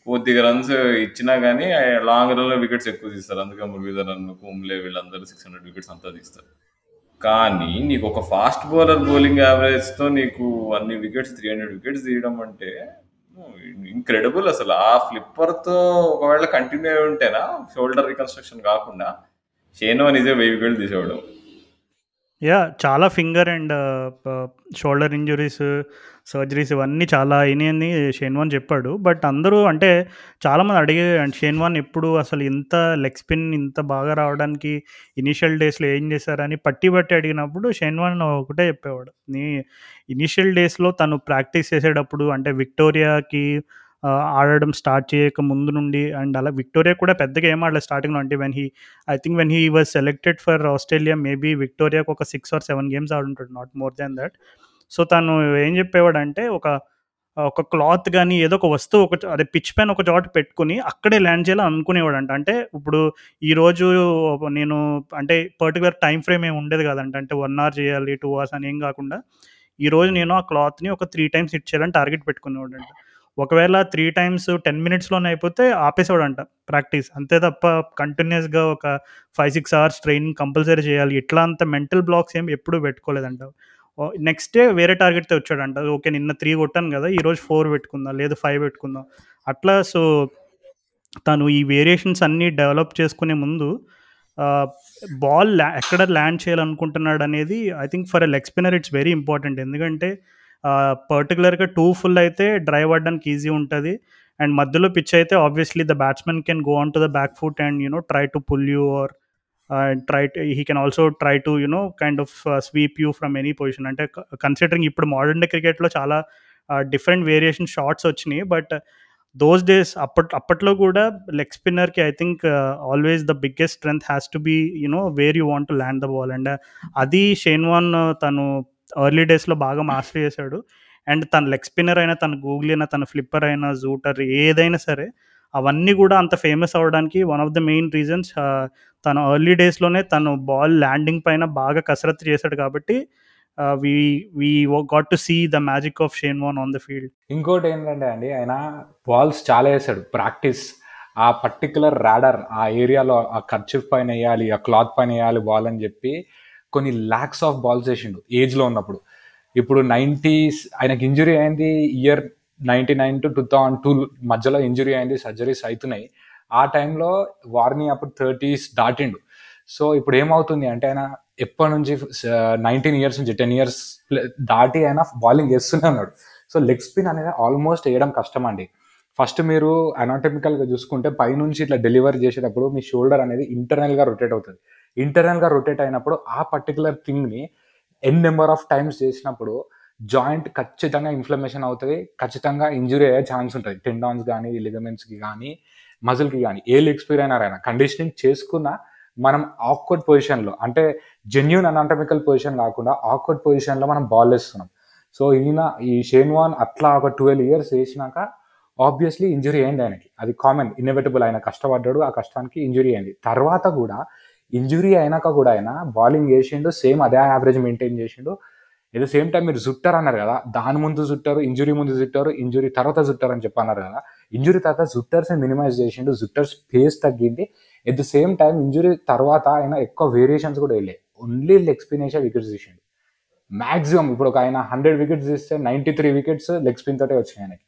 కొద్దిగా రన్స్ ఇచ్చినా కానీ లాంగ్ రన్లో వికెట్స్ ఎక్కువ తీస్తారు. అందుకే మురళీధరన్ కుమ్లే వీళ్ళందరూ సిక్స్ హండ్రెడ్ వికెట్స్ అంతా తీస్తారు. కానీ నీకు ఒక ఫాస్ట్ బౌలర్ బౌలింగ్ యావరేజ్తో నీకు అన్ని వికెట్స్ త్రీ హండ్రెడ్ వికెట్స్ తీయడం అంటే ఇంక్రెడిబుల్ అసలు. ఆ ఫ్లిప్పర్తో ఒకవేళ కంటిన్యూ అయి ఉంటేనా షోల్డర్ రికన్స్ట్రక్షన్ కాకుండా షేనో నిజే వెయ్యి వికెట్లు తీసేవాడు. యా చాలా finger and shoulder injuries surgeries ఇవన్నీ చాలా అయినాయని షేన్వాన్ చెప్పాడు. బట్ అందరూ అంటే చాలామంది అడిగే షేన్వాన్ ఎప్పుడు అసలు ఇంత లెగ్ స్పిన్ ఇంత బాగా రావడానికి ఇనిషియల్ డేస్లో ఏం చేశారని పట్టి పట్టి అడిగినప్పుడు షేన్వాన్ ఒకటే చెప్పేవాడు. నీ ఇనిషియల్ డేస్లో తను ప్రాక్టీస్ చేసేటప్పుడు అంటే విక్టోరియాకి ఆడడం స్టార్ట్ చేయక ముందు నుండి అండ్ అలా విక్టోరియా కూడా పెద్దగా ఏం ఆడలేదు స్టార్టింగ్లో అంటే when he I think when he was selected for Australia maybe విక్టోరియాకి ఒక six or seven games ఆడుంటాడు not more than that so తను ఏం చెప్పేవాడు అంటే ఒక ఒక క్లాత్ కానీ ఏదో ఒక వస్తువు ఒక అదే పిచ్ పైన ఒక చోట పెట్టుకుని అక్కడే ల్యాండ్ చేయాలని అనుకునేవాడు అంట అంటే ఇప్పుడు ఈరోజు నేను అంటే పర్టికులర్ టైం ఫ్రేమ్ ఏమి ఉండేది కదంట. అంటే వన్ అవర్ చేయాలి టూ అవర్స్ అని ఏం కాకుండా ఈరోజు నేను ఆ క్లాత్ని ఒక త్రీ టైమ్స్ హిట్ చేయాలని టార్గెట్ పెట్టుకునేవాడంట. అంట ఒకవేళ త్రీ టైమ్స్ టెన్ మినిట్స్లోనే అయిపోతే ఆపేసేవాడంట ప్రాక్టీస్ అంతే తప్ప కంటిన్యూస్గా ఒక five six hours training compulsory చేయాలి. ఇట్లా అంత మెంటల్ బ్లాక్స్ ఏం ఎప్పుడూ పెట్టుకోలేదంట. నెక్స్ట్ డే వేరే టార్గెట్తో వచ్చాడంట. ఓకే నిన్న త్రీ కొట్టాను కదా ఈరోజు ఫోర్ పెట్టుకుందాం లేదు ఫైవ్ పెట్టుకుందాం. అట్లా సో తను ఈ వేరియేషన్స్ అన్నీ డెవలప్ చేసుకునే ముందు బాల్ ఎక్కడ ల్యాండ్ చేయాలనుకుంటున్నాడు అనేది I think for a leg spinner it's very important. ఎందుకంటే పర్టికులర్గా టూ ఫుల్ అయితే డ్రైవ్ అవ్వడానికి ఈజీ ఉంటుంది. అండ్ మధ్యలో పిచ్ అయితే obviously the batsmen can go on to the back foot and you know try to pull you or try he can also try to you know kind of sweep you from any position. అంటే కన్సిడరింగ్ ఇప్పుడు మోడర్న్ క్రికెట్లో చాలా డిఫరెంట్ వేరియేషన్ షార్ట్స్ వచ్చినాయి. బట్ దోస్ డేస్ అప్పట్ అప్పట్లో కూడా leg స్పిన్నర్కి I think always the biggest strength has to be you know where you want to land the ball and అది షేన్వాన్ uh, తను ఎర్లీ డేస్లో బాగా మాస్టర్ చేశాడు. అండ్ తన లెగ్ స్పిన్నర్ అయినా తన గూగుల్ అయినా తన ఫ్లిప్పర్ అయినా జూటర్ ఏదైనా సరే అవన్నీ కూడా అంత ఫేమస్ అవ్వడానికి one of the main reasons తన ఎర్లీ డేస్లోనే తను బాల్ ల్యాండింగ్ పైన బాగా కసరత్తు చేశాడు కాబట్టి we we got to see the magic of Shane Warne on the field ఇంకోటి ఏంటంటే అండి ఆయన బాల్స్ చాలా వేసాడు ప్రాక్టీస్ ఆ పర్టికులర్ రాడర్ ఆ ఏరియాలో ఆ ఖర్చు పైన వేయాలి ఆ క్లాత్ పైన వేయాలి బాల్ అని చెప్పి కొన్ని ల్యాక్స్ ఆఫ్ బాల్స్ వేసిండు ఏజ్లో ఉన్నప్పుడు. ఇప్పుడు నైంటీస్ ఆయనకి ఇంజురీ అయింది year ninety nine to two thousand two మధ్యలో ఇంజురీ అయింది సర్జరీస్ అవుతున్నాయి ఆ టైంలో వార్ని అప్పుడు థర్టీస్ దాటిండు. సో ఇప్పుడు ఏమవుతుంది అంటే ఆయన ఎప్పటి నుంచి నైన్టీన్ ఇయర్స్ నుంచి టెన్ ఇయర్స్ దాటి అయినా బౌలింగ్ చేస్తూనే ఉన్నాడు. సో లెగ్ స్పిన్ అనేది ఆల్మోస్ట్ వేయడం కష్టం అండి ఫస్ట్ మీరు అనాటమికల్గా చూసుకుంటే పైనుంచి ఇట్లా డెలివరీ చేసేటప్పుడు మీ షోల్డర్ అనేది ఇంటర్నల్గా రొటేట్ అవుతుంది. ఇంటర్నల్గా రొటేట్ అయినప్పుడు ఆ పర్టికులర్ థింగ్ని ఎన్ నెంబర్ ఆఫ్ టైమ్స్ చేసినప్పుడు జాయింట్ ఖచ్చితంగా ఇన్ఫ్లమేషన్ అవుతుంది ఖచ్చితంగా ఇంజురీ అయ్యే ఛాన్స్ ఉంటుంది. టెండాన్స్ కానీ లిగమెంట్స్కి కానీ మజిల్కి కానీ ఏ లెగ్ స్పీరైనర్ అయినా కండిషనింగ్ చేసుకున్న మనం ఆక్వర్డ్ పొజిషన్లో అంటే జెన్యున్ అనాటమికల్ పొజిషన్ కాకుండా ఆక్వర్డ్ పొజిషన్లో మనం బాల్ వేస్తున్నాం. సో ఈయన ఈ షేన్వాన్ అట్లా ఒక ట్వెల్వ్ ఇయర్స్ వేసినాక ఆబ్వియస్లీ ఇంజురీ అయింది ఆయనకి. అది కామన్ ఇన్నోవేటబుల్ ఆయన కష్టపడ్డాడు ఆ కష్టానికి ఇంజురీ అయింది. తర్వాత కూడా ఇంజురీ అయినాక కూడా ఆయన బౌలింగ్ చేసిండు సేమ్ అదే యావరేజ్ మెయింటైన్ చేసిండు. ఎట్ ద సేమ్ టైం మీరు జుట్టారు అన్నారు కదా దాని ముందు జుట్టారు ఇంజురీ ముందు జుట్టారు ఇంజురీ తర్వాత జుట్టారు అని చెప్పి అన్నారు కదా. ఇంజురీ తర్వాత జుట్టర్స్ని మినిమైజ్ చేసిండు జుట్టర్స్ ఫేస్ తగ్గింది. At the same time injury తర్వాత ఆయన ఎక్కువ వేరియేషన్స్ కూడా వెళ్ళాయి. ఓన్లీ లెగ్ స్పిన్ వికెట్స్ తీసిండు. మాక్సిమం ఇప్పుడు ఒక ఆయన హండ్రెడ్ వికెట్స్ తీస్తే ninety three wickets leg spin తోటే వచ్చినాయి ఆయనకి.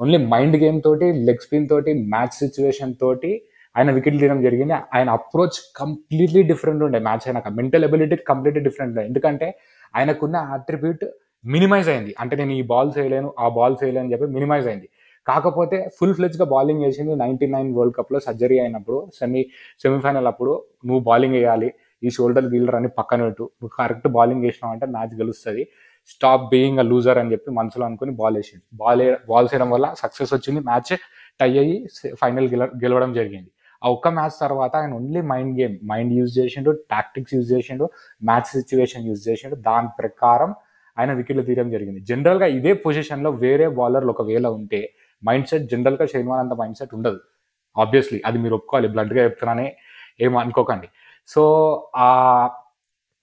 ఓన్లీ మైండ్ గేమ్ తోటి లెగ్ స్పిన్ తోటి మ్యాచ్ సిచ్యువేషన్ తోటి ఆయన వికెట్లు తీయడం జరిగింది. ఆయన అప్రోచ్ కంప్లీట్లీ డిఫరెంట్ ఉండే. మ్యాచ్ అయినాక మెంటల్ ఎబిలిటీ కంప్లీట్లీ డిఫరెంట్ ఉండే. ఎందుకంటే ఆయనకున్న అట్రిబ్యూట్ మినిమైజ్ అయింది. అంటే నేను ఈ బాల్ చేయలేను ఆ బాల్ చేయలేను అని చెప్పి మినిమైజ్ అయింది. కాకపోతే ఫుల్ ఫ్లెజ్గా బౌలింగ్ చేసింది నైన్టీ నైన్ వరల్డ్ కప్లో సర్జరీ అయినప్పుడు సెమీ సెమీఫైనల్ అప్పుడు నువ్వు బౌలింగ్ వేయాలి ఈ షోల్డర్ గీల్డర్ అని పక్కన పెట్టు. నువ్వు కరెక్ట్ బౌలింగ్ చేసినావు అంటే మ్యాచ్ గెలుస్తుంది. స్టాప్ బీయింగ్ అ లూజర్ అని చెప్పి మనసులో అనుకుని బాల్ వేసింది బాల్ బాల్ చేయడం వల్ల సక్సెస్ వచ్చింది. మ్యాచ్ టై అయ్యి ఫైనల్ గెల గెలవడం జరిగింది. ఆ ఒక్క మ్యాచ్ తర్వాత ఆయన only mind game mind use చేసిండు టాక్టిక్స్ యూజ్ చేసిండు మ్యాచ్ సిచ్యువేషన్ యూజ్ చేసిండు. దాని ప్రకారం ఆయన వికెట్లు తీయడం జరిగింది. జనరల్గా ఇదే పొజిషన్లో వేరే బౌలర్లు ఒకవేళ ఉంటే మైండ్ సెట్ జనరల్గా షైన్వాన్ అంత మైండ్ సెట్ ఉండదు. ఆబ్వియస్లీ అది మీరు ఒప్పుకోవాలి. బ్లంట్గా చెప్తున్నానే ఏం అనుకోకండి. సో ఆ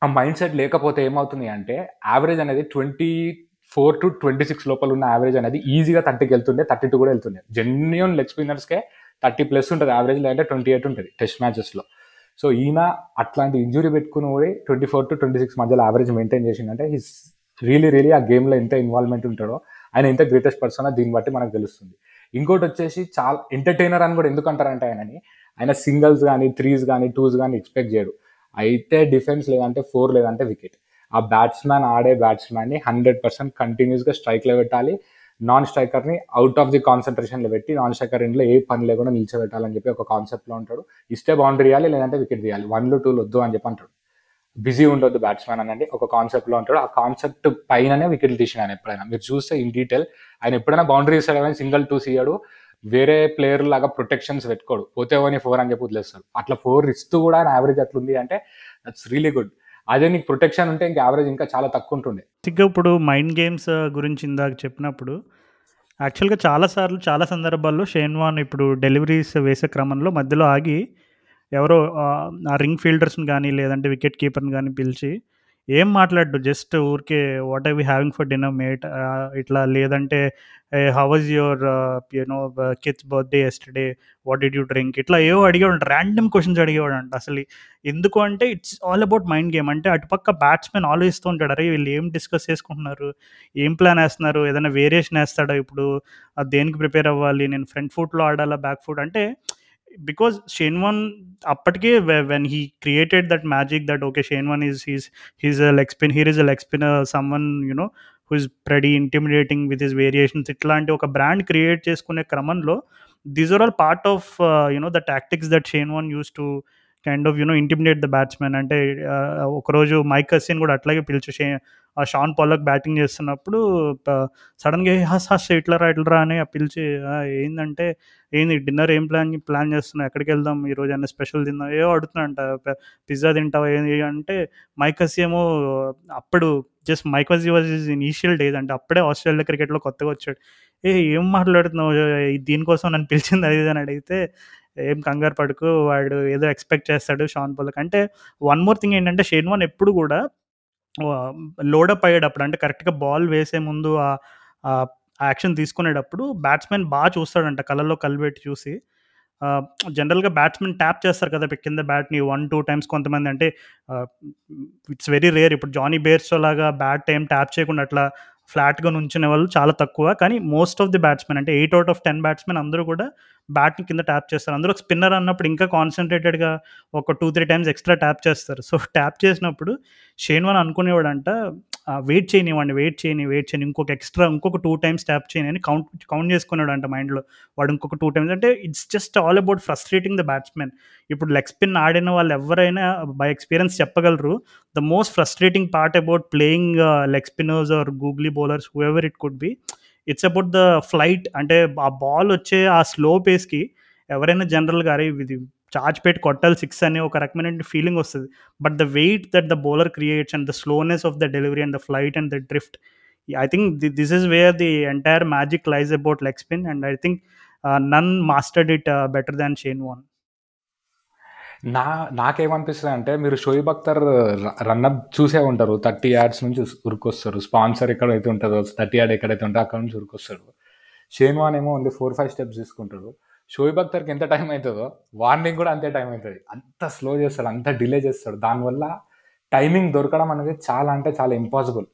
ఆ మైండ్ సెట్ లేకపోతే ఏమవుతుంది అంటే యావరేజ్ అనేది twenty four to twenty six లోపల ఉన్న యావరేజ్ అనేది ఈజీగా థర్టీకి వెళ్తుండే థర్టీ టూ కూడా వెళ్తుండే. జెన్యున్ లెగ్ స్పిన్నర్స్కే థర్టీ ప్లస్ ఉంటుంది. యావరేజ్ లేదంటే ట్వంటీ ఎయిట్ ఉంటుంది టెస్ట్ మ్యాచెస్లో సో ఈయన అట్లాంటి ఇంజురీ పెట్టుకుని కూడా twenty four to twenty six మధ్యలో యావరేజ్ మెయింటైన్ చేసిందంటే హిస్ రియలీ రియలీ ఆ గేమ్లో ఎంత ఇన్వాల్వ్మెంట్ ఉంటాడో ఆయన ఎంత గ్రేటెస్ట్ పర్సన్ దీన్ని బట్టి మనకు తెలుస్తుంది. ఇంకోటి వచ్చేసి చాలా ఎంటర్టైనర్ అని కూడా ఎందుకు అంటారంటే ఆయనని ఆయన సింగిల్స్ కానీ త్రీస్ కానీ టూస్ కానీ ఎక్స్పెక్ట్ చేయడు. అయితే డిఫెన్స్ లేదంటే ఫోర్ లేదంటే వికెట్ ఆ బ్యాట్స్మెన్ ఆడే బ్యాట్స్మెన్ని హండ్రెడ్ పర్సెంట్ కంటిన్యూస్గా స్ట్రైక్లో పెట్టాలి. నాన్ స్ట్రైకర్ని అవుట్ ఆఫ్ ది కాన్సన్ట్రేషన్లో పెట్టి నాన్ స్ట్రైకర్ ఇంట్లో ఏ పని లేకుండా నిల్చోబెట్టాలని చెప్పి ఒక కాన్సెప్ట్లో ఉంటాడు. ఇస్తే బౌండరీ ఇవ్వాలి లేదంటే వికెట్ తీయాలి. వన్లు టూలు వద్దు అని చెప్పి అంటాడు. బిజీ ఉండొద్దు బ్యాట్స్మెన్ అనండి ఒక కాన్సెప్ట్లో ఉంటాడు. ఆ కాన్సెప్ట్ పైననే వికెట్లు తీసిన ఆయన ఎప్పుడైనా. మీరు చూస్తే ఇన్ డీటెయిల్ ఆయన ఎప్పుడైనా బౌండరీ ఇస్తాడు కానీ సింగిల్ టూ ఇయ్యాడు వేరే ప్లేయర్ లాగా ప్రొటెక్షన్స్ పెట్టుకోడు. పోతే ఓని ఫోర్ అని చెప్పి వదిలేస్తాడు. అట్లా ఫోర్ ఇస్తూ కూడా ఆయన యావరేజ్ అట్లుంది అంటే దట్స్ రియలీ గుడ్ అదే నీకు ప్రొటెక్షన్ ఉంటే ఇంకా యావరేజ్ ఇంకా చాలా తక్కువ ఉంటుండే. బేసిక్గా ఇప్పుడు మైండ్ గేమ్స్ uh, గురించి ఇందాక చెప్పినప్పుడు యాక్చువల్గా చాలాసార్లు చాలా సందర్భాల్లో షేన్వాన్ ఇప్పుడు డెలివరీస్ వేసే క్రమంలో మధ్యలో ఆగి ఎవరో ఆ, రింగ్ ఫీల్డర్స్ని కానీ లేదంటే వికెట్ కీపర్ని కానీ పిలిచి ఏం మాట్లాడు జస్ట్ ఊరికే what I we having for dinner mate ఇట్లా లేదంటే how was your you know kids birthday yesterday what did you drink ఇట్లా ఏవో అడిగేవాడు ర్యాండమ్ క్వశ్చన్స్ అడిగేవాడు అంట అసలు ఎందుకు అంటే it's all about mind game అంటే అటుపక్క బ్యాట్స్మెన్ ఆలోచిస్తూ ఉంటాడు అరే వీళ్ళు ఏం డిస్కస్ చేసుకుంటున్నారు? ఏం ప్లాన్ వేస్తున్నారు? ఏదైనా వేరియేషన్ వేస్తాడా ఇప్పుడు? దేనికి ప్రిపేర్ అవ్వాలి? నేను ఫ్రంట్ ఫుట్లో ఆడాలా బ్యాక్ ఫుట్ అంటే బికాజ్ షేన్ వన్ అప్పటికే when he created that magic that okay Shane Warne is he's he's leg spin here is a leg spin someone you know who is pretty intimidating with his variations ఇట్లాంటి ఒక బ్రాండ్ క్రియేట్ చేసుకునే క్రమంలో these are all part of you know the tactics that Shane Warne use to Kind of you know intimidate the batsmen అంటే ఒకరోజు మైక్ అసిన్ కూడా అట్లాగే పిలిచి ఆ షాన్ పాలక్ బ్యాటింగ్ చేస్తున్నప్పుడు సడన్గా హస్ హస్ ఇట్లరా ఇట్లరా అని పిలిచి ఏంటంటే ఏంది డిన్నర్ ఏం ప్లాన్ ప్లాన్ చేస్తున్నావు? ఎక్కడికి వెళ్దాం? ఈ రోజు అన్న స్పెషల్ తిందాం? ఏవో అడుగుతున్నా పిజ్జా తింటావా ఏంది? అంటే మైకస్ ఏమో అప్పుడు జస్ట్ మైకస్ వాజ్ ఇస్ ఇనీషియల్ డేస్ అంటే అప్పుడే ఆస్ట్రేలియా క్రికెట్లో కొత్తగా వచ్చాడు. ఏ ఏం మాట్లాడుతున్నావు? దీనికోసం నన్ను పిలిచింది అది అని అడిగితే ఏం కంగారు పడుకు వాడు ఏదో ఎక్స్పెక్ట్ చేస్తాడు షాన్ పోలక్ అంటే వన్ మోర్ థింగ్ ఏంటంటే షేన్ వన్ ఎప్పుడు కూడా లోడప్ అయ్యేటప్పుడు అంటే కరెక్ట్గా బాల్ వేసే ముందు ఆ యాక్షన్ తీసుకునేటప్పుడు బ్యాట్స్మెన్ బాగా చూస్తాడంట కళ్ళల్లో కళ్ళబెట్టి చూసి. జనరల్గా బ్యాట్స్మెన్ ట్యాప్ చేస్తారు కదా కింద బ్యాట్ని వన్ టూ టైమ్స్ కొంతమంది. అంటే ఇట్స్ వెరీ రేర్ ఇప్పుడు జానీ బేర్స్ లాగా బ్యాట్ ఏం ట్యాప్ చేయకుండా అట్లా ఫ్లాట్గా నుంచునే వాళ్ళు చాలా తక్కువ. కానీ మోస్ట్ ఆఫ్ ది బ్యాట్స్మెన్ అంటే eight out of ten batsmen అందరూ కూడా బ్యాట్ని కింద ట్యాప్ చేస్తారు. అందరూ స్పిన్నర్ అన్నప్పుడు ఇంకా కాన్సన్ట్రేటెడ్గా ఒక two three times extra tap చేస్తారు. సో ట్యాప్ చేసినప్పుడు షేన్ వన్ అనుకునేవాడంట వెయిట్ చేయనివ్వండి వెయిట్ చేయని వెయిట్ చేయని ఇంకొక ఎక్స్ట్రా ఇంకొక టూ టైమ్స్ ట్యాప్ చేయని అని కౌంట్ కౌంట్ చేసుకున్నాడు అంట మైండ్లో వాడు ఇంకొక టూ టైమ్స్ అంటే it's just all about frustrating the batsmen ఇప్పుడు లెగ్ స్పిన్ ఆడిన వాళ్ళు ఎవరైనా బై ఎక్స్పీరియన్స్ చెప్పగలరు. The most frustrating part about playing leg spinners or googly bowlers whoever it could be it's about the flight అంటే ఆ బాల్ వచ్చే ఆ స్లో పేస్కి ఎవరైనా జనరల్గా అరే ఇది చార్జ్ పెట్టి కొట్టాలి సిక్స్ అనే ఒక రకమైన ఫీలింగ్ వస్తుంది. But the weight that the bowler creates and the slowness of the delivery and the flight and the drift I think this is where the entire magic lies about leg spin and I think none mastered it better than Shane Warne నా నాకేమనిపిస్తుంది అంటే మీరు షోయిబ్ అఖ్తర్ రన్అప్ చూసే ఉంటారు. థర్టీ యార్డ్స్ నుంచి ఉరికొస్తారు. స్పాన్సర్ ఎక్కడైతే ఉంటుందో థర్టీ యార్డ్ ఎక్కడైతే ఉంటుందో అక్కడ నుంచి ఉరికొస్తాడు షేన్ వాన్ ఏమో ఓన్లీ ఫోర్ ఫైవ్ స్టెప్స్ తీసుకుంటాడు. షోయిబ్ అఖ్తర్కి ఎంత టైం అవుతుందో వార్నింగ్ కూడా అంతే టైం అవుతుంది అంత స్లో చేస్తాడు అంత డిలే చేస్తాడు. దానివల్ల టైమింగ్ దొరకడం అనేది చాలా అంటే చాలా ఇంపాసిబుల్.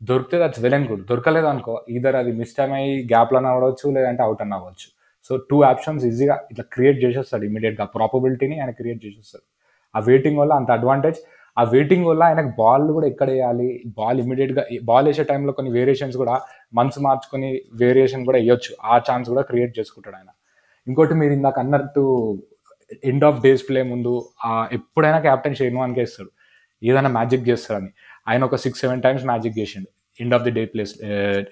దొరికితే దట్స్ వెల్ అండ్ గుడ్. దొరకలేదు అనుకో ఈధర్ అది మిస్ టైం అయ్యి గ్యాప్లో అవ్వచ్చు లేదంటే అవుట్ అన్న అవ్వచ్చు. సో టూ ఆప్షన్స్ ఈజీగా ఇట్లా క్రియేట్ చేసేస్తాడు ఇమీడియట్గా ప్రాపబిలిటీని ఆయన క్రియేట్ చేసేస్తాడు. ఆ వెయిటింగ్ వల్ల అంత అడ్వాంటేజ్ ఆ వెయిటింగ్ వల్ల ఆయనకు బాల్ కూడా ఎక్కడ వేయాలి? బాల్ ఇమీడియట్గా బాల్ వేసే టైంలో కొన్ని వేరియేషన్స్ కూడా మనసు మార్చుకొని వేరియేషన్ కూడా వేయొచ్చు. ఆ ఛాన్స్ కూడా క్రియేట్ చేసుకుంటాడు ఆయన. ఇంకోటి మీరు ఇందాక అన్నట్టు ఎండ్ ఆఫ్ డేస్ ప్లే ముందు ఎప్పుడైనా క్యాప్టెన్ షేన్ వాన్కే ఇస్తాడు. ఏదైనా మ్యాజిక్ చేస్తాడని. ఆయన ఒక సిక్స్ సెవెన్ టైమ్స్ మ్యాజిక్ చేసిండు. End of the day plays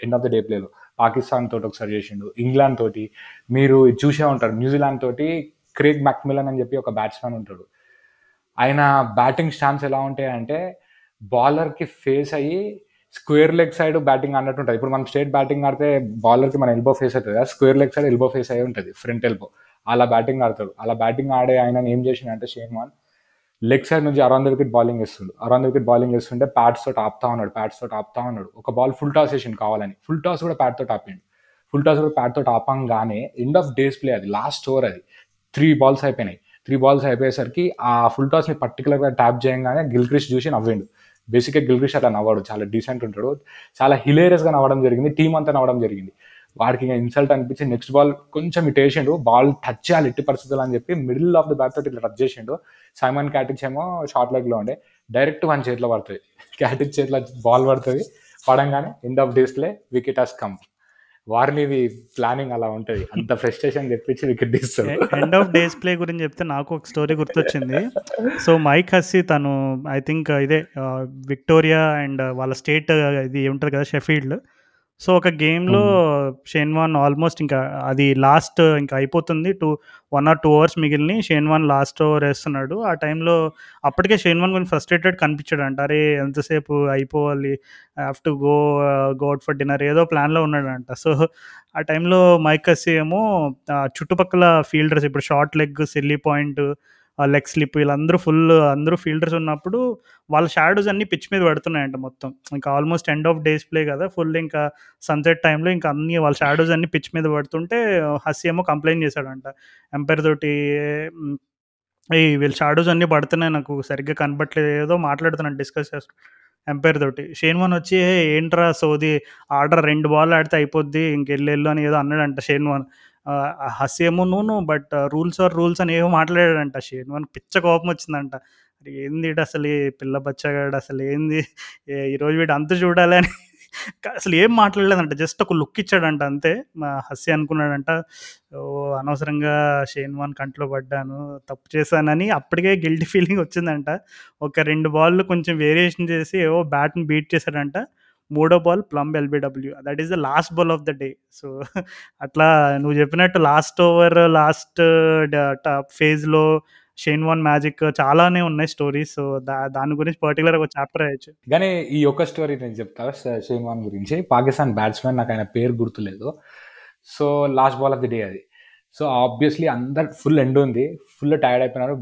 end of the day ప్లేలో పాకిస్తాన్ తోటి ఒకసారి చేసిండు. ఇంగ్లాండ్ తోటి. మీరు చూసే ఉంటారు. న్యూజిలాండ్ తోటి క్రేగ్ మ్యాక్మిలన్ అని చెప్పి ఒక బ్యాట్స్మెన్ ఉంటాడు. ఆయన బ్యాటింగ్ స్టాంప్స్ ఎలా ఉంటాయంటే బౌలర్కి ఫేస్ అయ్యి స్క్వేర్ లెగ్ సైడ్ బ్యాటింగ్ అన్నట్టు ఉంటుంది. ఇప్పుడు మనం స్టేట్ బ్యాటింగ్ ఆడితే బౌలర్కి మన ఎల్బో ఫేస్ అవుతుంది కదా square leg side elbow face అయి ఉంటుంది ఫ్రంట్ ఎల్బో. అలా బ్యాటింగ్ ఆడతాడు. అలా బ్యాటింగ్ ఆడే ఆయన ఏం చేసిండంటే షేన్ వాన్ లెగ్ సైడ్ నుంచి అరౌండ్ వికెట్ బౌలింగ్ వేస్తుండు అరౌండ్ వికెట్ బౌలింగ్ వేస్తుంటే ప్యాట్స్ తోటి ఆపుతా ఉన్నాడు ప్యాట్స్ తోటి ఆపుతా ఉన్నాడు. ఒక బాల్ ఫుల్ టాస్ వేసిండు కావాలని. ఫుల్ టాస్ కూడా ప్యాట్ తోటి ఆపిండు. ఫుల్ టాస్ కూడా ప్యాట్ తోటి ఆపంగానే ఎండ్ ఆఫ్ డేస్ ప్లే అది లాస్ట్ ఓవర్ అది. త్రీ బాల్స్ అయిపోయినాయి. త్రీ బాల్స్ అయిపోయేసరికి ఆ ఫుల్ టాస్ని పర్టికులర్గా ట్యాప్ చేయగానే గిల్క్రిష్ చూసి నవ్విండు. బేసిక్గా గిల్గ్రిష్ అట్లా నవ్వాడు చాలా డీసెంట్ ఉంటాడు. చాలా హిలేరియస్గా నవ్వడం జరిగింది టీం అంతా నవ్వడం జరిగింది. వాడికి ఇంకా ఇన్సల్ట్ అనిపించి నెక్స్ట్ బాల్ కొంచెం ఇటు వేసిండు బాల్ టచ్ చేయాలి ఎట్టి పరిస్థితులు అని చెప్పి మిడిల్ ఆఫ్ ద బ్యాట్ తోటి ఇట్లా టచ్ చేసిండు. సైమన్ క్యాటిచ్ ఏమో షార్ట్ లెగ్లో ఉండే డైరెక్ట్ వన్ చేతిలో పడుతుంది. క్యాటిచ్ చేతిలో బాల్ పడుతుంది. పడంగానే ఎండ్ ఆఫ్ డేస్లే వికెట్ హాస్ కమ్ వారినిది ప్లానింగ్ అలా ఉంటుంది. అంత ఫ్రస్ట్రేషన్ తెప్పించి వికెట్ తీస్తాడు. ఎండ్ ఆఫ్ డేస్ ప్లే గురించి చెప్తే నాకు ఒక స్టోరీ గుర్తొచ్చింది. సో మైక్ హస్సీ తను ఐ థింక్ ఇదే విక్టోరియా అండ్ వాళ్ళ స్టేట్ ఇది ఉంటుంది కదా షెఫీల్డ్ సో ఒక గేమ్లో షేన్వాన్ ఆల్మోస్ట్ ఇంకా అది లాస్ట్ ఇంకా అయిపోతుంది. Two one or two hours మిగిలిన షేన్వాన్ లాస్ట్ ఓవర్ వేస్తున్నాడు. ఆ టైంలో అప్పటికే షేన్వాన్ కొంచెం ఫ్రస్ట్రేటెడ్ కనిపించాడు అంట అరే ఎంతసేపు అయిపోవాలి? Have to go go out for dinner ఏదో ప్లాన్లో ఉన్నాడంట. సో ఆ టైంలో మైక్ హస్సీ ఏమో చుట్టుపక్కల ఫీల్డర్స్ ఇప్పుడు short leg silly point leg slip వీళ్ళందరూ ఫుల్ అందరూ ఫీల్డర్స్ ఉన్నప్పుడు వాళ్ళ షాడోస్ అన్ని పిచ్ మీద పడుతున్నాయంట మొత్తం. ఇంకా almost end of day's play కదా ఫుల్ ఇంకా సన్సెట్ టైంలో ఇంకా అన్ని వాళ్ళ షాడోస్ అన్ని పిచ్ మీద పడుతుంటే హస్సీ ఏమో కంప్లైంట్ చేశాడంట. ఎంపైర్ తోటి ఈ వీళ్ళ షాడోస్ అన్నీ పడుతున్నాయి నాకు సరిగ్గా కనబట్లేదు ఏదో మాట్లాడుతున్నాను డిస్కస్ చేస్తూ. ఎంపైర్ తోటి. షేన్వాన్ వచ్చి ఏంట్రా సోది ఆర్డర్ రెండు బాల్ ఆడితే అయిపోద్ది ఇంకెళ్ళెళ్ళు అని ఏదో అన్నాడంట షేన్వాన్ హసేమో ఏమో నూను బట్ రూల్స్ ఆర్ రూల్స్ అని ఏమో మాట్లాడాడంట షేన్వాన్ పిచ్చ కోపం వచ్చిందంట. మరి ఏంది అసలు పిల్ల బచ్చగాడు? అసలు ఏంది? ఏ- ఈరోజు వీడు అంత చూడాలి అని అసలు ఏం మాట్లాడలేదంట. జస్ట్ ఒక లుక్ ఇచ్చాడంట అంతే. మా హస్య అనుకున్నాడంట ఓ అనవసరంగా షేన్ వాన్ కంట్లో పడ్డాను తప్పు చేశానని అప్పటికే గిల్టీ ఫీలింగ్ వచ్చిందంట. ఒక రెండు బాల్ కొంచెం వేరియేషన్ చేసి ఏవో బ్యాట్ని బీట్ చేశాడంట. మూడో ball plum LBW that is the last ball of the day so అట్లా నువ్వు చెప్పినట్టు లాస్ట్ ఓవర్ లాస్ట్ ఫేజ్లో షేన్ వాన్ మ్యాజిక్ చాలానే ఉన్నాయి స్టోరీస్ సో దా దాని గురించి పర్టికులర్ ఒక చాప్టర్ అయ్యచ్చు. కానీ ఈ ఒక్క స్టోరీ నేను చెప్తా షేన్ వాన్ గురించి. పాకిస్తాన్ బ్యాట్స్మెన్ నాకు ఆయన పేరు గుర్తులేదు. So last ball of the day అది. సో ఆబ్వియస్లీ అందరు ఫుల్ ఎండ్ ఉంది. ఫుల్ టైర్డ్ అయిపోయినారు.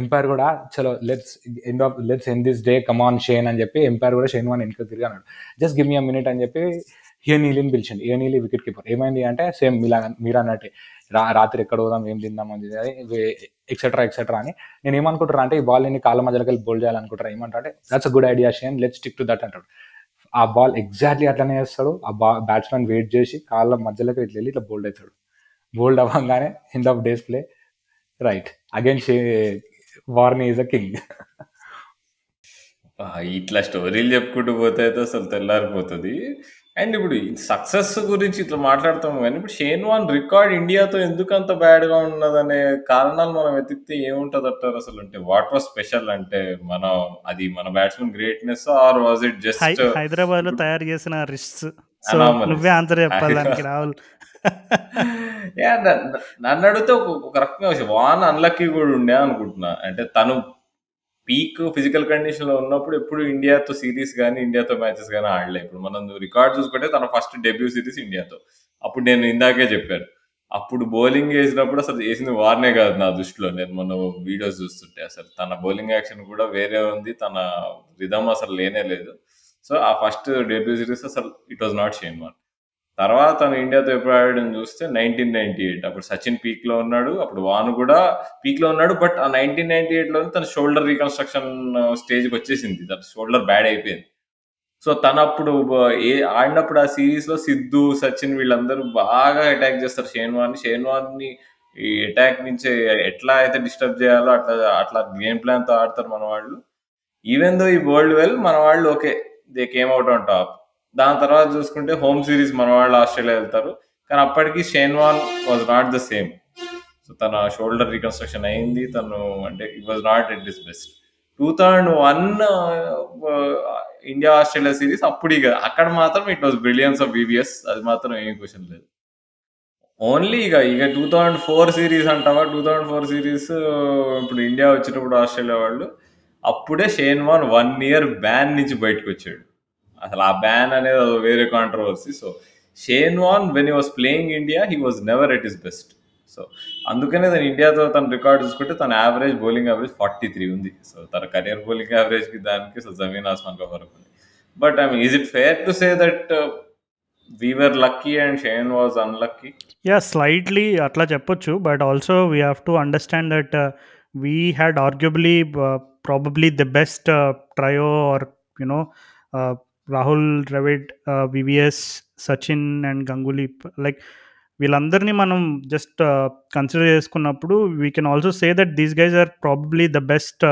ఎంపైర్ కూడా చలో let's end of let's end this day come on Shane అని చెప్పి ఎంపైర్ కూడా షేన్ వన్ వెనక తిరిగి అన్నాడు. Just give me a minute అని చెప్పి హియర్ నీలిని పిలిచింది ఏ నీలి వికెట్ కీపర్ ఏమైంది అంటే సేమ్ మీలా మీరు అన్నట్టే. రా రాత్రి ఎక్కడ పోదాం ఏం తిందాం అని ఎక్సెట్రా ఎక్సెట్రా అని. నేను ఏమనుకుంటారా అంటే ఈ బాల్ నేను కాళ్ళ మధ్యలోకి వెళ్ళి బోల్ చేయాలనుకుంటారా ఏమంటారు అంటే that's a good idea Shane let stick to that అంటాడు. ఆ బాల్ ఎగ్జాక్ట్లీ అట్లనే వేస్తాడు. ఆ బా బ్యాట్స్మెన్ వెయిట్ చేసి కాళ్ళ మధ్యలోకి ఇట్లా వెళ్ళి ఇట్లా బోల్డ్ అవుతాడు బోల్డ్ అవ్వగానే end of day's play. Right. Again Shane Warnie is a king ఇట్లా స్టోరీలు చెప్పుకుంటూ పోతే అయితే అసలు తెల్లారిపోతుంది. అండ్ ఇప్పుడు సక్సెస్ గురించి ఇట్లా మాట్లాడతాం కానీ ఇప్పుడు షేన్ వాన్ రికార్డ్ ఇండియాతో ఎందుకు అంత బ్యాడ్గా ఉన్నదనే కారణాలు మనం వెతికితే ఏముంటది అంటారు అసలు? అంటే వాట్ వాస్ స్పెషల్ అంటే మనం అది మన batsmen greatness or was it just హైదరాబాద్లో తయారు చేసిన Anomalies. నువ్వే ఆన్సర్ చెప్పాలి రాహుల్. యా నన్ను అడిగితే ఒక రకంగా వాన్ అన్లక్కీ కూడా ఉండే అనుకుంటున్నా. అంటే తను పీక్ ఫిజికల్ కండిషన్లో ఉన్నప్పుడు ఎప్పుడు ఇండియాతో సిరీస్ కానీ ఇండియాతో మ్యాచెస్ కానీ ఆడలే. ఇప్పుడు మనం రికార్డ్ చూసుకుంటే తన ఫస్ట్ డెబ్యూ సిరీస్ ఇండియాతో. అప్పుడు నేను ఇందాకే చెప్పాను. అప్పుడు బౌలింగ్ వేసినప్పుడు అసలు వేసింది వార్నే కాదు నా దృష్టిలో. నేను మన వీడియోస్ చూస్తుంటే అసలు తన బౌలింగ్ యాక్షన్ కూడా వేరే ఉంది. తన రిధమ్ అసలు లేనే లేదు. సో ఆ ఫస్ట్ డెబ్యూ సిరీస్ అసలు it was not Shane Warne తర్వాత తను ఇండియాతో ఎప్పుడు ఆడడం చూస్తే నైన్టీన్ నైన్టీ ఎయిట్ అప్పుడు సచిన్ పీక్లో ఉన్నాడు అప్పుడు వాను కూడా పీక్లో ఉన్నాడు బట్ ఆ నైన్టీన్ నైన్టీ ఎయిట్లోనే తన షోల్డర్ రీకన్స్ట్రక్షన్ స్టేజ్కి వచ్చేసింది. తన షోల్డర్ బ్యాడ్ అయిపోయింది. సో తను అప్పుడు ఏ ఆడినప్పుడు ఆ సిరీస్లో సిద్ధు సచిన్ వీళ్ళందరూ బాగా అటాక్ చేస్తారు. షేన్వాన్ షేన్వాన్ని ఈ అటాక్ నుంచి ఎట్లా అయితే డిస్టర్బ్ చేయాలో అట్లా అట్లా గేమ్ ప్లాన్తో ఆడతారు మన వాళ్ళు ఈవెన్ దో ఈ వరల్డ్ వెల్ మన వాళ్ళు okay they came out on top దాని తర్వాత చూసుకుంటే హోమ్ సిరీస్ మన వాళ్ళు ఆస్ట్రేలియా వెళ్తారు. కానీ అప్పటికి Shane Warne was not the same so తన షోల్డర్ రీకన్స్ట్రక్షన్ అయింది. తను అంటే it was not at this best two thousand one India Australia series అప్పుడు ఇక అక్కడ మాత్రం it was brilliance of VVS అది మాత్రం ఏం క్వశ్చన్ లేదు. ఓన్లీ ఇక ఇక టూ థౌజండ్ ఫోర్ సిరీస్ అంటావా? టూ థౌజండ్ ఫోర్ సిరీస్ ఇప్పుడు ఇండియా వచ్చినప్పుడు ఆస్ట్రేలియా వాళ్ళు అప్పుడే Shane Warne one year ban నుంచి బయటకు వచ్చాడు. అసలు ఆ బ్యాన్ అనేది అది వేరే controversy so Shane Warne when he was playing India he was never at his best so అందుకనే తను ఇండియాతో తన రికార్డ్ చూసుకుంటే తన average bowling average forty three ఉంది. సో తన కెరియర్ బౌలింగ్ యావరేజ్కి దానికి సో జమీన్ ఆస్మాన్ కా ఫరక్ ఉంది but I mean is it fair to say that we were lucky and Shane was unlucky yeah slightly అట్లా చెప్పొచ్చు. But also we have to understand that we had arguably probably the best trio or you know Rahul Dravid VVS Sachin and Ganguly like వీళ్ళందరినీ మనం జస్ట్ కన్సిడర్ చేసుకున్నప్పుడు we can also say that these guys are probably the best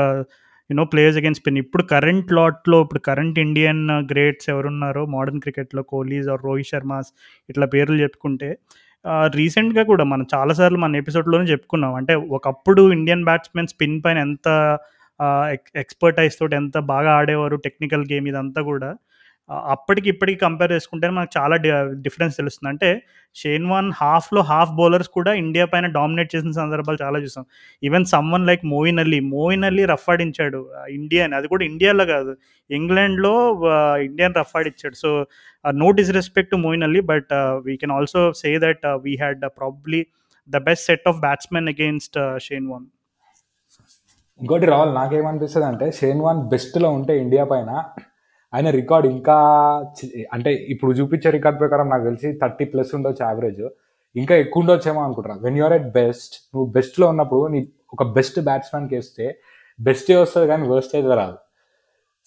you know players against spin ఇప్పుడు కరెంట్ లాట్లో ఇప్పుడు కరెంట్ ఇండియన్ గ్రేట్స్ ఎవరున్నారో మోడర్న్ క్రికెట్లో కోహ్లీస్ ఆర్ రోహిత్ శర్మాస్ ఇట్లా పేర్లు చెప్పుకుంటే రీసెంట్గా కూడా మనం చాలాసార్లు మన ఎపిసోడ్లోనే చెప్పుకున్నాం. అంటే ఒకప్పుడు ఇండియన్ బ్యాట్స్మెన్ స్పిన్ పైన ఎంత ఎక్స్పర్టైజ్ తోటి ఎంత బాగా ఆడేవారు టెక్నికల్ గేమ్ ఇదంతా కూడా అప్పటికి ఇప్పటికి కంపేర్ చేసుకుంటే మనకు చాలా డిఫరెన్స్ తెలుస్తుంది. అంటే షేన్ వాన్ హాఫ్లో హాఫ్ బౌలర్స్ కూడా ఇండియా పైన డామినేట్ చేసిన సందర్భాలు చాలా చూసాం. Even someone like Moeen Ali Moeen Ali rough ఆడించాడు ఇండియాని అది కూడా ఇండియాలో కాదు ఇంగ్లాండ్లో Indian rough ఆడిచ్చాడు. So no disrespect to Moeen Ali but we can also say that we had probably the best set of batsmen against Shane Warne ఇంకోటి రావాలి నాకేమనిపిస్తుంది అంటే షేన్ వాన్ బెస్ట్లో ఉంటే ఇండియా పైన ఆయన రికార్డ్ ఇంకా అంటే ఇప్పుడు చూపించే రికార్డ్ ప్రకారం నాకు తెలిసి థర్టీ ప్లస్ ఉండొచ్చు యావరేజ్. ఇంకా ఎక్కువ ఉండొచ్చేమో అనుకుంటున్నా. వెన్ యూఆర్ ఎట్ బెస్ట్ నువ్వు బెస్ట్లో ఉన్నప్పుడు నీ ఒక బెస్ట్ బ్యాట్స్మెన్కి వేస్తే బెస్టే వస్తుంది కానీ వర్స్ట్ అయితే రాదు.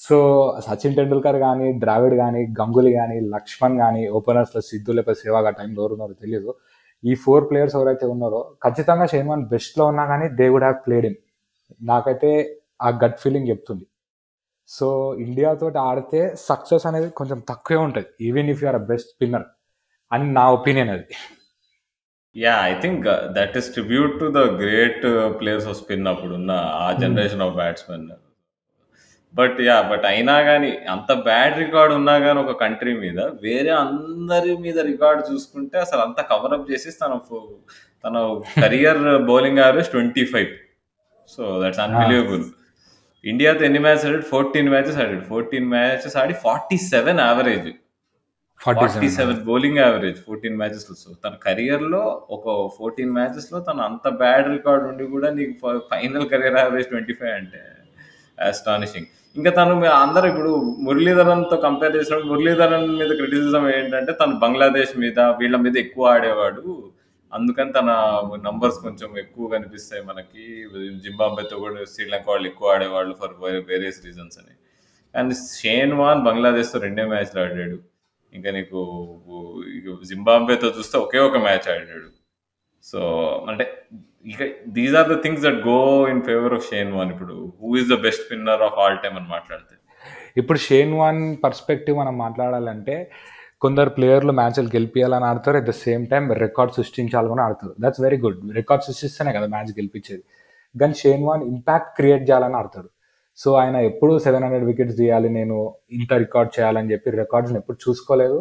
సో సచిన్ టెండూల్కర్ కానీ ద్రావిడ్ కానీ గంగులీ కానీ లక్ష్మణ్ కానీ ఓపెనర్స్లో సిద్ధు లేకపోతే సేవాగ్ టైంలో ఎవరు ఉన్నారో తెలియదు. ఈ ఫోర్ ప్లేయర్స్ ఎవరైతే ఉన్నారో ఖచ్చితంగా షేన్ బెస్ట్లో ఉన్నా కానీ they would have played in నాకైతే ఆ గట్ ఫీలింగ్ చెప్తుంది. సో ఇండియాతో ఆడితే సక్సెస్ అనేది కొంచెం తక్కువే ఉంటుంది even if you're best spinner అని నా ఒపీనియన్ అది. Yeah I think that is tribute to the great players of spin అప్పుడున్న ఆ generation of batsmen but yeah but అయినా కానీ అంత బ్యాడ్ రికార్డ్ ఉన్నా కానీ ఒక కంట్రీ మీద వేరే అందరి మీద రికార్డ్ చూసుకుంటే అసలు అంత కవరప్ చేసి తన తన career bowling average twenty five so that's unbelievable ఇండియాతో ఎన్ని మ్యాచెస్ ఆడాడు? ఫోర్టీన్ మ్యాచెస్ ఆడాడు. ఫోర్టీన్ మ్యాచెస్ ఆడి forty seven average. Forty seven. Bowling average fourteen మ్యాచెస్లో. So తన కెరియర్లో ఒక ఫోర్టీన్ మ్యాచెస్లో తన అంత బ్యాడ్ రికార్డ్ ఉండి కూడా నీకు final career average twenty five అంటే అస్టానిషింగ్ ఇంకా తను అందరూ ఇప్పుడు మురళీధరన్తో కంపేర్ చేసినప్పుడు మురళీధరన్ మీద క్రిటిసిజం ఏంటంటే తను బంగ్లాదేశ్ మీద వీళ్ళ మీద ఎక్కువ ఆడేవాడు అందుకని తన నంబర్స్ కొంచెం ఎక్కువ కనిపిస్తాయి మనకి. జింబాబ్వేతో కూడా శ్రీలంక వాళ్ళు ఎక్కువ ఆడేవాళ్ళు ఫర్ వేరియస్ రీజన్స్ అని. కానీ షేన్ వాన్ బంగ్లాదేశ్తో రెండే మ్యాచ్లు ఆడాడు. ఇంకా నీకు ఇక జింబాబ్వేతో చూస్తే ఒకే ఒక మ్యాచ్ ఆడాడు. సో అంటే ఇక these are the things that go in favour of Shane Warne ఇప్పుడు who is the best spinner of all time అని మాట్లాడితే. ఇప్పుడు షేన్ వాన్ పర్స్పెక్టివ్ మనం మాట్లాడాలంటే కొందరు ప్లేయర్లు మ్యాచ్లు గెలిపించాలని ఆడతారు at the same time record సృష్టించాలని ఆడతారు. దట్స్ వెరీ గుడ్ రికార్డ్ సృష్టిస్తేనే కదా మ్యాచ్ గెలిపించేది. కానీ షేన్ వాన్ ఇంపాక్ట్ క్రియేట్ చేయాలని ఆడతాడు. సో ఆయన ఎప్పుడు సెవెన్ హండ్రెడ్ వికెట్స్ తీయాలి నేను ఇంత రికార్డ్ చేయాలని చెప్పి రికార్డ్స్ని ఎప్పుడు చూసుకోలేదు.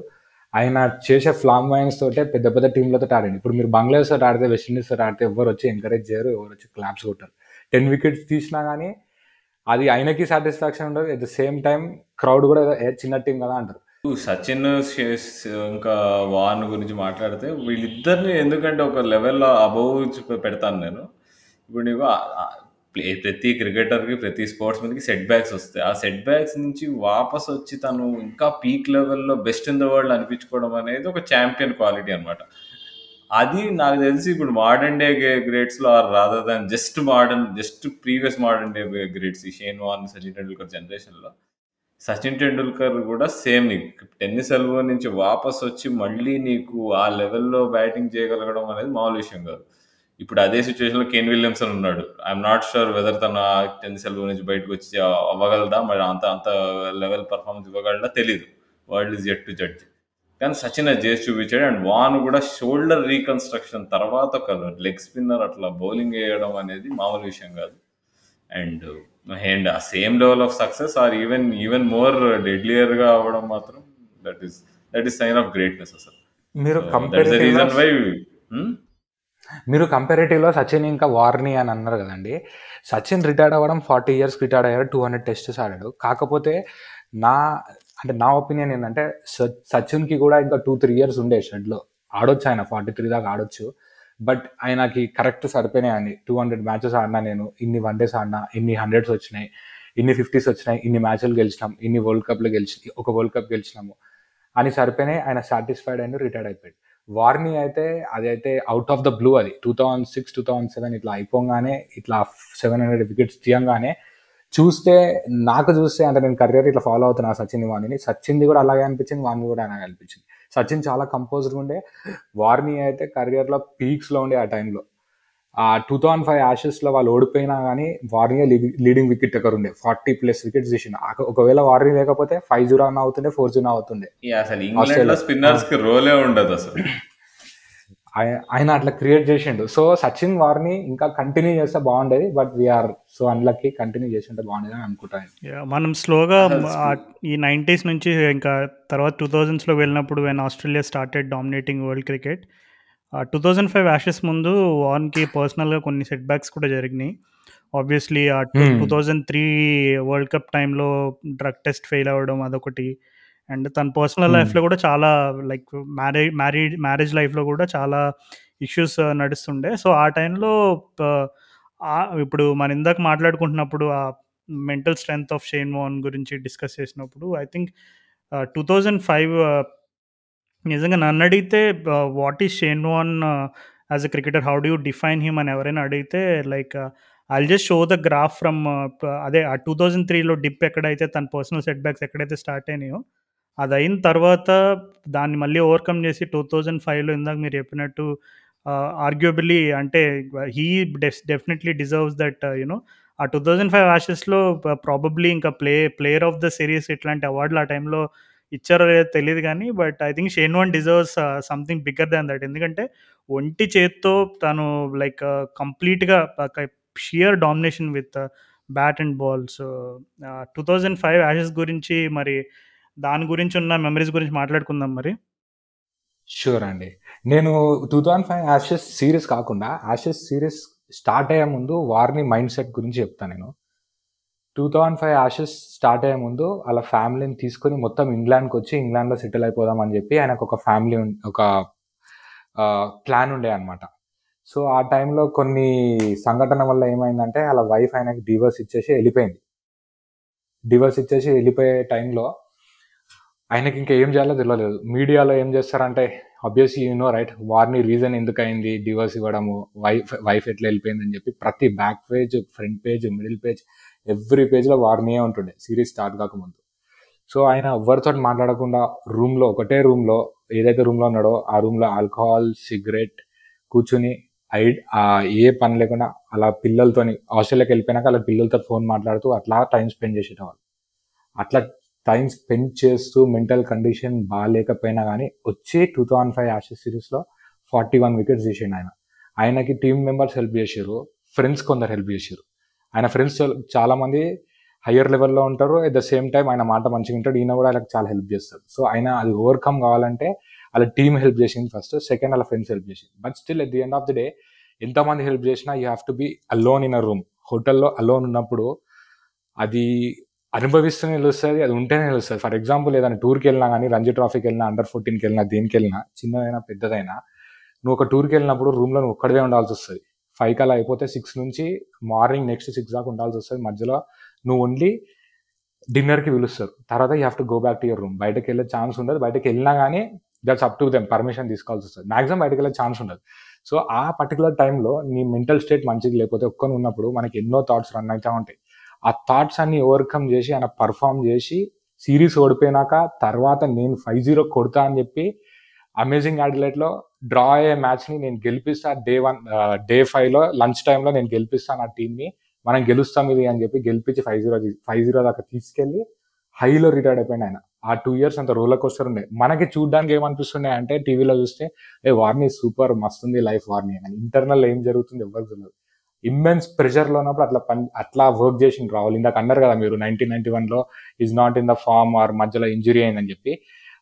ఆయన చేసే ఫ్లామ్ వైన్స్ తోటే పెద్ద పెద్ద టీంలతో ఆడండి. ఇప్పుడు మీరు బంగ్లాదేశ్ తోటి ఆడితే వెస్టిండీస్ తోటి ఆడితే ఎవరు వచ్చి ఎంకరేజ్ చేయరు ఎవరు వచ్చి క్లాప్స్ కొట్టరు. టెన్ వికెట్స్ తీసినా కానీ అది ఆయనకి సాటిస్ఫాక్షన్ ఉండదు. At the same time crowd కూడా చిన్న టీం కదా అంటారు. సచిన్ ఇంకా వాన్ గురించి మాట్లాడితే వీళ్ళిద్దరిని ఎందుకంటే ఒక లెవెల్లో అబౌవ్ పెడతాను నేను. ఇప్పుడు నీకు ప్రతి క్రికెటర్కి ప్రతి స్పోర్ట్స్ మీదకి సెట్ బ్యాక్స్ వస్తాయి. ఆ సెట్ బ్యాక్స్ నుంచి వాపస్ వచ్చి తను ఇంకా పీక్ లెవెల్లో బెస్ట్ ఇన్ ద వరల్డ్ అనిపించుకోవడం అనేది ఒక ఛాంపియన్ క్వాలిటీ అనమాట అది నాకు తెలిసి ఇప్పుడు modern day గ్రేడ్స్లో or rather than just modern just previous modern day greats ఈ షేన్ వాన్ సచిన్ టెండూల్కర్ జనరేషన్లో సచిన్ టెండూల్కర్ కూడా సేమ్ నీకు. టెన్నిస్ ఎల్బో నుంచి వాపస్ వచ్చి మళ్ళీ నీకు ఆ లెవెల్లో బ్యాటింగ్ చేయగలగడం అనేది మామూలు విషయం కాదు. ఇప్పుడు అదే సిచ్యువేషన్లో కేన్ విలియమ్సన్ ఉన్నాడు. ఐఎమ్ నాట్ షూర్ వెదర్ తన టెన్నిస్ ఎల్బో నుంచి బయటకు వచ్చి అవ్వగలదా మరి అంత అంత లెవెల్ పర్ఫార్మెన్స్ ఇవ్వగలదా తెలియదు world is at to judge కానీ సచిన్ అది చేసి చూపించాడు అండ్ వాన్ కూడా షోల్డర్ రీకన్స్ట్రక్షన్ తర్వాత ఒక లెగ్ స్పిన్నర్ అట్లా బౌలింగ్ వేయడం అనేది మామూలు విషయం కాదు. అండ్ అండ్ ఆ same level of success or even even more డెడ్లియర్గా అవ్వడం మాత్రం that is that is sign of greatness అసలు. మీరు రీజన్ కంపారిటివ్ వై మీరు కంపారిటివ్లో సచిన్ ఇంకా వార్ని అని అన్నారు కదండి. సచిన్ రిటైర్డ్ అవ్వడం ఫార్టీ ఇయర్స్ రిటైర్డ్ అయ్యారు టూ హండ్రెడ్ టెస్ట్స్ ఆడాడు. కాకపోతే నా అంటే నా ఒపీనియన్ ఏంటంటే సచిన్కి కూడా ఇంకా టూ త్రీ ఇయర్స్ ఉండే షెడ్లో ఆడొచ్చు ఆయన ఫార్టీ త్రీ దాకా ఆడొచ్చు. బట్ ఆయనకి కరెక్ట్ సరిపోయినాయి టూ హండ్రెడ్ మ్యాచెస్ ఆడినా నేను ఇన్ని వన్ డేస్ ఆడినా ఇన్ని హండ్రెడ్స్ వచ్చినాయి ఇన్ని ఫిఫ్టీస్ వచ్చినాయి ఇన్ని మ్యాచ్లు గెలిచినాం ఇన్ని వరల్డ్ కప్లు గెలిచి ఒక వరల్డ్ కప్ గెలిచినాము. అని సరిపోయినాయి ఆయన సాటిస్ఫైడ్ అయిన రిటైర్డ్ అయిపోయాడు. వార్ని అయితే అదైతే అవుట్ ఆఫ్ ద బ్లూ అది. Two thousand six two thousand seven ఇట్లా అయిపోగానే ఇట్లా సెవెన్ హండ్రెడ్ వికెట్స్ తీయంగానే చూస్తే నాకు చూస్తే అంటే నేను కరియర్ ఇట్లా ఫాలో అవుతున్నా సచిన్ వాణిని సచిన్ది కూడా అలాగే అనిపించింది వాణ్ని కూడా అలాగే అనిపించింది. సచిన్ చాలా కంపోజ్డ్గా ఉండే. వార్ని అయితే కరియర్లో పీక్స్లో ఉండే ఆ టైంలో ఆ టూ థౌజండ్ ఫైవ్ యాషెస్లో వాళ్ళు ఓడిపోయినా కానీ వార్నియే లీడింగ్ వికెట్ దగ్గర ఉండే. ఫార్టీ ప్లస్ వికెట్స్ తీసిన ఒకవేళ వార్ని లేకపోతే ఫైవ్ జీరో అన్న అవుతుండే ఫోర్ జీరో అవుతుండే. అసలు. స్పిన్నర్స్కి రోలే ఉండదు అసలు. ఆయన అట్లా క్రియేట్ చేసిండు. సో సచిన్ వారిని ఇంకా కంటిన్యూ చేస్తే బాగుండేది but we are so unlucky continue చేసి ఉంటే బాగుండేది అని అనుకుంటాను మనం స్లోగా ఈ నైంటీస్ నుంచి ఇంకా తర్వాత టూ థౌజండ్స్లో వెళ్ళినప్పుడు when Australia started dominating world cricket two thousand five Ashes ముందు వాన్కి పర్సనల్గా కొన్ని సెట్ బ్యాక్స్ కూడా జరిగినాయి. ఆబ్వియస్లీ ఆ. Two thousand three world cup టైంలో డ్రగ్ టెస్ట్ ఫెయిల్ అవ్వడం అదొకటి. అండ్ తన పర్సనల్. లైఫ్లో కూడా చాలా లైక్ మ్యారేజ్ మ్యారేజ్ మ్యారేజ్ లైఫ్లో కూడా చాలా ఇష్యూస్ నడుస్తుండే. సో ఆ టైంలో ఇప్పుడు మన ఇందాక మాట్లాడుకుంటున్నప్పుడు ఆ mental strength of Shane Mohan గురించి డిస్కస్ చేసినప్పుడు I think two thousand five నిజంగా నన్ను అడిగితే what is Shane Mohan as a cricketer? How do you define him? అని ఎవరైనా అడిగితే like I just show the graph from అదే ఆ టూ థౌజండ్ త్రీలో డిప్ ఎక్కడైతే తన పర్సనల్ సెట్ బ్యాక్స్ ఎక్కడైతే స్టార్ట్ అయినాయో అది అయిన తర్వాత దాన్ని మళ్ళీ ఓవర్కమ్ చేసి టూ థౌజండ్ ఫైవ్లో ఇందాక మీరు చెప్పినట్టు ఆర్గ్యూబిలీ అంటే he definitely deserves that you know ఆ టూ థౌజండ్ ఫైవ్ యాషెస్లో ప్రాబబ్లీ ఇంకా play player of the series ఇట్లాంటి అవార్డులు ఆ టైంలో ఇచ్చారో లేదో తెలియదు కానీ but I think Shane Warne deserves something bigger than that ఎందుకంటే ఒంటి చేత్తో తను లైక్ కంప్లీట్గా sheer domination with bat and balls two thousand five Ashes గురించి మరి దాని గురించి ఉన్న మెమరీస్ గురించి మాట్లాడుకుందాం మరి. షూర్ అండి. నేను two thousand five Ashes series కాకుండా యాషెస్ సిరీస్ స్టార్ట్ అయ్యే ముందు వార్ని మైండ్ సెట్ గురించి చెప్తాను నేను. Two thousand five Ashes start అయ్యే ముందు వాళ్ళ ఫ్యామిలీని తీసుకొని మొత్తం ఇంగ్లాండ్కి వచ్చి ఇంగ్లాండ్లో సెటిల్ అయిపోదాం అని చెప్పి ఆయనకు ఒక ఫ్యామిలీ ఒక ప్లాన్ ఉండే అనమాట సో ఆ టైంలో కొన్ని సంఘటన వల్ల ఏమైందంటే వాళ్ళ వైఫ్ ఆయనకి డివర్స్ ఇచ్చేసి వెళ్ళిపోయింది. డివర్స్ ఇచ్చేసి వెళ్ళిపోయే టైంలో ఆయనకి ఇంకా ఏం చేయాలో తెలియలేదు. మీడియాలో ఏం చేస్తారంటే obviously you know right Warnie reason ఎందుకు అయింది డివోర్స్ ఇవ్వడము వైఫ్ వైఫ్ ఎట్లా వెళ్ళిపోయింది అని చెప్పి ప్రతి back page front page middle page every పేజ్లో వారినియే ఉంటుండే. సిరీస్ స్టార్ట్ కాకముందు. సో ఆయన ఎవరితో మాట్లాడకుండా రూమ్లో ఒకటే రూమ్లో ఏదైతే రూమ్లో ఉన్నాడో ఆ రూమ్లో ఆల్కహాల్ సిగరెట్ కూర్చుని ఐ ఏ పని లేకుండా అలా పిల్లలతోని ఆస్ట్రేలియాకి వెళ్ళిపోయినాక అలా పిల్లలతో ఫోన్ మాట్లాడుతూ అట్లా టైం స్పెండ్ చేసేటవాళ్ళు. అట్లా టైం స్పెండ్ చేస్తూ మెంటల్ కండిషన్ బాగాలేకపోయినా కానీ వచ్చి టూ థౌజండ్ ఫైవ్ యాషెస్ సిరీస్లో ఫార్టీ వన్ వికెట్స్ తీసిండు ఆయన. ఆయనకి టీమ్ మెంబర్స్ హెల్ప్ చేసారు ఫ్రెండ్స్ కొందరు హెల్ప్ చేసారు ఆయన ఫ్రెండ్స్ చాలామంది హయ్యర్ లెవెల్లో ఉంటారు. అట్ ద సేమ్ టైం ఆయన మాట మంచిగా ఉంటాడు ఈయన కూడా ఆయనకు చాలా హెల్ప్ చేస్తాడు. సో ఆయన అది ఓవర్కమ్ కావాలంటే వాళ్ళ టీమ్ హెల్ప్ చేసింది ఫస్ట్ సెకండ్ వాళ్ళ ఫ్రెండ్స్ హెల్ప్ చేసింది. But still at the end of the day ఎంతమంది హెల్ప్ చేసినా you have to be alone in a room హోటల్లో అలోన్ ఉన్నప్పుడు అది అనుభవిస్తూనే తెలుస్తుంది అది ఉంటేనే తెలుస్తుంది ఫర్ ఎగ్జాంపుల్ ఏదైనా టూర్కి వెళ్ళినా కానీ రంజీ ట్రాఫీకి వెళ్ళినా అండర్ ఫోర్టీన్కి వెళ్ళినా దేనికి వెళ్ళినా చిన్నదైనా పెద్దదైనా నువ్వు ఒక టూర్కి వెళ్ళినప్పుడు రూమ్లో నువ్వు ఒక్కడే ఉండాల్సి వస్తుంది. ఫైవ్ కల్లా అయిపోతే సిక్స్ నుంచి మార్నింగ్ నెక్స్ట్ సిక్స్ దాకా ఉండాల్సి వస్తుంది. మధ్యలో నువ్వు ఓన్లీ డిన్నర్కి పిలుస్తారు. తర్వాత you have to go back to your room బయటకు వెళ్ళే ఛాన్స్ ఉండదు. బయటకు వెళ్ళినా కానీ that's up to them permission తీసుకోవాల్సి వస్తుంది. మాక్సిమం బయటకు వెళ్ళే ఛాన్స్ ఉండదు. సో ఆ పర్టికులర్ టైంలో నీ మెంటల్ స్టేట్ మంచిది లేకపోతే ఒక్కని ఉన్నప్పుడు మనకి ఎన్నో థాట్స్ రన్ అవుతూ ఉంటాయి. ఆ థాట్స్ అన్ని ఓవర్కమ్ చేసి ఆయన పర్ఫామ్ చేసి సిరీస్ ఓడిపోయినాక తర్వాత నేను ఫైవ్ జీరో కొడతా అని చెప్పి అమేజింగ్లో డ్రా అయ్యే మ్యాచ్ని నేను గెలిపిస్తా డే వన్ డే ఫైవ్లో లంచ్ టైంలో నేను గెలిపిస్తాను ఆ టీంని మనం గెలుస్తాం ఇది అని చెప్పి గెలిపించి ఫైవ్ జీరో ఫైవ్ జీరో దాకా తీసుకెళ్ళి హైలో రిటైర్డ్ అయిపోయింది ఆయన. ఆ టూ ఇయర్స్ అంత రోలర్ కోస్టర్ ఉండే. మనకి చూడడానికి ఏమనిపిస్తున్నాయి అంటే టీవీలో చూస్తే ఏ వార్ని సూపర్ మస్తుంది లైఫ్ వార్ని అని. ఇంటర్నల్ ఏం జరుగుతుంది ఎవరికి తెలియదు ఇమ్మెన్స్ ప్రెషర్లో ఉన్నప్పుడు అట్లా పని అట్లా వర్క్ చేసింది రావాలి ఇందాక అన్నారు కదా మీరు నైన్టీన్ నైన్టీ వన్లో is not in the form or మధ్యలో ఇంజురీ అయిందని చెప్పి.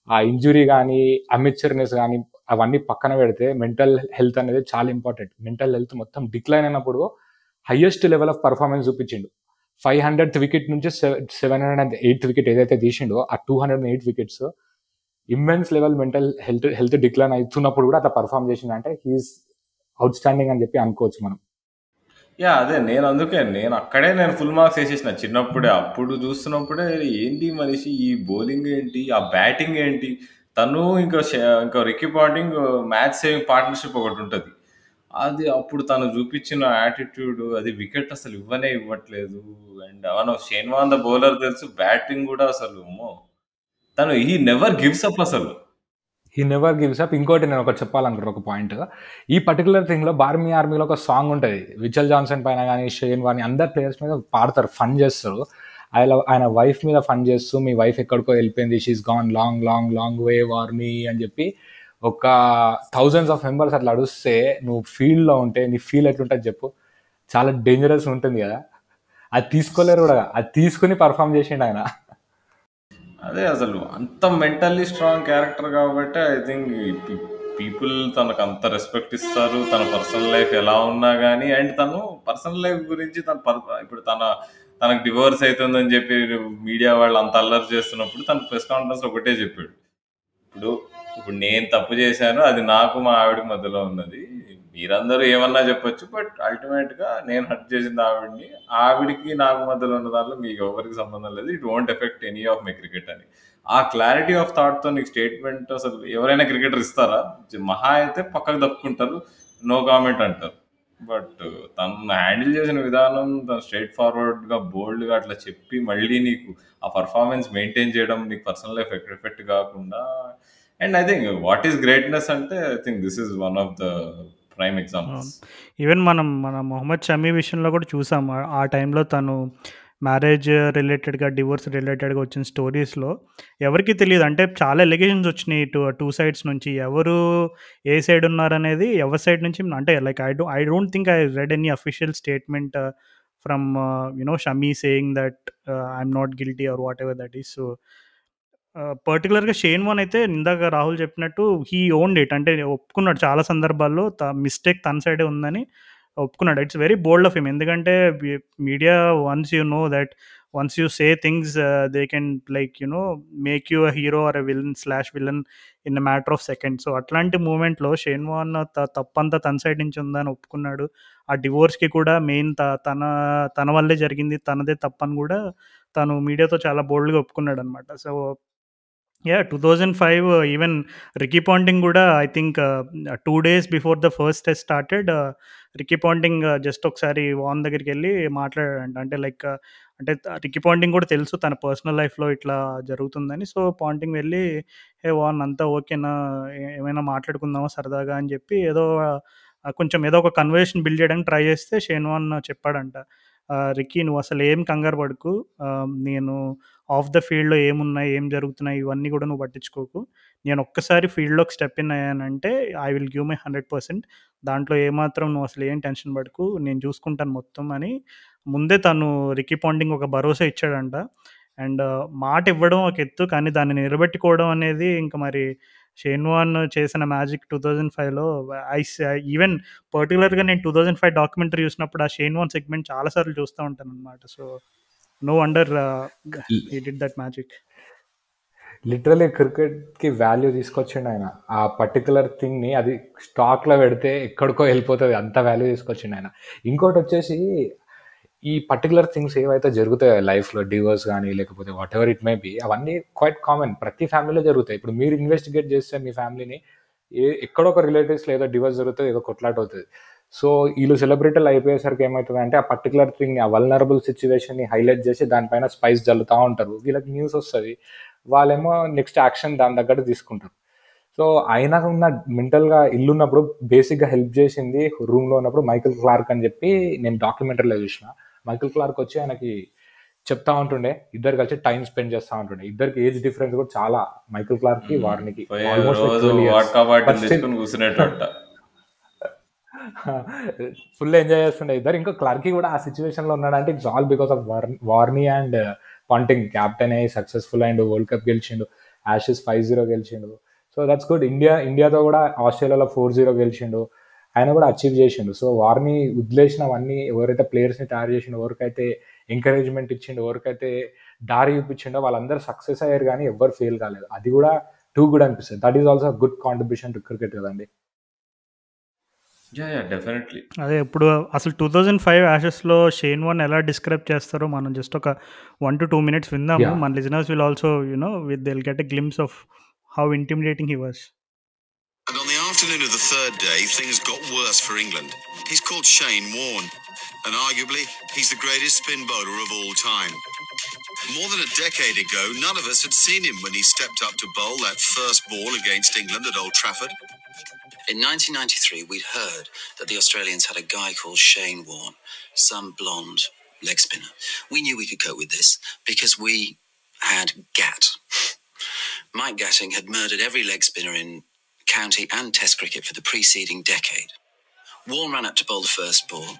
ఆ ఇంజురీ కానీ అమిచర్నెస్ కానీ అవన్నీ పక్కన పెడితే మెంటల్ హెల్త్ అనేది చాలా ఇంపార్టెంట్ మెంటల్ హెల్త్ మొత్తం డిక్లైన్ అయినప్పుడు హయ్యెస్ట్ లెవెల్ ఆఫ్ పర్ఫార్మెన్స్ చూపించిండు. ఫైవ్ హండ్రెడ్ వికెట్ నుంచి seven hundred and eighth wicket ఏదైతే తీసిండో ఆ two hundred and eight wickets immense level mental health health decline అవుతున్నప్పుడు కూడా అట్లా పర్ఫామ్ చేసిందంటే హీఈస్ అవుట్ స్టాండింగ్ అని చెప్పి అనుకోవచ్చు మనం. యా అదే నేను అందుకే నేను అక్కడే నేను ఫుల్ మార్క్స్ వేసేసిన. చిన్నప్పుడే అప్పుడు చూస్తున్నప్పుడే ఏంటి మనిషి ఈ బౌలింగ్ ఏంటి ఆ బ్యాటింగ్ ఏంటి? తను ఇంకా ష- ఇంకా Ricky Ponting match saving partnership ఒకటి ఉంటుంది. అది అప్పుడు తను చూపించిన యాటిట్యూడ్ అది వికెట్ అసలు ఇవ్వనే ఇవ్వట్లేదు. అండ్ అవును షేన్ వాన్ ద బౌలర్ తెలుసు బ్యాటింగ్ కూడా అసలు అమ్మో. తను ఈ నెవర్ గివ్స్ అప్ అసలు. ఈ నెవర్ గివ్స్ అప్ ఇంకోటి నేను ఒకటి చెప్పాలనుకుంటారు ఒక పాయింట్ ఈ పర్టికులర్ థింగ్లో బార్మీ ఆర్మీలో ఒక సాంగ్ ఉంటుంది. విచల్ జాన్సన్ పైన కానీ షేన్ వాని అందరు ప్లేయర్స్ మీద పాడతారు ఫన్ చేస్తారు. ఆయన ఆయన వైఫ్ మీద ఫన్ చేస్తూ మీ వైఫ్ ఎక్కడికో వెళ్ళిపోయింది she's gone long long long way Warnie అని చెప్పి ఒక థౌజండ్స్ ఆఫ్ మెంబర్స్ అట్లా అడుస్తే నువ్వు ఫీల్డ్లో ఉంటే నీ ఫీల్ ఎట్లుంటుంది చెప్పు. చాలా డేంజరస్ ఉంటుంది కదా. అది తీసుకోలేరు కూడా. అది తీసుకుని పర్ఫామ్ చేసిండు ఆయన. అదే అసలు అంత మెంటల్లీ స్ట్రాంగ్ క్యారెక్టర్ కాబట్టి ఐ థింక్ పీపుల్ తనకు అంత రెస్పెక్ట్ ఇస్తారు. తన పర్సనల్ లైఫ్ ఎలా ఉన్నా కానీ అండ్ తను పర్సనల్ లైఫ్ గురించి తన పర్- ఇప్పుడు తన తనకు డివోర్స్ అవుతుందని చెప్పి మీడియా వాళ్ళు అంత అల్లరి చేస్తున్నప్పుడు తన ప్రెస్ కాన్ఫరెన్స్ ఒకటే చెప్పాడు. ఇప్పుడు ఇప్పుడు నేను తప్పు చేశాను అది నాకు మా ఆవిడ మధ్యలో ఉన్నది. మీరందరూ ఏమన్నా చెప్పొచ్చు బట్ అల్టిమేట్గా నేను హర్ట్ చేసింది ఆవిడ్ని. ఆవిడికి నాకు మధ్యలో ఉన్న దాంట్లో మీకు ఎవరికి సంబంధం లేదు. It won't affect any of my cricket అని. ఆ క్లారిటీ ఆఫ్ థాట్తో నీకు స్టేట్మెంట్ అసలు ఎవరైనా క్రికెటర్ ఇస్తారా? మహా అయితే పక్కకు తప్పుకుంటారు నో కామెంట్ అంటారు. బట్ తను హ్యాండిల్ చేసిన విధానం తను స్ట్రైట్ ఫార్వర్డ్గా బోల్డ్గా అట్లా చెప్పి మళ్ళీ నీకు ఆ పర్ఫార్మెన్స్ మెయింటైన్ చేయడం నీకు పర్సనల్ లైఫ్ ఎఫెక్ట్ కాకుండా and I think what is greatness అంటే I think this is one of the prime examples. Even మనం మన మొహమ్మద్ షమీ విషయంలో కూడా చూసాం. ఆ- ఆ టైంలో తను మ్యారేజ్ రిలేటెడ్గా డివోర్స్ రిలేటెడ్గా వచ్చిన స్టోరీస్లో ఎవరికి తెలియదు. అంటే చాలా ఎలిగేషన్స్ వచ్చినాయి టూ టూ సైడ్స్ నుంచి. ఎవరు ఏ సైడ్ ఉన్నారనేది ఎవరి సైడ్ నుంచి అంటే like I do I don't think I read any official statement from you know Shami saying that uh, I'm not guilty or whatever that is. So పర్టికులర్గా షేన్ వన్ అయితే ఇందాక రాహుల్ చెప్పినట్టు హీ ఓన్డ్ ఇట్ అంటే ఒప్పుకున్నాడు చాలా సందర్భాల్లో. త మిస్టేక్ తన సైడే ఉందని ఒప్పుకున్నాడు. It's very bold of him ఎందుకంటే media once you know that once you say things they can like you know make you a hero or a villain slash villain in a matter of second so అట్లాంటి మూమెంట్లో షేన్ వాన్ త తప్పంతా తన సైడ్ నుంచి ఉందని ఒప్పుకున్నాడు. ఆ డివోర్స్కి కూడా మెయిన్ త తన తన వల్లే జరిగింది. తనదే తప్పని కూడా తను మీడియాతో చాలా బోల్డ్గా ఒప్పుకున్నాడు అనమాట so yeah two thousand five even Ricky Ponting కూడా I think two days before the first test started Ricky Ponting just ఒకసారి వాన్ దగ్గరికి వెళ్ళి మాట్లాడాడు అంటే లైక్ uh, అంటే రికీ పాంటింగ్ కూడా తెలుసు తన పర్సనల్ లైఫ్లో ఇట్లా జరుగుతుందని. సో పాంటింగ్ వెళ్ళి ఏ వాన్ అంతా ఓకేనా ఏమైనా మాట్లాడుకుందామా సరదాగా? అని చెప్పి ఏదో కొంచెం ఏదో ఒక కన్వర్సేషన్ బిల్డ్ చేయడానికి ట్రై చేస్తే షేన్ వాన్ uh, చెప్పాడంట. రిక్కీ రికీ నువ్వు అసలు ఏం కంగారు పడుకు. నేను ఆఫ్ ద ఫీల్డ్లో ఏమున్నాయి ఏం జరుగుతున్నాయి ఇవన్నీ కూడా నువ్వు పట్టించుకోకు. నేను ఒక్కసారి ఫీల్డ్లోకి step in అయ్యానంటే I will give my hundred percent. దాంట్లో ఏమాత్రం నువ్వు అసలు ఏం టెన్షన్ పడుకు నేను చూసుకుంటాను మొత్తం అని. ముందే తను రికీ పాండింగ్ ఒక భరోసా ఇచ్చాడంట. అండ్ మాట ఇవ్వడం ఒక ఎత్తు కానీ దాన్ని నిలబెట్టుకోవడం అనేది ఇంకా మరి షేన్ వాన్ చేసిన మ్యాజిక్ టూ థౌజండ్ ఫైవ్లో ఐ ఈవెన్ పర్టికులర్గా నేను టూ థౌజండ్ ఫైవ్ డాక్యుమెంటరీ చూసినప్పుడు ఆ షేన్ వాన్ సెగ్మెంట్ చాలాసార్లు చూస్తూ ఉంటాను అనమాట so no wonder he did that magic literally క్రికెట్కి వాల్యూ తీసుకొచ్చిండు ఆయన. ఆ పర్టికులర్ థింగ్ని అది స్టాక్లో పెడితే ఎక్కడికో వెళ్ళిపోతుంది అంత వాల్యూ తీసుకొచ్చిండు ఆయన. ఇంకోటి వచ్చేసి ఈ పర్టికులర్ థింగ్స్ ఏవైతే జరుగుతాయో లైఫ్లో డివోర్స్ కానీ లేకపోతే whatever it may be అవన్నీ క్వైట్ కామన్ ప్రతి ఫ్యామిలీలో జరుగుతాయి. ఇప్పుడు మీరు ఇన్వెస్టిగేట్ చేస్తే మీ ఫ్యామిలీని ఏ ఎక్కడో ఒక రిలేటివ్స్లో ఏదో డివోర్స్ జరుగుతుంది ఏదో కొట్లాట అవుతుంది సో వీళ్ళు సెలబ్రిటీలు అయిపోయేసరికి ఏమవుతుంది అంటే ఆ పర్టికులర్ థింగ్ ఆ వల్నరబుల్ సిచ్యువేషన్ని హైలైట్ చేసి దానిపైన స్పైస్ జల్లుతూ ఉంటారు. వీళ్ళకి న్యూస్ వస్తుంది. వాళ్ళేమో నెక్స్ట్ యాక్షన్ దాని దగ్గర తీసుకుంటారు. సో ఆయన ఉన్న మెంటల్గా ఇల్లు ఉన్నప్పుడు బేసిక్గా హెల్ప్ చేసింది రూమ్లో ఉన్నప్పుడు మైకిల్ క్లార్క్ అని చెప్పి నేను డాక్యుమెంటరీలో చూసిన. మైకిల్ క్లార్క్ వచ్చి ఆయనకి చెప్తా ఉంటుండే ఇద్దరు కలిసి టైం స్పెండ్ చేస్తూ ఉంటుండే. ఇద్దరికి ఏజ్ డిఫరెన్స్ కూడా చాలా మైకిల్ క్లార్క్కి కూర్చునేటట్ట. ఫుల్ ఎంజాయ్ చేస్తుండే ఇద్దరు. ఇంకా క్లార్కి కూడా ఆ సిచ్యువేషన్లో ఉన్నాడంటే it's all because of Warnie and Ponting captain అయ్యి సక్సెస్ఫుల్ అండ్ వరల్డ్ కప్ గెలిచిండు యాషెస్ ఫైవ్ జీరో గెలిచిండు. సో దట్స్ గుడ్ ఇండియా ఇండియాతో కూడా ఆస్ట్రేలియాలో ఫోర్ జీరో గెలిచిండు. ఆయన కూడా అచీవ్ చేసిండు. సో వారిని వదిలేసినవన్నీ ఎవరైతే ప్లేయర్స్ని తయారు చేసిన ఎవరికైతే ఎంకరేజ్మెంట్ ఇచ్చిండు ఎవరికైతే దారి చూపించిండో వాళ్ళందరూ సక్సెస్ అయ్యారు కానీ ఎవ్వరు ఫెయిల్ కాలేదు. అది కూడా టూ గుడ్ అనిపిస్తుంది. That is also good contribution to cricket కదండి. యా యా డెఫినెట్లీ అదే ఇప్పుడు అసలు టూ థౌజండ్ ఫైవ్ యాషెస్లో షేన్ వన్ ఎలా డిస్క్రైబ్ చేస్తారో మనం జస్ట్ ఒక వన్ టు టూ మినిట్స్ విందాము. మన listeners will also you know with Dil get a glimpse of how intimidating he was And on the afternoon of the third day, things got worse for England. He's called Shane Warne, and arguably, he's the greatest spin bowler of all time. More than a decade ago, none of us had seen him when he stepped up to bowl that first ball against England at Old Trafford. In 1993, we'd heard that the Australians had a guy called Shane Warne, some blonde leg spinner. We knew we could cope with this because we had Gat. Mike Gatting had murdered every leg spinner in county and test cricket for the preceding decade. Warne ran up to bowl the first ball.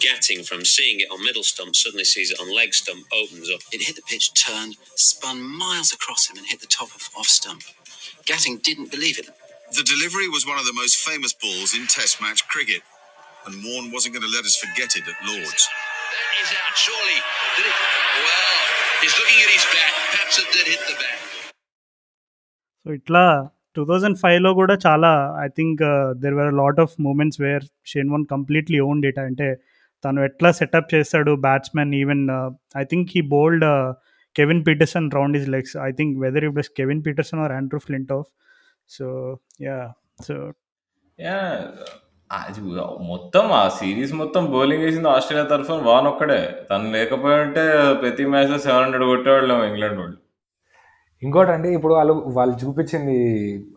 Gatting, from seeing it on middle stump, suddenly sees it on leg stump, opens up. It hit the pitch, turned, spun miles across him, and hit the top of off stump. Gatting didn't believe it. The delivery was one of the most famous balls in Test match cricket, and Warne wasn't going to let us forget it at Lords. That is out, surely. Did it? Well, he's looking at his bat. Perhaps it did hit the bat. ఇట్లా టూ థౌజండ్ ఫైవ్లో కూడా చాలా I think there were lot of moments where Shane Warne completely own data అంటే తను ఎట్లా సెటప్ చేస్తాడు batsmen even I think he bowled Kevin Pietersen round his legs I think whether it was Kevin Pietersen or Andrew Flintoff so yeah so yeah అది మొత్తం ఆ సిరీస్ మొత్తం బౌలింగ్ వేసింది ఆస్ట్రేలియా తరఫున వాన్ ఒక్కడే. తను లేకపోయి ఉంటే ప్రతి మ్యాచ్లో సెవెన్ హండ్రెడ్ కొట్టేవాళ్ళం ఇంగ్లాండ్ వాళ్ళు. ఇంకోటి ఇప్పుడు వాళ్ళు వాళ్ళు చూపించింది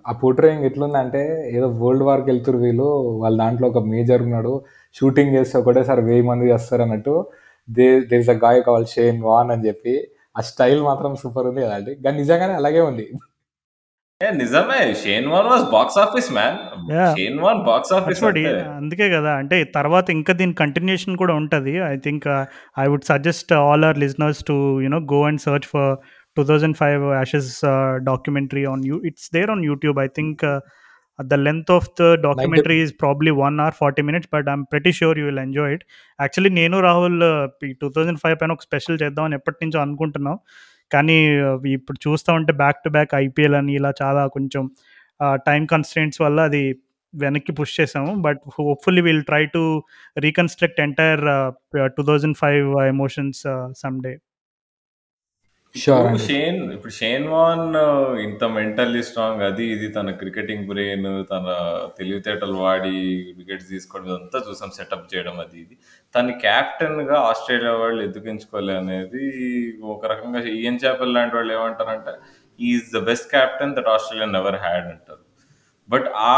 ఆ పోర్ట్రేయింగ్ ఎట్లుందంటే ఏదో వరల్డ్ వార్కి వెళ్తురు వీళ్ళు వాళ్ళ దాంట్లో ఒక మేజర్ ఉన్నాడు షూటింగ్ చేస్తే ఒకటేసారి వెయ్యి మంది చేస్తారు అన్నట్టు దే దేర్ ఇస్ అ గాయ కాల్ షేన్ వాన్ అని చెప్పి ఆ స్టైల్ మాత్రం సూపర్ ఉంది కదండి. కానీ నిజంగానే అలాగే ఉంది. నిజమే. Shane Warne was box office man. Yeah. Shane Warne box office అందుకే కదా. అంటే తర్వాత ఇంకా దీని కంటిన్యూషన్ కూడా ఉంటుంది. I think I would suggest all our listeners to you know go and search for two thousand five Ashes documentary on you it's there on YouTube I think the length of the documentary is probably one hour forty minutes but I'm pretty sure you will enjoy it actually నేను రాహుల్ టూ థౌజండ్ ఫైవ్ పైన ఒక స్పెషల్ చేద్దామని ఎప్పటి నుంచో అనుకుంటున్నాం. కానీ ఇప్పుడు చూస్తూ ఉంటే బ్యాక్ టు బ్యాక్ ఐపీఎల్ అని ఇలా చాలా కొంచెం టైం కన్స్టెంట్స్ వల్ల అది వెనక్కి పుష్ చేసాము. But hopefully will try to reconstruct entire two thousand five emotions some day sure ఇప్పుడు అండి షేన్ ఇప్పుడు షేన్ వాన్ uh, ఇంత మెంటల్లీ స్ట్రాంగ్ అది ఇది తన క్రికెటింగ్ బ్రెయిన్ తన తెలివితేటలు వాడి వికెట్స్ తీసుకోవడం అంతా చూసాం సెటప్ చేయడం అది ఇది. తన కెప్టెన్గా ఆస్ట్రేలియా వాళ్ళు ఎందుకు ఎంచుకోలే అనేది ఒక రకంగా ఈఎన్ చాపెల్ లాంటి వాళ్ళు ఏమంటారంటే is the best captain that Australia never had అంటారు. బట్ ఆ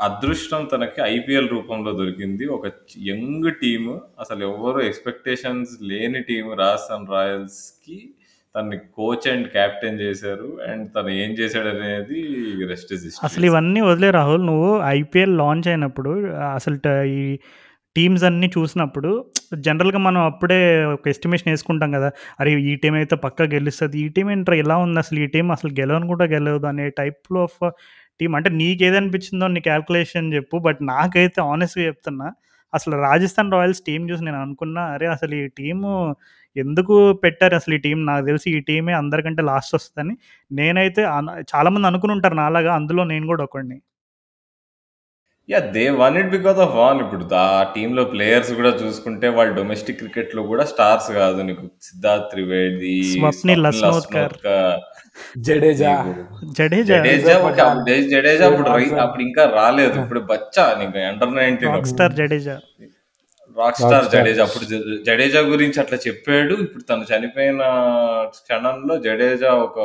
అదృష్టం తనకి ఐపీఎల్ రూపంలో దొరికింది. ఒక యంగ్ టీము అసలు ఎవరు ఎక్స్పెక్టేషన్స్ లేని టీము రాజస్థాన్ రాయల్స్కి తనని కోచ్ అండ్ కెప్టెన్ చేశారు అండ్ తను ఏం చేశాడు అనేది రెస్ట్ అసలు ఇవన్నీ వదిలే రాహుల్ నువ్వు ఐపీఎల్ లాంచ్ అయినప్పుడు అసలు ఈ టీమ్స్ అన్నీ చూసినప్పుడు జనరల్గా మనం అప్పుడే ఒక ఎస్టిమేషన్ వేసుకుంటాం కదా అరే ఈ టీం అయితే పక్కా గెలుస్తుంది ఈ టీం ఏంట్రా ఎలా ఉంది అసలు ఈ టీం అసలు గెలవను కూడా గెలవదు అనే టైప్లో ఆఫ్ టీం అంటే నీకు ఏదనిపించిందో నీ క్యాల్కులేషన్ చెప్పు బట్ నాకైతే ఆనెస్ట్గా చెప్తున్నా అసలు రాజస్థాన్ రాయల్స్ టీం చూసి నేను అనుకున్నా అరే అసలు ఈ టీము ఎందుకు పెట్టారు? అసలు ఈ టీం నాకు తెలిసి ఈ టీమే అందరికంటే లాస్ట్ వస్తుందని నేనైతే చాలామంది అనుకుని ఉంటారు నాలాగా అందులో నేను కూడా ఒకడిని. Yeah they won it because of Warne ఇప్పుడు ఆ టీంలో ప్లేయర్స్ కూడా చూసుకుంటే వాళ్ళు డొమెస్టిక్ క్రికెట్లో కూడా స్టార్స్ కాదు నీకు. సిద్ధార్థ్ త్రివేది స్వప్నిల్. జడేజా. జడేజా. జడేజా పఠాన్. ఒక- జడే- జడేజా అప్పుడు రై-. అప్పుడు ఇంకా రాలేదు. ఇప్పుడు బచ్చా నీకు under nineteen rock star Jadeja. Rock star Rockstar. Jadeja. అప్పుడు జ- జడేజా గురించి అట్లా చెప్పాడు. ఇప్పుడు తను చనిపోయిన క్షణంలో జడేజా ఒక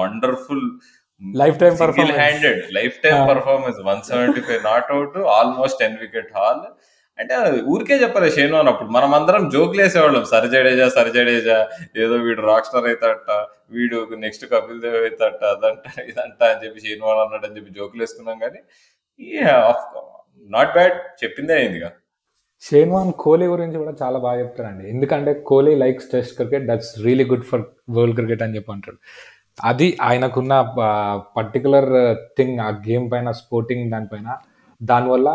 wonderful Lifetime single performance. Handed lifetime. Performance one seventy five not out almost ten wicket haul అంటే ఊరికే చెప్పలే షేను అప్పుడు. మనం అందరం జోకులు వేసేవాళ్ళం. సరి జడేజా సరి జడేజా ఏదో వీడు రాక్ స్టార్ అవుతాడట వీడు నెక్స్ట్ కపిల్ దేవ్ అవుతాడట అదంట ఇదంట అని చెప్పి షేను అని అన్నాడు అని చెప్పి జోకులు వేసుకున్నాం కానీ నాట్ బ్యాడ్ చెప్పిందే అయిందిగా షేన్వాన్ కోహ్లీ గురించి కూడా చాలా బాగా చెప్తారండి. ఎందుకంటే Kohli likes test cricket that's really good for world cricket అని చెప్పి అంటాడు. అది ఆయనకున్న పర్టికులర్ థింగ్ ఆ గేమ్ పైన స్పోర్టింగ్ దానిపైన దానివల్ల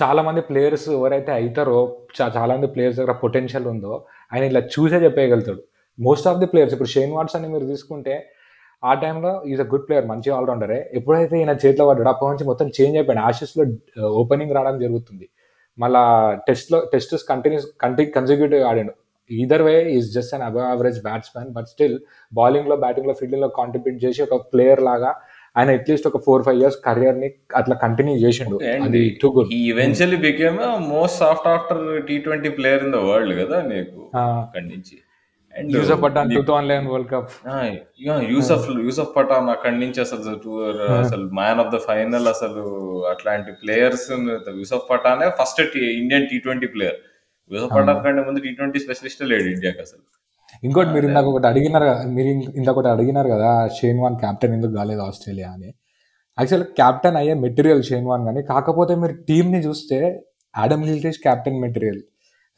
చాలా మంది ప్లేయర్స్ ఎవరైతే అవుతారో చాలా మంది ప్లేయర్స్ దగ్గర పొటెన్షియల్ ఉందో ఆయన ఇలా చూసే చెప్పేయగలుగుతాడు మోస్ట్ ఆఫ్ ది ప్లేయర్స్ ఇప్పుడు షేన్ వాట్స్ అని మీరు తీసుకుంటే ఆ టైంలో ఈజ్ అ గుడ్ ప్లేయర్ మంచి ఆల్రౌండరే ఎప్పుడైతే ఈయన చేతిలో పడ్డాడు అప్పటి నుంచి మొత్తం చేంజ్ అయిపోయాడు ఆషెస్లో ఓపెనింగ్ రావడం జరుగుతుంది. మళ్ళా టెస్ట్లో టెస్ట్ కంటిన్యూస్ కంటి కన్సిక్యూటివ్ ఆడాడు. Either way is just an above average batsmen but still బౌలింగ్లో బ్యాటింగ్లో ఫీల్డింగ్లో కాంట్రిబ్యూట్ చేసి ఒక ప్లేయర్ లాగా ఆయన అట్లీస్ట్ ఒక ఫోర్ ఫైవ్ ఇయర్స్ కెరియర్ని అట్లా కంటిన్యూ చేసిండు. అది too good he eventually became most sought after T twenty player in the world కదా నీకు అక్కడి నుంచి. Yusuf Pathan two thousand eleven world cup Yusuf Yusuf Pathan అక్కడి నుంచి అసలు టూర్ అసలు మ్యాన్ ఆఫ్ ద ఫైనల్ అసలు అట్లాంటి players Yusuf పఠానే first Indian T twenty player Pathan కంటే ముందు టీ ట్వంటీ స్పెషలిస్ట్ లేడు ఇండియాకి అసలు. ఇంకోటి మీరు ఇందాక ఒకటి అడిగినారు కదా మీరు ఇందాక ఒకటి అడిగినారు కదా షేన్ వాన్ క్యాప్టెన్ ఎందుకు కాలేదు ఆస్ట్రేలియా అని. యాక్చువల్ క్యాప్టెన్ అయ్యే మెటీరియల్ షేన్ వాన్ కానీ కాకపోతే మీరు టీంని చూస్తే Adam Gilchrist captain material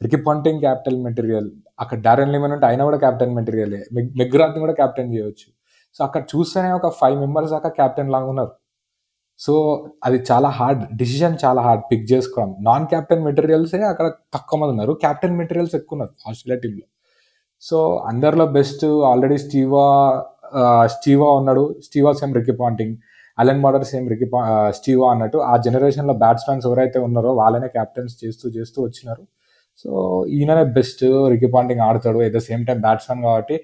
Ricky Ponting captain material అక్కడ డారెన్ లిమన్ ఉంటే ఆయన కూడా క్యాప్టెన్ మెటీరియల్ మెగ్రాత్ని కూడా క్యాప్టెన్ చేయవచ్చు సో అక్కడ చూస్తేనే ఒక ఫైవ్ మెంబర్స్ దాకా క్యాప్టెన్ లాగా ఉన్నారు. సో అది చాలా హార్డ్ డిసిజన్ చాలా హార్డ్ పిక్ చేసుకోవడం. నాన్ క్యాప్టెన్ మెటీరియల్సే అక్కడ తక్కువ మంది ఉన్నారు. క్యాప్టెన్ మెటీరియల్స్ ఎక్కువ ఉన్నారు ఆస్ట్రేలియా టీంలో సో అందరిలో best already Steve Waugh Steve Waugh ఉన్నాడు. Steve Waugh same Ricky Ponting Allan Border same Ricky Steve Waugh అన్నట్టు. ఆ జనరేషన్లో బ్యాట్స్మెన్స్ ఎవరైతే ఉన్నారో వాళ్ళనే క్యాప్టెన్స్ చేస్తూ చేస్తూ వచ్చినారు. సో ఈయననే బెస్ట్ రికీ పాంటింగ్ ఆడతాడు. At the same time batsmen కాబట్టి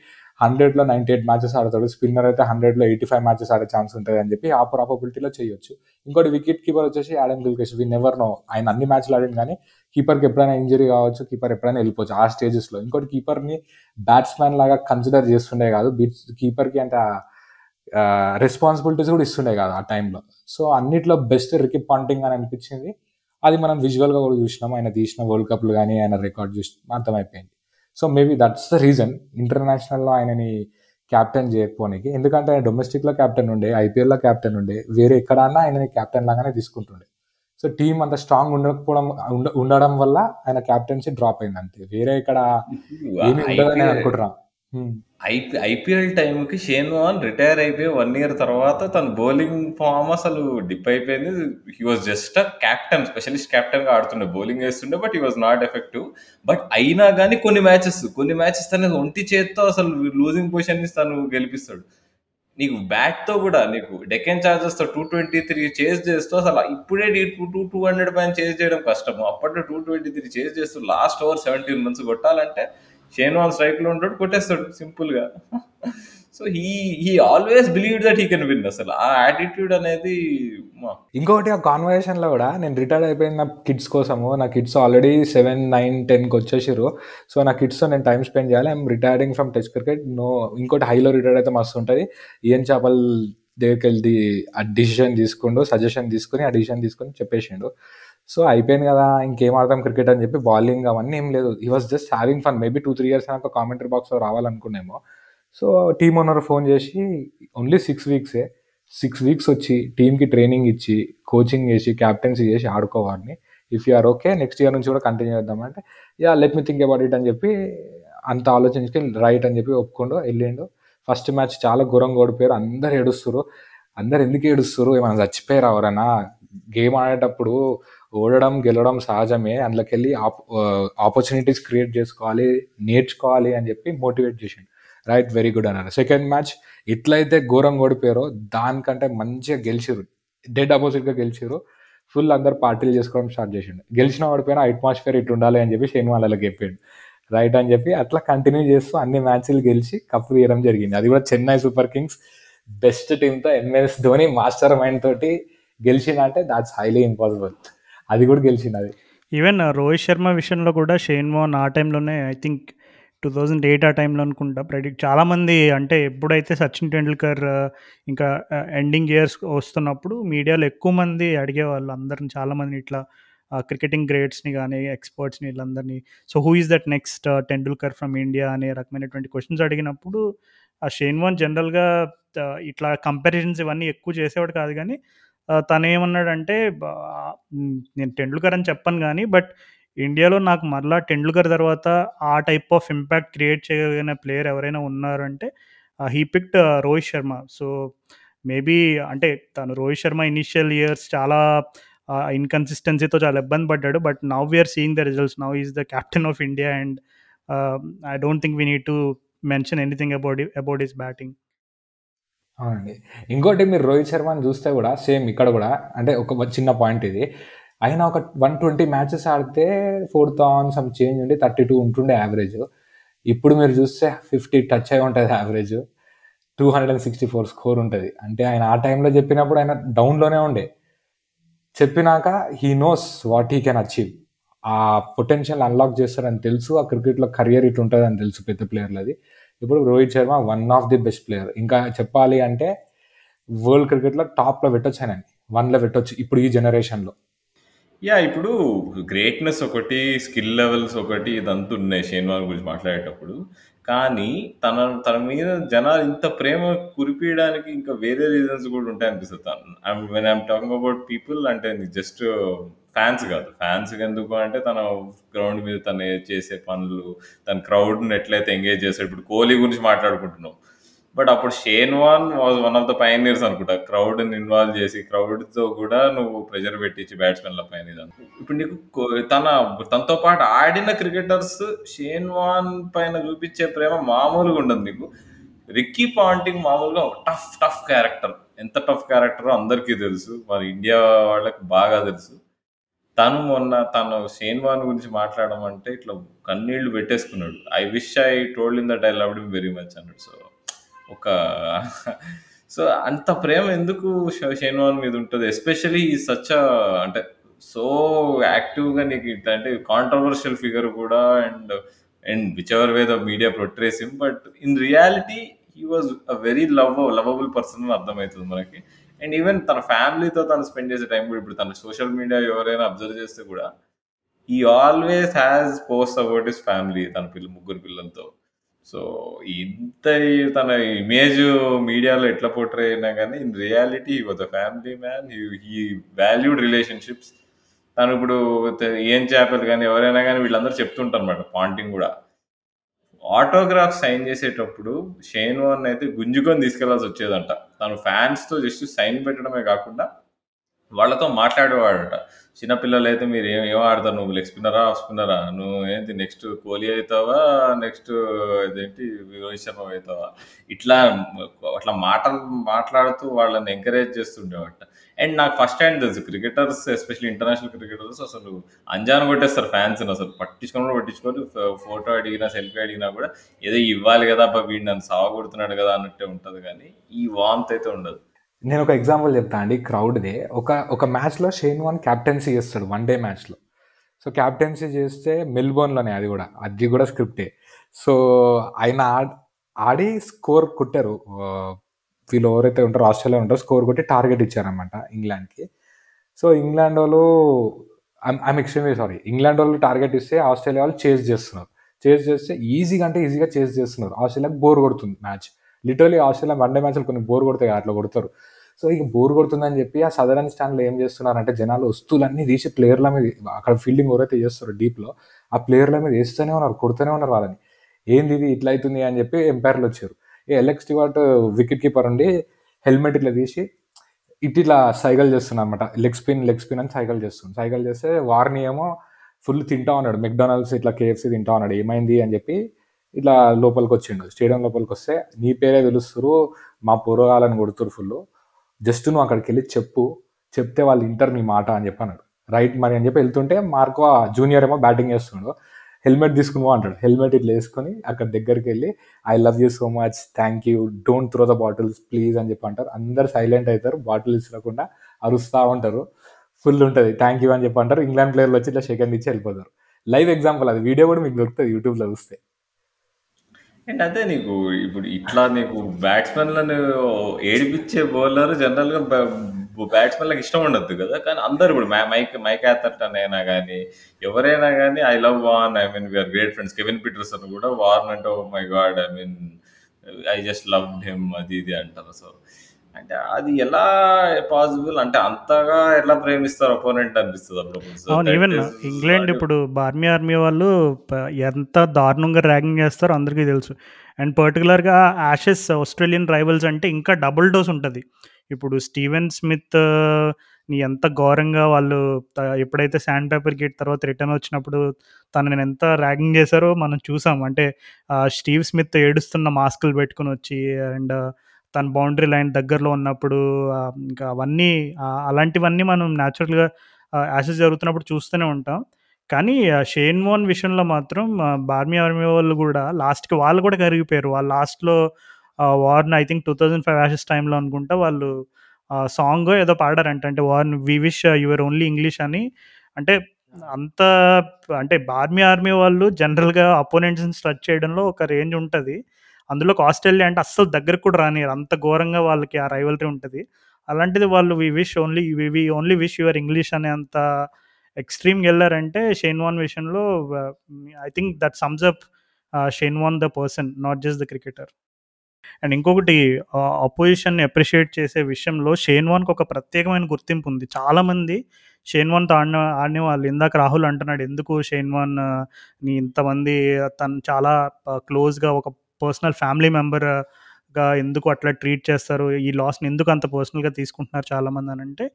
హండ్రెడ్లో నైంటీ ఎయిట్ మ్యాచెస్ ఆడతాడు. స్పిన్నర్ అయితే హండ్రెడ్లో ఎయిటీ ఫైవ్ మ్యాచెస్ ఆడే ఛాన్స్ ఉంటుంది అని చెప్పి ఆ ప్రాబబిలిటీలో చేయొచ్చు. ఇంకోటి వికెట్ కీపర్ వచ్చేసి యాడమ్ గిల్కేష్. వీ నెవర్ నో ఆయన అన్ని మ్యాచ్లు ఆడింది కానీ కీపర్కి ఎప్పుడైనా ఇంజరీ కావచ్చు కీపర్ ఎప్పుడైనా వెళ్ళిపోవచ్చు ఆ స్టేజెస్లో. ఇంకోటి కీపర్ని బ్యాట్స్మెన్ లాగా కన్సిడర్ చేస్తుండే కాదు బీట్స్ కీపర్కి అంటే రెస్పాన్సిబిలిటీస్ కూడా ఇస్తుండే కాదు ఆ టైంలో. సో అన్నిట్లో బెస్ట్ రికీ పాంటింగ్ అని అనిపించింది. అది మనం విజువల్గా కూడా చూసినాం. ఆయన తీసిన వరల్డ్ కప్లు కానీ ఆయన రికార్డ్ చూసి అర్థమైపోయింది. So maybe that's the reason ఇంటర్నేషనల్లో ఆయనని క్యాప్టెన్ చేయకపోనికి ఎందుకంటే ఆయన డొమెస్టిక్లో క్యాప్టెన్ ఉండే ఐపీఎల్లో క్యాప్టెన్ ఉండే వేరే ఎక్కడన్నా ఆయనని క్యాప్టెన్ లాగానే తీసుకుంటుండే. సో టీం అంత స్ట్రాంగ్ ఉండకపోవడం ఉండడం వల్ల ఆయన క్యాప్టెన్సీ డ్రాప్ అయింది అంతే వేరే ఇక్కడ ఏమి ఉండదని అనుకుంటున్నాం. Hmm. ఐపీ ఐపీఎల్ టైంకి షేన్ వాన్ రిటైర్ అయిపోయి వన్ ఇయర్ తర్వాత తన బౌలింగ్ ఫామ్ అసలు డిప్ అయిపోయింది. He was just a captain specialist క్యాప్టెన్గా ఆడుతుండే bowling వేస్తుండే but he was not effective but అయినా కానీ కొన్ని మ్యాచెస్ కొన్ని మ్యాచెస్ తన ఒంటి చేత్తో అసలు లూజింగ్ పొజిషన్ తను గెలిపిస్తాడు. నీకు బ్యాట్తో కూడా నీకు డెకెన్ చార్జెస్తో టూ ట్వంటీ త్రీ చేజ్ చేస్తూ అసలు ఇప్పుడే టూ టూ టూ హండ్రెడ్ పైన చేజ్ చేయడం కష్టము. అప్పట్లో టూ ట్వంటీ త్రీ చేజ్ చేస్తూ లాస్ట్ ఓవర్ సెవెంటీన్ మంత్స్ కొట్టాలంటే షేన్ వాన్ స్ట్రైక్లో ఉంటాడు కొట్టేస్తాడు సింపుల్గా. So he he always believe that he can win అసలు. ఆ యాటిట్యూడ్ అనేది ఇంకొకటి ఆ కాన్వర్సేషన్లో కూడా నేను రిటైర్డ్ అయిపోయిన నా కిడ్స్ కోసము నా కిడ్స్ ఆల్రెడీ సెవెన్ నైన్ టెన్కి వచ్చేసారు సో నా కిడ్స్తో నేను టైం స్పెండ్ చేయాలి. I'm retiring from test cricket no ఇంకోటి హైలో రిటైర్డ్ అయితే మస్తు ఉంటుంది. ఈఎన్ చేపల్ దగ్గరికి వెళ్ళి ఆ డిసిషన్ తీసుకుండు సజెషన్ తీసుకుని ఆ డిసిషన్ తీసుకుని చెప్పేసిండు. సో అయిపోయింది కదా ఇంకేం ఆడతాం క్రికెట్ అని చెప్పి బౌలింగ్ అవన్నీ ఏం లేదు. He was just having fun maybe two three years నాకు కామెంటరీ బాక్స్లో రావాలనుకునేమో సో టీమ్ ఓనర్ ఫోన్ చేసి ఓన్లీ సిక్స్ వీక్సే సిక్స్ వీక్స్ వచ్చి టీంకి ట్రైనింగ్ ఇచ్చి కోచింగ్ చేసి క్యాప్టెన్సీ చేసి ఆడుకోవాలని if you are okay next year నుంచి కూడా కంటిన్యూ చేద్దామంటే yeah let me think about it అని చెప్పి అంత ఆలోచించుకొని రైట్ అని చెప్పి ఒప్పుకోండు వెళ్ళిండు ఫస్ట్ మ్యాచ్ చాలా ఘోరంగా ఓడిపోయారు. అందరు ఏడుస్తారు అందరు ఎందుకు ఏడుస్తారు ఏమైనా చచ్చిపోయారు ఎవరైనా? గేమ్ ఆడేటప్పుడు ఓడడం గెలవడం సహజమే. అందులోకి వెళ్ళి ఆపర్చునిటీస్ క్రియేట్ చేసుకోవాలి నేర్చుకోవాలి అని చెప్పి మోటివేట్ చేసిండు. రైట్ వెరీ గుడ్ అన్నారు. సెకండ్ మ్యాచ్ ఇట్లయితే ఘోరంగా ఓడిపోయారో దానికంటే మంచిగా గెలిచిరు డెడ్ ఆపోజిట్గా గెలిచిరు ఫుల్ అందరు పార్టీలు చేసుకోవడం స్టార్ట్ చేసిండు. గెలిచిన ఓడిపోయినా అట్మాస్ఫియర్ ఇటు ఉండాలి అని చెప్పి షేన్ వాళ్ళకి చెప్పాడు. రైట్ అని చెప్పి అట్లా కంటిన్యూ చేస్తూ అన్ని మ్యాచ్లు గెలిచి కప్పు తీయడం జరిగింది. అది కూడా చెన్నై సూపర్ కింగ్స్ బెస్ట్ టీంతో ఎంఎస్ ధోని మాస్టర్ మైండ్ తోటి గెలిచిందంటే దాట్స్ హైలీ ఇంపాసిబుల్ అది కూడా గెలిచింది అది. ఈవెన్ uh, రోహిత్ శర్మ విషయంలో కూడా షేన్ మోహన్ ఆ టైంలోనే I think two thousand eight ఆ టైంలో అనుకుంటా ప్రెడిక్ట్ చాలామంది అంటే ఎప్పుడైతే సచిన్ టెండూల్కర్ uh, ఇంకా uh, ఎండింగ్ ఇయర్స్ వస్తున్నప్పుడు మీడియాలో ఎక్కువ మంది అడిగేవాళ్ళు అందరిని చాలామంది ఇట్లా క్రికెటింగ్ గ్రేడ్స్ని కానీ ఎక్స్పర్ట్స్ని వీళ్ళందరినీ so who is that next Tendulkar from India అనే రకమైనటువంటి క్వశ్చన్స్ అడిగినప్పుడు ఆ షేన్ వాన్ జనరల్గా ఇట్లా కంపారిజన్స్ ఇవన్నీ ఎక్కువ చేసేవాడు కాదు కానీ తను ఏమన్నాడంటే నేను టెండూల్కర్ అని చెప్పను కానీ బట్ ఇండియాలో నాకు మరలా టెండూల్కర్ తర్వాత ఆ టైప్ ఆఫ్ ఇంపాక్ట్ క్రియేట్ చేయగలిగిన ప్లేయర్ ఎవరైనా ఉన్నారంటే he picked Rohit Sharma. So maybe అంటే తను రోహిత్ శర్మ ఇనిషియల్ ఇయర్స్ చాలా ఇన్కన్సిస్టెన్సీతో చాలా ఇబ్బంది పడ్డాడు. But now we are seeing the results. Now is the captain of India and I don't think we need to mention anything about about his batting. అవునండి. ఇంకోటి మీరు రోహిత్ శర్మని చూస్తే కూడా సేమ్ ఇక్కడ కూడా అంటే ఒక చిన్న పాయింట్ ఇది. ఆయన ఒక వన్ ట్వంటీ మ్యాచెస్ ఆడితే ఫోర్త్ ఆన్ సమ్ చేంజ్ ఉండి థర్టీ టూ ఉంటుండే యావరేజ్. ఇప్పుడు మీరు చూస్తే ఫిఫ్టీ టచ్ అయి ఉంటుంది average. Two hundred and sixty four score ఉంటుంది. అంటే ఆయన ఆ టైంలో చెప్పినప్పుడు ఆయన డౌన్లోనే ఉండే. చెప్పినాక he knows what he can achieve. ఆ పొటెన్షియల్ అన్లాక్ చేస్తారని తెలుసు. ఆ క్రికెట్లో కెరియర్ ఇటు ఉంటుంది అని తెలుసు పెద్ద ప్లేయర్లది. ఇప్పుడు Rohit Sharma one of the best player ఇంకా చెప్పాలి అంటే వరల్డ్ క్రికెట్లో టాప్లో పెట్టొచ్చు ఆయన. వన్లో పెట్టొచ్చు ఇప్పుడు ఈ జనరేషన్లో యా ఇప్పుడు గ్రేట్నెస్ ఒకటి స్కిల్ లెవెల్స్ ఒకటి ఇదంతా ఉన్నాయి. షేన్వాన్ గురించి మాట్లాడేటప్పుడు. కానీ తన తన మీద జనాలు ఇంత ప్రేమ కురిపించడానికి ఇంకా వేరే రీజన్స్ కూడా ఉంటాయి అనిపిస్తుంది తను when I'm talking about people అంటే జస్ట్ ఫ్యాన్స్ కాదు. ఫ్యాన్స్ ఎందుకు అంటే తన గ్రౌండ్ మీద తను చేసే పనులు తన క్రౌడ్ని ఎట్లయితే ఎంగేజ్ చేస్తాడు ఇప్పుడు కోహ్లీ గురించి మాట్లాడుకుంటున్నాం. బట్ అప్పుడు Shane Warne was one of the pioneers అనుకుంటా. క్రౌడ్ని ఇన్వాల్వ్ చేసి క్రౌడ్తో కూడా నువ్వు ప్రెజర్ పెట్టించి బ్యాట్స్మెన్ల పైన ఇప్పుడు నీకు తన తనతో పాటు ఆడిన క్రికెటర్స్ షేన్ వాన్ పైన చూపించే ప్రేమ మామూలుగా ఉండదు నీకు. రిక్కీ పాంటింగ్ మామూలుగా ఒక టఫ్ టఫ్ క్యారెక్టర్. ఎంత టఫ్ క్యారెక్టరో అందరికీ తెలుసు. మరి ఇండియా వాళ్ళకి బాగా తెలుసు. తను మొన్న తను షేన్ వాన్ గురించి మాట్లాడడం అంటే ఇట్లా కన్నీళ్ళు పెట్టేసుకున్నాడు. I wish I told in that I love very much అన్నాడు. సో ఒక సో అంత ప్రేమ ఎందుకు ష- మీద ఉంటుంది? ఎస్పెషలీ ఈ సచ్ అంటే సో యాక్టివ్గా నీకు ఇట్లా అంటే కాంట్రవర్షియల్ ఫిగర్ కూడా and and whichever way the media portrays him but in reality he was a very love lovable person అని అర్థమవుతుంది మనకి. అండ్ ఈవెన్ తన ఫ్యామిలీతో తను స్పెండ్ చేసే టైం కూడా ఇప్పుడు తన సోషల్ మీడియా ఎవరైనా అబ్జర్వ్ చేస్తే కూడా he always has post about his family తన పిల్ల ముగ్గురు పిల్లలతో. సో ఇంత తన ఇమేజ్ మీడియాలో ఎట్లా పోట్రే అయినా కానీ in reality he was a family man he valued relationships తను ఇప్పుడు ఏం చేపలు కానీ ఎవరైనా కానీ వీళ్ళందరూ చెప్తుంటారు అనమాట పాంటింగ్ కూడా. ఆటోగ్రాఫ్ సైన్ చేసేటప్పుడు షేన్ వాన్ అయితే గుంజుకొని తీసుకెళ్ళాల్సి వచ్చేదంట. తను ఫ్యాన్స్తో జస్ట్ సైన్ పెట్టడమే కాకుండా వాళ్ళతో మాట్లాడేవాడట. చిన్నపిల్లలు అయితే మీరు ఏం ఏం ఆడతారు? నువ్వు లెగ్ స్పిన్నరా ఆఫ్ స్పిన్నరా నువ్వు ఏంటి నెక్స్ట్ కోహ్లీ అవుతావా? నెక్స్ట్ ఇదేంటి రోహిత్ శర్మ అవుతావా? ఇట్లా అట్లా మాటలు మాట్లాడుతూ వాళ్ళని ఎంకరేజ్ చేస్తుండేవాట. అండ్ నాకు ఫస్ట్ హ్యాండ్ తెలుసు క్రికెటర్స్ ఎస్పెషల్లీ ఇంటర్నేషనల్ క్రికెటర్స్ అసలు అంజాన్ కొట్టేస్తారు ఫ్యాన్స్ అసలు పట్టించుకొని కూడా పట్టించుకొని ఫోటో అడిగినా సెల్ఫీ అడిగినా కూడా ఏదో ఇవ్వాలి కదా అబ్బా వీడు నన్ను సాగు కొడుతున్నాడు కదా అన్నట్టే ఉంటుంది కానీ ఈ వామ్త్ అయితే ఉండదు. నేను ఒక ఎగ్జాంపుల్ చెప్తా అండి క్రౌడ్దే. ఒక ఒక మ్యాచ్లో షేన్ వాన్ క్యాప్టెన్సీ చేస్తాడు వన్ డే మ్యాచ్లో. సో క్యాప్టెన్సీ చేస్తే మెల్బోర్న్లోనే అది కూడా అది కూడా స్క్రిప్టే. సో ఆయన ఆడ్- ఆడి స్కోర్ కొట్టారు. వీళ్ళు ఎవరైతే ఉంటారో ఆస్ట్రేలియా ఉంటారో స్కోర్ కొట్టి టార్గెట్ ఇచ్చారనమాట ఇంగ్లాండ్కి. సో ఇంగ్లాండ్ వాళ్ళు ఐమ్ ఎక్స్ట్రీమ్లీ సారీ ఇంగ్లాండ్ వాళ్ళు టార్గెట్ ఇస్తే ఆస్ట్రేలియా వాళ్ళు చేజ్ చేస్తున్నారు. చేజ్ చేస్తే ఈజీగా అంటే ఈజీగా చేజ్ చేస్తున్నారు. ఆస్ట్రేలియాకి బోర్ కొడుతుంది match. Literally Australia one day మ్యాచ్లు కొన్ని బోర్ కొడతాయి అట్లా కొడతారు. సో ఇక బోర్ కొడుతుందని చెప్పి ఆ సదరన్ స్టాండ్లో ఏం చేస్తున్నారంటే జనాలు వస్తువులన్నీ తీసి ప్లేయర్ల మీద అక్కడ ఫీల్డింగ్ ఎవరైతే చేస్తారో డీప్లో ఆ ప్లేయర్ల మీద వేస్తూనే ఉన్నారు కొడుతూనే ఉన్నారు వాళ్ళని. ఏంది ఇది ఇట్లా అవుతుంది అని చెప్పి ఎంపైర్లు వచ్చారు. ఏ ఎలెక్స్ స్టివార్ట్ వికెట్ కీపర్ ఉండి హెల్మెట్ ఇట్లా తీసి ఇట్ ఇట్లా సైకిల్ చేస్తున్నా అనమాట లెగ్ స్పిన్ లెగ్ స్పిన్ అని సైకిల్ చేస్తుంది సైకిల్ చేస్తే వారిని ఏమో ఫుల్ తింటా ఉన్నాడు. మెక్డానల్డ్స్ ఇట్లా కేఎఫ్సీ తింటా ఉన్నాడు. ఏమైంది అని చెప్పి ఇట్లా లోపలికి వచ్చిండు. స్టేడియం లోపలికి వస్తే నీ పేరే పిలుస్తారు మా పూర్వకాలను కొడుతురు ఫుల్ జస్ట్ నువ్వు అక్కడికి వెళ్ళి చెప్పు చెప్తే వాళ్ళు ఇంటర్ మీ మాట అని చెప్పి అన్నాడు. రైట్ మరి అని చెప్పి వెళ్తుంటే మార్కో జూనియర్ ఏమో బ్యాటింగ్ చేస్తున్నాడు. హెల్మెట్ తీసుకుని అంటాడు. హెల్మెట్ ఇట్లా వేసుకొని అక్కడ దగ్గరికి వెళ్ళి I love you so much thank you don't throw the bottles please అని చెప్పి అంటారు. అందరు సైలెంట్ అవుతారు బాటిల్ ఇచ్చకుండా అరుస్తూ ఉంటారు. ఫుల్ ఉంటుంది థ్యాంక్ యూ అని చెప్పి అంటారు. ఇంగ్లాండ్ ప్లేయర్లు వచ్చి ఇట్లా సెకండ్ ఇచ్చి వెళ్ళిపోతారు. లైవ్ ఎగ్జాంపుల్ అది వీడియో కూడా మీకు దొరుకుతుంది యూట్యూబ్లో చూస్తే. అండ్ అదే నీకు ఇప్పుడు ఇట్లా నీకు బ్యాట్స్మెన్లను ఏడిపించే బౌలర్ జనరల్గా బ్యాట్స్మెన్లకు ఇష్టం ఉండదు కదా. కానీ అందరు ఇప్పుడు మైక్ మైక్ యాథర్టన్ అయినా కానీ ఎవరైనా కానీ I love Warne I mean we are great friends Kevin Pietersen కూడా వార్న్ అంటే ఓ my god I mean I just loved him అది ఇది అంటారు. సో అంటే అది ఎలా పాసిబుల్ అంటే అంతగా ఎలా ప్రేమిస్తారు అపోనెంట్ అనిపిస్తుంది అవును ఈవెన్ ఇంగ్లాండ్ ఇప్పుడు బార్మీ ఆర్మీ వాళ్ళు ఎంత దారుణంగా ర్యాగింగ్ చేస్తారో అందరికీ తెలుసు. అండ్ పర్టికులర్గా యాషెస్ ఆస్ట్రేలియన్ రైవల్స్ అంటే ఇంకా డబుల్ డోస్ ఉంటుంది. ఇప్పుడు స్టీవెన్ స్మిత్ నీ ఎంత ఘోరంగా వాళ్ళు ఎప్పుడైతే శాండ్ పేపర్ కిట్ తర్వాత రిటర్న్ వచ్చినప్పుడు తనని ఎంత ర్యాగింగ్ చేశారో మనం చూసాం. అంటే స్టీవ్ స్మిత్ ఏడుస్తున్న మాస్కులు పెట్టుకొనొచ్చి అండ్ తన బౌండరీ లైన్ దగ్గరలో ఉన్నప్పుడు ఇంకా అవన్నీ అలాంటివన్నీ మనం న్యాచురల్‌గా యాసెస్ జరుగుతున్నప్పుడు చూస్తూనే ఉంటాం. కానీ షేన్ వార్న్ విషయంలో మాత్రం బార్మీ ఆర్మీ వాళ్ళు కూడా లాస్ట్‌కి వాళ్ళు కూడా కరిగిపోయారు. వాళ్ళు లాస్ట్‌లో వార్న్ ఐ థింక్ 2005 యాషెస్ టైంలో అనుకుంటా వాళ్ళు సాంగ్ ఏదో పాడారంట. అంటే Warne we wish your only English అని. అంటే అంత అంటే బార్మీ ఆర్మీ వాళ్ళు జనరల్‌గా అపోనెంట్స్‌ని స్ట్రచ్ చేయడంలో ఒక రేంజ్ ఉంటుంది అందులోకి ఆస్ట్రేలియా అంటే అస్సలు దగ్గరకు కూడా రానియరు అంత ఘోరంగా వాళ్ళకి ఆ రైవల్రీ ఉంటుంది అలాంటిది వాళ్ళు we wish only we we only wish your English అనే అనేంత ఎక్స్‌ట్రీమ్‌గెళ్ళారంటే షేన్ వాన్ విషయంలో I think that sums up Shane Warne the person not just the cricketer. And ఇంకొకటి అపోజిషన్‌ని అప్రిషియేట్ చేసే విషయంలో షేన్ వార్న్‌కి ఒక ప్రత్యేకమైన గుర్తింపు ఉంది. చాలామంది షేన్ వాన్తో ఆడిన వాళ్ళు ఇందాక రాహుల్ అంటున్నాడు ఎందుకు షేన్ వాన్ ఇంతమంది తను చాలా క్లోజ్‌గా ఒక పర్సనల్ ఫ్యామిలీ మెంబర్‌గా ఎందుకు అట్లా ట్రీట్ చేస్తారు? ఈ లాస్‌ని ఎందుకు అంత పర్సనల్‌గా తీసుకుంటున్నారు చాలామంది అని అంటే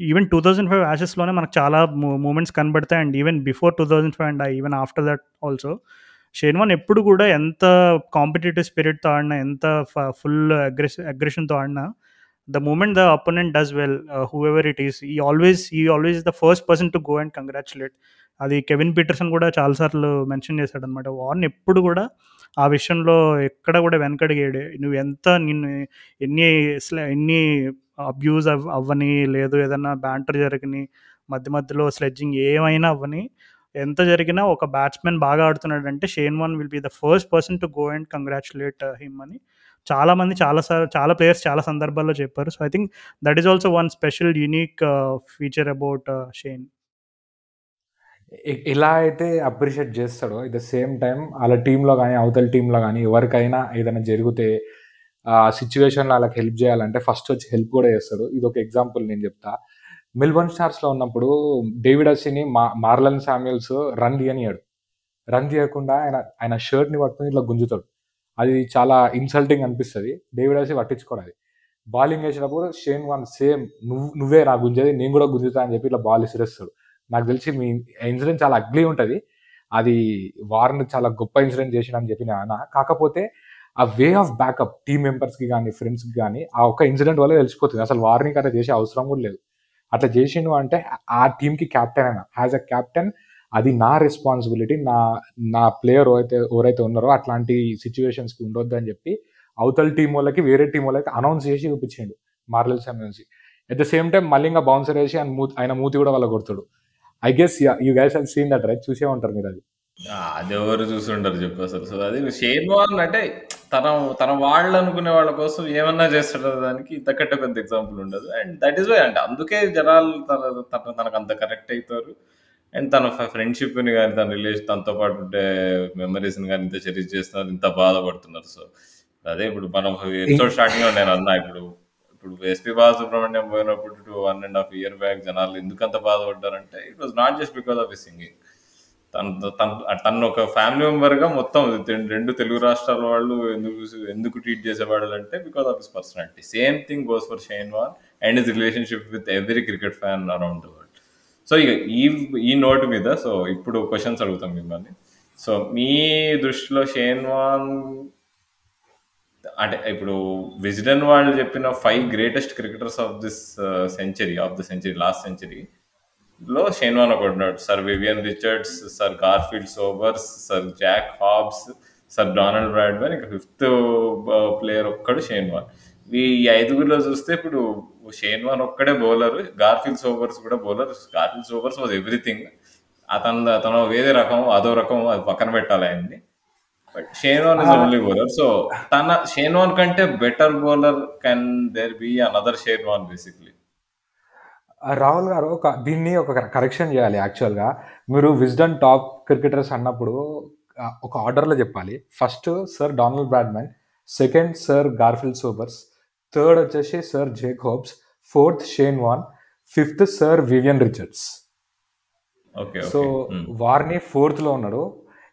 ఈవెన్ 2005 యాషెస్‌లోనే మనకు చాలా మూ మూమెంట్స్ కనబడతాయి. And even before 2005 and even after that also Shane Warne ఎప్పుడు కూడా ఎంత కాంపిటేటివ్ స్పిరిట్‌తో ఆడినా, ఎంత ఫ ఫుల్ అగ్రెస్ అగ్రెషన్‌తో ఆడినా the moment the opponent does well whoever it is he always he always the first person to go and congratulate అది కెవిన్ పీటర్సన్ కూడా చాలా సార్లు మెన్షన్ చేశాడనమాట. వార్న్ ఎప్పుడు కూడా ఆ విషయంలో ఎక్కడ కూడా వెనకడుగేయడు. నువ్వు ఎంత నిన్ను ఎన్ని ఎన్ని అబ్యూజ్ అవ్ అవ్వని, లేదు ఏదన్నా బ్యాంటర్ జరగని, మధ్య మధ్యలో స్లెడ్జింగ్ ఏమైనా అవ్వని, ఎంత జరిగినా ఒక బ్యాట్స్‌మెన్ బాగా ఆడుతున్నాడంటే Shane Warne will be the first person to go and congratulate him అని చాలామంది చాలా సార్ చాలా ప్లేయర్స్ చాలా సందర్భాల్లో చెప్పారు. So, I think that is also one special unique feature about Shane. ఎలా అయితే అప్రిషియేట్ చేస్తాడో ఎట్ ద సేమ్ టైం వాళ్ళ టీంలో కానీ అవతల టీంలో కానీ ఎవరికైనా ఏదైనా జరిగితే ఆ సిచ్యువేషన్లో వాళ్ళకి హెల్ప్ చేయాలంటే ఫస్ట్ వచ్చి హెల్ప్ కూడా చేస్తాడు. ఇది ఒక ఎగ్జాంపుల్ నేను చెప్తా. మెల్బోర్న్ స్టార్స్‌లో ఉన్నప్పుడు డేవిడ్ అసిని మా మార్లన్ శామ్యుల్స్ రన్ తీయనియాడు రన్ తీయకుండా ఆయన ఆయన షర్ట్‌ని పట్టుకొని ఇట్లా గుంజుతాడు. అది చాలా ఇన్సల్టింగ్ అనిపిస్తుంది డేవిడ్ అసి పట్టించుకోవడం అది. బౌలింగ్ షేన్ వన్ సేమ్ నువ్వు నువ్వే నా గుంజేది నేను కూడా గుంజుతా అని చెప్పి ఇట్లా బాల్ ఇసిరేస్తాడు. నాకు తెలిసి మీ ఇన్సిడెంట్ చాలా అగ్లీ ఉంటుంది అది వార్న్ చాలా గొప్ప ఇన్సిడెంట్ చేసిండని చెప్పిన నేను కాకపోతే ఆ వే ఆఫ్ బ్యాకప్ టీమ్ మెంబర్స్‌కి కానీ ఫ్రెండ్స్‌కి కానీ ఆ ఒక్క ఇన్సిడెంట్ వల్ల తెలిసిపోతుంది అసలు వార్నింగ్ అట్లా చేసే అవసరం కూడా లేదు. అట్లా చేసిండు అంటే ఆ టీంకి క్యాప్టెన్ అయినా యాజ్ అ కెప్టెన్ అది నా రెస్పాన్సిబిలిటీ. నా నా ప్లేయర్ అయితే ఎవరైతే ఉన్నారో అట్లాంటి సిచ్యువేషన్స్కి ఉండొద్దు అని చెప్పి అవతల టీం వాళ్ళకి వేరే టీం వాళ్ళకి అనౌన్స్ చేసి చూపించిండు Marlon Samuels. At the same time మళ్ళీ ఇంకా బౌన్సర్ వేసి ఆయన మూతి ఆయన మూతి కూడా పగలగొడతాడు. I guess you guys have seen that right? చూసే ఉంటారు మీరు అది. ఆ! అదెవరు చూసుండరు చెప్పు అసలు. సో, అది షేన్ వార్న్ అంటే తన తన వాళ్ళు అనుకునే వాళ్ళ కోసం ఏమన్నా చేస్తాడు దానికి ఇంతకంటే పెద్ద ఎగ్జాంపుల్ ఉండదు. అండ్ దట్ ఈస్ వై అంటే అందుకే జనాలు తన తన తనకు అంత కనెక్ట్ అయితారు. అండ్ తన ఫ్రెండ్‌షిప్‌ని గాని, తన రిలేషన్ తనతో పాటు ఉండే మెమోరీస్‌ని గాని ఇంత చెరిష్ చేస్తున్నారు. ఇంత బాధపడుతున్నారు. సో, అదే ఇప్పుడు మనం ఎపిసోడ్ స్టార్టింగ్‌లో నేను అన్నా ఇప్పుడు ఇప్పుడు ఎస్‌పీ బాలసుబ్రహ్మణ్యం పోయినప్పుడు two one and half year back జనాలు ఎందుకంత బాధపడ్డారంటే it was not just because of his singing. తను తను తనను ఒక ఫ్యామిలీ మెంబర్‌గా మొత్తం రెండు తెలుగు రాష్ట్రాల వాళ్ళు ఎందుకు ఎందుకు ట్రీట్ చేసేవాళ్ళు అంటే because of his personality. Same thing goes for Shane Warne and his relationship with every cricket fan around the world. So, ఇక ఈ ఈ నోట్ మీద సో, ఇప్పుడు క్వశ్చన్స్ అడుగుతాం మిమ్మల్ని. సో, మీ దృష్టిలో షేన్ వాన్ అంటే ఇప్పుడు విజ్డెన్ వాళ్ళు చెప్పిన five greatest cricketers of this century of the century last సెంచరీలో Shane Warne ఒకటి ఉన్నాడు Sir Vivian Richards, Sir Garfield Sobers, Sir Jack Hobbs, Sir Donald Bradman ఇంకా ఫిఫ్త్ ప్లేయర్ uh, ఒక్కడు షేన్వాన్ ఈ ఐదుగురిలో చూస్తే ఇప్పుడు షేన్వాన్ ఒక్కడే బౌలర్. గార్ఫీల్డ్ సోబర్స్ కూడా bowler. Garfield Sobers was everything. అతను అతను వేరే రకం, అదో రకం అది పక్కన పెట్టాలి ఆయన్ని. But Shane Warne is only bowler. So, తన షేన్ వార్న్ కంటే better bowler can there be another Shane Warne basically. Rahul garu ఒక దీన్ని ఒక కరెక్షన్ చేయాలి యాక్చువల్‌గా. మీరు విజ్డెన్ టాప్ క్రికెటర్స్ అన్నప్పుడు ఆహ్, ఒక ఆర్డర్‌లో చెప్పాలి. First sir Donald Bradman, second sir Garfield Sobers, third వచ్చేసి sir Jack Hobbs, fourth Shane Warne, fifth sir Vivian Richards. Okay. So. Warnie ఫోర్త్‌లో ఉన్నాడు.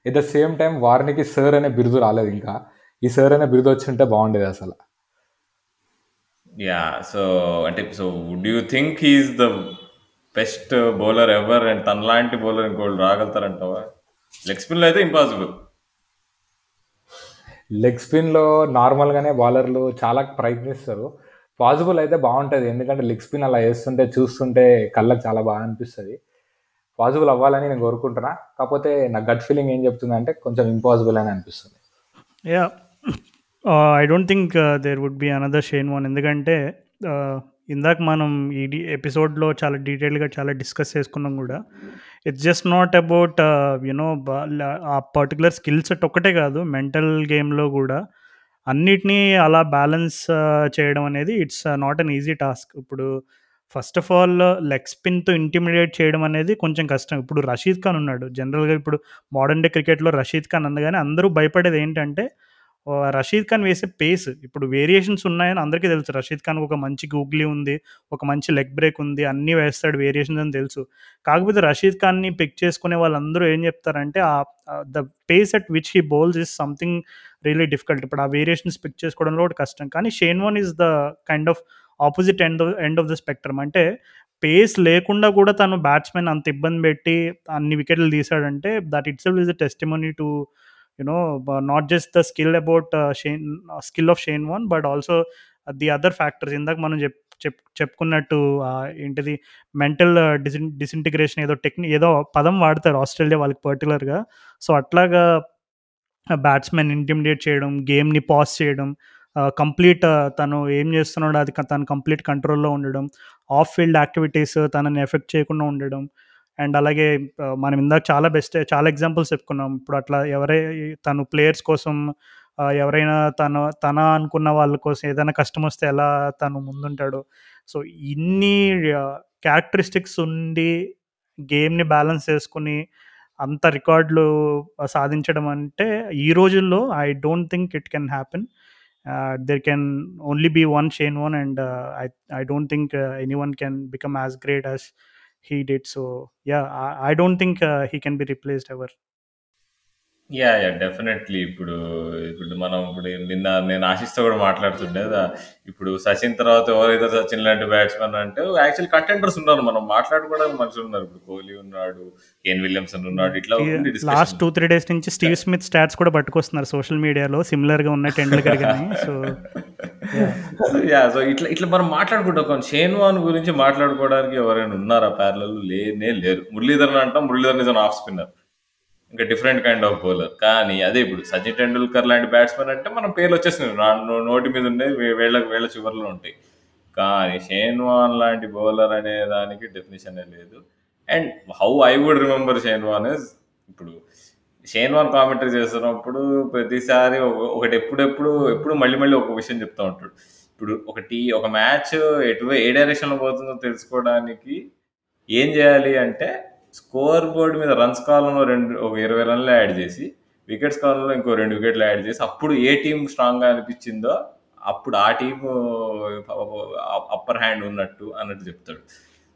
ఎట్ ద సేమ్ టైమ్ వార్నీకి సర్ అనే బిరుదు రాలేదు ఇంకా. ఈ సర్ అనే బిరుదు వచ్చుంటే బాగుండేది అసల. యా సో అంటే so would you think he is the best bowler ever and తనలాంటి బౌలర్ ఇంకోళ్ళు రాగలుగుతారంటావా? లెగ్ స్పిన్లో అయితే ఇంపాసిబుల్ లెగ్ స్పిన్లో నార్మల్గానే బౌలర్లు చాలా ప్రయత్నిస్తారు. పాసిబుల్ అయితే బాగుంటుంది. ఎందుకంటే లెగ్ స్పిన్ అలా వేస్తుంటే చూస్తుంటే కళ్ళకి చాలా బాగా అనిపిస్తుంది. పాసిబుల్ అవ్వాలని నేను కోరుకుంటున్నా. కాకపోతే నా గట్ ఫీలింగ్ ఏం చెప్తుందంటే కొంచెం ఇంపాసిబుల్ అని అనిపిస్తుంది. Yeah I don't think there would be another Shane Warne ఎందుకంటే uh, ఇందాక మనం ఈ ఎపిసోడ్లో చాలా డీటెయిల్గా చాలా డిస్కస్ చేసుకున్నాం కూడా. It's just not about you know ఆ పర్టికులర్ స్కిల్ సెట్ ఒక్కటే కాదు మెంటల్ గేమ్లో కూడా. అన్నిటినీ అలా బ్యాలెన్స్ uh, చేయడం అనేది it's not an easy task ఇప్పుడు ఫస్ట్ ఆఫ్ ఆల్ లెగ్ స్పిన్తో ఇంటిమిడియేట్ చేయడం అనేది కొంచెం కష్టం. ఇప్పుడు రషీద్ ఖాన్ ఉన్నాడు. జనరల్గా ఇప్పుడు మోడర్న్ డే క్రికెట్లో రషీద్ ఖాన్ అందగానే అందరూ భయపడేది ఏంటంటే రషీద్ ఖాన్ వేసే పేస్ ఇప్పుడు వేరియేషన్స్ ఉన్నాయని అందరికీ తెలుసు. రషీద్ ఖాన్ ఒక మంచి గూగ్లీ ఉంది ఒక మంచి లెగ్ బ్రేక్ ఉంది అన్నీ వేస్తాడు వేరియేషన్స్ అని తెలుసు. కాకపోతే రషీద్ ఖాన్ని పిక్ చేసుకునే వాళ్ళందరూ ఏం చెప్తారంటే ఆ the pace at which he bowls is something really difficult ఇప్పుడు ఆ వేరియేషన్స్ పిక్ చేసుకోవడంలో కూడా కష్టం. కానీ Shane Warne the kind of opposite end end of the spectrum. అంటే పేస్ లేకుండా కూడా తను బ్యాట్స్మెన్ అంత ఇబ్బంది పెట్టి అన్ని వికెట్లు తీసాడంటే that it's is a testimony to you know not just the skill about Shane skill of Shane Warne but also the other factors ఇందాక మనం చెప్ చెప్ చెప్పుకున్నట్టు ఏంటిది మెంటల్ డిసిన్ డిసింటిగ్రేషన్ ఏదో టెక్నిక్ ఏదో పదం వాడతారు ఆస్ట్రేలియా వాళ్ళకి పర్టికులర్గా సో అట్లాగా బ్యాట్స్మెన్ ఇంటిమిడియేట్ చేయడం గేమ్ని పాస్ చేయడం కంప్లీట్ తను ఏం చేస్తున్నాడో అది తను కంప్లీట్ కంట్రోల్లో ఉండడం ఆఫ్ ఫీల్డ్ యాక్టివిటీస్ తనని ఎఫెక్ట్ చేయకుండా ఉండడం అండ్ అలాగే మనం ఇందాక చాలా బెస్ట్ చాలా ఎగ్జాంపుల్స్ చెప్పుకున్నాం. ఇప్పుడు అట్లా ఎవరై తను ప్లేయర్స్ కోసం ఎవరైనా తన తన అనుకున్న వాళ్ళ కోసం ఏదైనా కష్టం వస్తే ఎలా తను ముందుంటాడు. సో ఇన్ని క్యారెక్టరిస్టిక్స్ ఉండి గేమ్ని బ్యాలెన్స్ చేసుకుని అంత రికార్డులు సాధించడం అంటే ఈ రోజుల్లో I don't think it can happen uh, there can only be one Shane one, and uh, I I don't think uh, anyone can become as great as he did. So yeah, I, I don't think uh, he can be replaced ever. Yeah yeah definitely ఇప్పుడు ఇప్పుడు మనం ఇప్పుడు నిన్న నేను ఆశిస్తో కూడా మాట్లాడుతుండే ఇప్పుడు సచిన్ తర్వాత ఎవరైతే సచిన్ లాంటి బ్యాట్స్మెన్ అంటే యాక్చువల్ కంటెండర్స్ ఉన్నారు. మనం మాట్లాడుకోవడానికి మనుషులు ఉన్నారు. ఇప్పుడు కోహ్లీ ఉన్నాడు కేన్ విలియమ్సన్ ఉన్నాడు ఇట్లా ఉంది లాస్ట్. టూ త్రీ డేస్ నుంచి స్టీవ్ స్మిత్ స్టాట్స్ కూడా పట్టుకొస్తున్నారు సోషల్ మీడియాలో సిమిలర్గా ఉన్న టెండూల్కర్ కానీ సో యా సో ఇట్లా ఇట్లా మనం మాట్లాడుకుంటాం. కానీ షేన్ వాన్ గురించి మాట్లాడుకోవడానికి ఎవరైనా ఉన్నారా? ప్యారలల్ లేనే లేరు. మురళీధరన్ అంటాం. మురళీధరన్ ఇస్ ఆఫ్ స్పిన్నర్ ఇంకా డిఫరెంట్ కైండ్ ఆఫ్ బౌలర్ కానీ అదే ఇప్పుడు సచిన్ టెండూల్కర్ లాంటి బ్యాట్స్మెన్ అంటే మనం పేర్లు వచ్చేస్తున్నాయి. నోటి మీద ఉండే వేళ్ళ వేళ్ళ చివర్లో ఉంటాయి. కానీ షేన్ వాన్ లాంటి బౌలర్ అనే దానికి డెఫినేషన్ లేదు. And how I would remember Shane Warne is ఇప్పుడు షేన్ వాన్ కామెంటరీ చేస్తున్నప్పుడు ప్రతిసారి ఒకటి ఎప్పుడెప్పుడు ఎప్పుడు మళ్ళీ మళ్ళీ ఒక విషయం చెప్తూ ఉంటాడు. ఇప్పుడు ఒకటి ఒక మ్యాచ్ ఎటు ఏ డైరెక్షన్లో పోతుందో తెలుసుకోవడానికి ఏం చేయాలి అంటే స్కోర్ బోర్డు మీద రన్స్ కాలంలో రెండు ఒక ఇరవై రన్లు యాడ్ చేసి వికెట్స్ కాలంలో ఇంకో రెండు వికెట్లు యాడ్ చేసి అప్పుడు ఏ టీం స్ట్రాంగ్గా అనిపించిందో అప్పుడు ఆ టీం అప్పర్ హ్యాండ్ ఉన్నట్టు అన్నట్టు చెప్తాడు.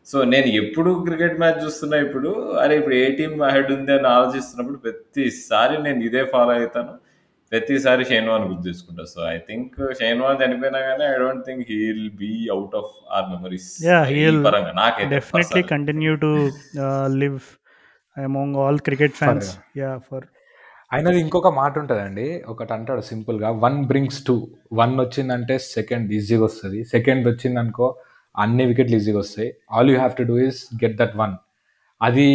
సో నేను ఎప్పుడు క్రికెట్ మ్యాచ్ చూస్తున్నా ఇప్పుడు అరే ఇప్పుడు ఏ టీం హెడ్ ఉంది అని ఆలోచిస్తున్నప్పుడు ప్రతిసారి నేను ఇదే ఫాలో అవుతాను. ప్రతిసారి షైన్వాన్ గుర్తు చేసుకుంటా. సో ఐ థింక్ షైన్వాన్ చనిపోయినా కానీ I don't think he will be out of our memories Yeah, he'll పరంగా. నాకైతే definitely. Continue to live among all cricket fans yeah for అయినది ఇంకొక మాట ఉంటుందండి. ఒకటి అంటాడు సింపుల్గా వన్ బ్రింగ్స్ టూ వన్ వచ్చిందంటే సెకండ్ ఈజీగా వస్తుంది. సెకండ్ వచ్చిందనుకో అన్ని వికెట్లు ఈజీగా వస్తాయి. All you have to do is get that one అది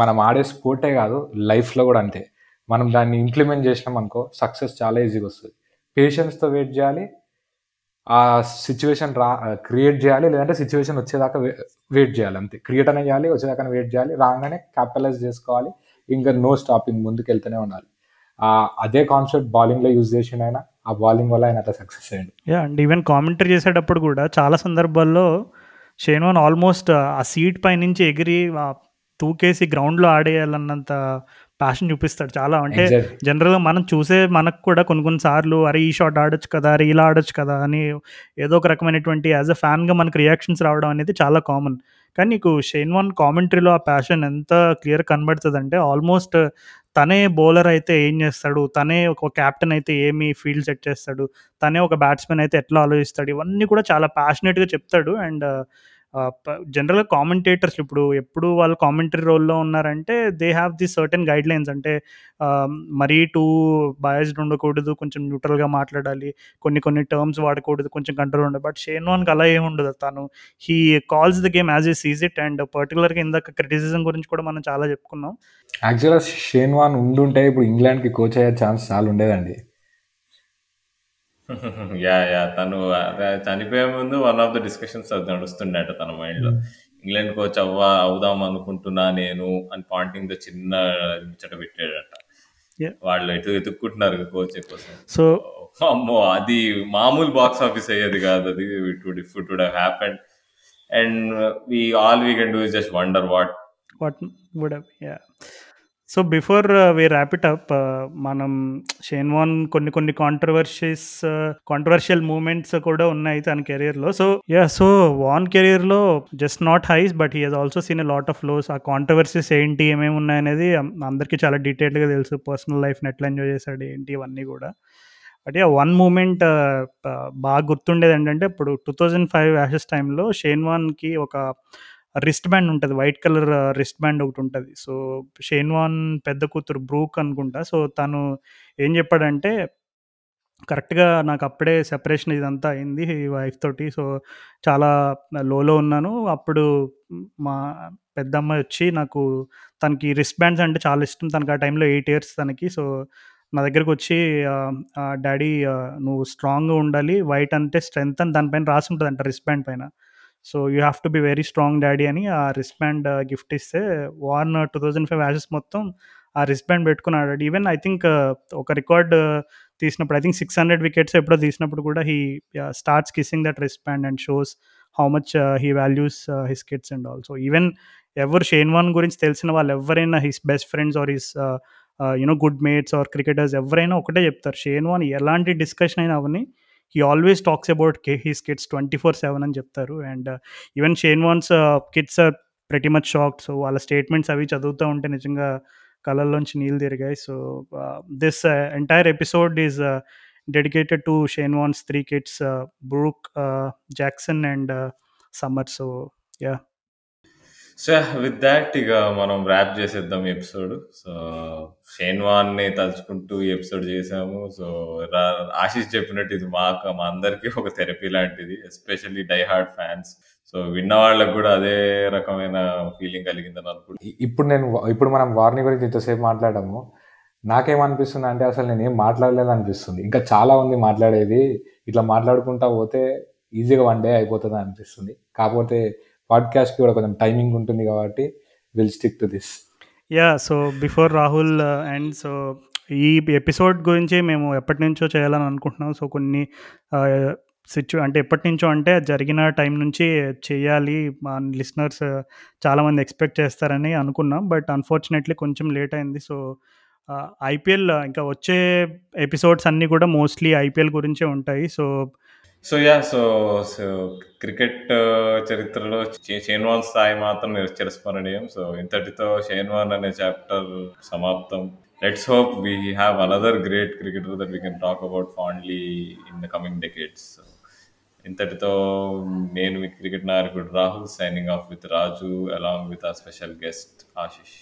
మనం ఆడే స్పోర్టే కాదు లైఫ్లో కూడా అంతే. మనం దాన్ని ఇంప్లిమెంట్ చేసినాం అనుకో సక్సెస్ చాలా ఈజీగా వస్తుంది. పేషెన్స్తో వెయిట్ చేయాలి ఆ సిచ్యువేషన్ రా క్రియేట్ చేయాలి లేదంటే సిచ్యువేషన్ వచ్చేదాకా వెయిట్ చేయాలి అంతే. క్రియేట్ అనే చేయాలి వచ్చేదాకా వెయిట్ చేయాలి రాగానే క్యాపిటలైజ్ చేసుకోవాలి ఇంకా నో స్టాపింగ్ ముందుకు వెళ్తూనే ఉండాలి అదే కాన్సెప్ట్ బౌలింగ్లో యూజ్ చేసిన ఆయన ఆ బౌలింగ్ వల్ల ఆయన అట్లా సక్సెస్ అయ్యాడు. యా అండ్ ఈవెన్ కామెంటరీ చేసేటప్పుడు కూడా చాలా సందర్భాల్లో షేన్వాన్ ఆల్మోస్ట్ ఆ సీట్ పై నుంచి ఎగిరి తూకేసి గ్రౌండ్లో ఆడేయాలన్నంత ప్యాషన్ చూపిస్తాడు. చాలా అంటే. జనరల్గా మనం చూసే మనకు కూడా కొన్ని కొన్ని సార్లు అరే ఈ షాట్ ఆడొచ్చు కదా అరే ఇలా ఆడొచ్చు కదా అని ఏదో ఒక రకమైనటువంటి యాజ్ అ ఫ్యాన్గా మనకు రియాక్షన్స్ రావడం అనేది చాలా కామన్ కానీ నీకు షేన్ వన్ కామెంటరీలో ఆ ప్యాషన్ ఎంత క్లియర్ కనబడుతుంది అంటే ఆల్మోస్ట్ తనే బౌలర్ అయితే ఏం చేస్తాడు తనే ఒక కెప్టెన్ అయితే ఏమి ఫీల్డ్ సెట్ చేస్తాడు తనే ఒక బ్యాట్స్మెన్ అయితే ఎట్లా ఆలోచిస్తాడు ఇవన్నీ కూడా చాలా ప్యాషనెట్గా చెప్తాడు. అండ్ జనరల్గా కామెంటేటర్స్ ఇప్పుడు ఎప్పుడు వాళ్ళు కామెంటరీ రోల్లో ఉన్నారంటే they have the certain guidelines అంటే మరీ టూ బయాస్డ్ ఉండకూడదు కొంచెం న్యూట్రల్గా మాట్లాడాలి కొన్ని కొన్ని టర్మ్స్ వాడకూడదు కొంచెం కంట్రోల్ ఉండదు బట్ షేన్ వాన్కి అలా ఏమి ఉండదు. తను he calls the game as a sees it and పర్టికులర్గా ఇందాక క్రిటిసిజం గురించి కూడా మనం చాలా చెప్పుకున్నాం. యాక్చువల్గా షేన్ వాన్ ఉండుంటే ఇప్పుడు ఇంగ్లాండ్కి కోచ్ అయ్యే ఛాన్స్ చాలా ఉండేదండి. యా యా తను అదే చనిపోయే ముందు వన్ ఆఫ్ ద డిస్కషన్స్ అది నడుస్తుండేట తన మైండ్లో. ఇంగ్లాండ్ కోచ్ అవ్వ అవుదాం అనుకుంటున్నా నేను అని పాయింటింగ్తో చిన్న ముచ్చట పెట్టాడట. వాళ్ళు ఎటు ఎత్తుక్కుంటున్నారు కోచ్ కోసం? సో అమ్మో అది మామూలు బాక్స్ ఆఫీస్ అయ్యేది కాదు అది it would if it would happen and we all we can do is just wonder what what would yeah so before we wrap it up మనం షేన్ వాన్ కొన్ని కొన్ని కాంట్రవర్షీస్ కాంట్రవర్షియల్ మూమెంట్స్ కూడా ఉన్నాయి తన కెరీర్లో సో యా సో వాన్ కెరీర్లో just not highs but he has also seen a lot of lows ఆ కాంట్రవర్సీస్ ఏంటి ఏమేమి ఉన్నాయనేది అందరికీ చాలా డీటెయిల్డ్గా తెలుసు. పర్సనల్ లైఫ్ని ఎట్లా ఎంజాయ్ చేశాడు ఏంటి ఇవన్నీ కూడా. బట్ యా వన్ మూమెంట్ బాగా గుర్తుండేది ఏంటంటే ఇప్పుడు టూ థౌజండ్ ఫైవ్ యాషెస్ టైంలో షేన్ వాన్కి ఒక రిస్ట్ బ్యాండ్ ఉంటుంది వైట్ కలర్ రిస్ట్ బ్యాండ్ ఒకటి ఉంటుంది. సో షేన్వాన్ పెద్ద కూతురు బ్రూక్ అనుకుంటా. సో తను ఏం చెప్పాడంటే కరెక్ట్గా నాకు అప్పుడే సెపరేషన్ ఇదంతా అయింది వైఫ్ తోటి. సో చాలా లోలో ఉన్నాను. అప్పుడు మా పెద్దమ్మాయి వచ్చి నాకు తనకి రిస్ట్ బ్యాండ్స్ అంటే చాలా ఇష్టం. తనకి ఆ టైంలో ఎయిట్ ఇయర్స్ తనకి. సో నా దగ్గరకు వచ్చి డాడీ నువ్వు స్ట్రాంగ్గా ఉండాలి. వైట్ అంటే స్ట్రెంగ్త్ అని దానిపైన రాసి ఉంటుంది అంట రిస్ట్ బ్యాండ్ పైన. So you have to be very strong daddy అని ఆ రిస్ట్ బ్యాండ్ గిఫ్ట్ ఇస్తే Warne two thousand five Ashes మొత్తం ఆ రిస్ట్ బ్యాండ్ పెట్టుకుని ఆడాడు ఈవెన్ ఐ థింక్ ఒక రికార్డ్ తీసినప్పుడు I think six hundred wickets ఎప్పుడో తీసినప్పుడు కూడా he starts kissing that wrist band and shows how much he values his kids and also even ఎవరు షేన్ వాన్ గురించి తెలిసిన వాళ్ళు ఎవరైనా his best friends or his you know good mates or cricketers ఎవరైనా ఒకటే చెప్తారు. షేన్ వాన్ ఎలాంటి డిస్కషన్ అయినా అవన్నీ he always talks about K his kids twenty four seven అని చెప్తారు. And even Shane Warne's kids are pretty much shocked so వాళ్ళ స్టేట్మెంట్స్ అవి చదువుతూ ఉంటే నిజంగా కళ్ళల్లోంచి నీళ్ళు తిరిగాయి. So this entire episode is dedicated to Shane Warne's three kids Brooke Jackson and Summer so yeah so with that ఇక మనం ర్యాప్ చేసేద్దాం ఎపిసోడ్ సో షేన్ తలుచుకుంటూ ఈ ఎపిసోడ్ చేసాము. సో రా- ఆశీష్ చెప్పినట్టు ఇది మాకు మా అందరికీ ఒక థెరపీ లాంటిది especially die hard fans so విన్న వాళ్ళకి కూడా అదే రకమైన ఫీలింగ్ కలిగిందని అనుకుంటున్నాను. ఇ- ఇప్పుడు నేను ఇప్పుడు మనం వార్ని గురించి ఇంతసేపు మాట్లాడాము. నాకేమనిపిస్తుంది అంటే అసలు నేను ఏం మాట్లాడలేదు అనిపిస్తుంది. ఇంకా చాలా ఉంది మాట్లాడేది. ఇట్లా మాట్లాడుకుంటా పోతే ఈజీగా వన్ డే అయిపోతుంది అనిపిస్తుంది. కాకపోతే పాడ్కాస్ట్కి కూడా కొంచెం టైమింగ్ ఉంటుంది కాబట్టి will stick to this yeah so before Rahul and so ఈ ఎపిసోడ్ గురించి మేము ఎప్పటి నుంచో చేయాలని అనుకుంటున్నాం. సో కొన్ని uh, సిచ్యు అంటే ఎప్పటి నుంచో అంటే జరిగిన టైం నుంచి చేయాలి. మా లిసనర్స్ uh, చాలామంది ఎక్స్పెక్ట్ చేస్తారని అనుకున్నాం. బట్ అన్ఫార్చునేట్లీ కొంచెం లేట్ అయింది. సో ఐపీఎల్ uh, ఇంకా వచ్చే ఎపిసోడ్స్ అన్నీ కూడా మోస్ట్లీ ఐపీఎల్ గురించే ఉంటాయి. So so yeah so so cricket చరిత్రలో షే- షేన్ వాన్ స్థాయి మాత్రం చిరస్మరణీయం సో ఇంతటితో షేన్ వాన్ అనే చాప్టర్ సమాప్తం let's hope we have another great cricketer that we can talk about fondly in the coming decades ఇంతటితో నేను మీ క్రికెట్ నాయకుడు Rahul signing off with Raju along with a special guest Ashish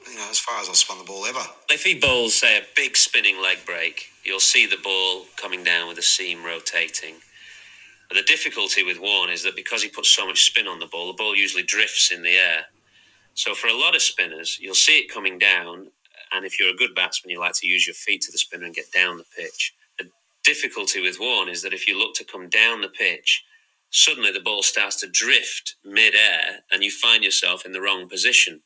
You know, as far as I've spun the ball ever. If he bowls, say, a big spinning leg break, you'll see the ball coming down with the seam rotating. But the difficulty with Warren is that because he puts so much spin on the ball, the ball usually drifts in the air. So for a lot of spinners, you'll see it coming down, and if you're a good batsman, you like to use your feet to the spinner and get down the pitch. The difficulty with Warren is that if you look to come down the pitch, suddenly the ball starts to drift mid-air, and you find yourself in the wrong position.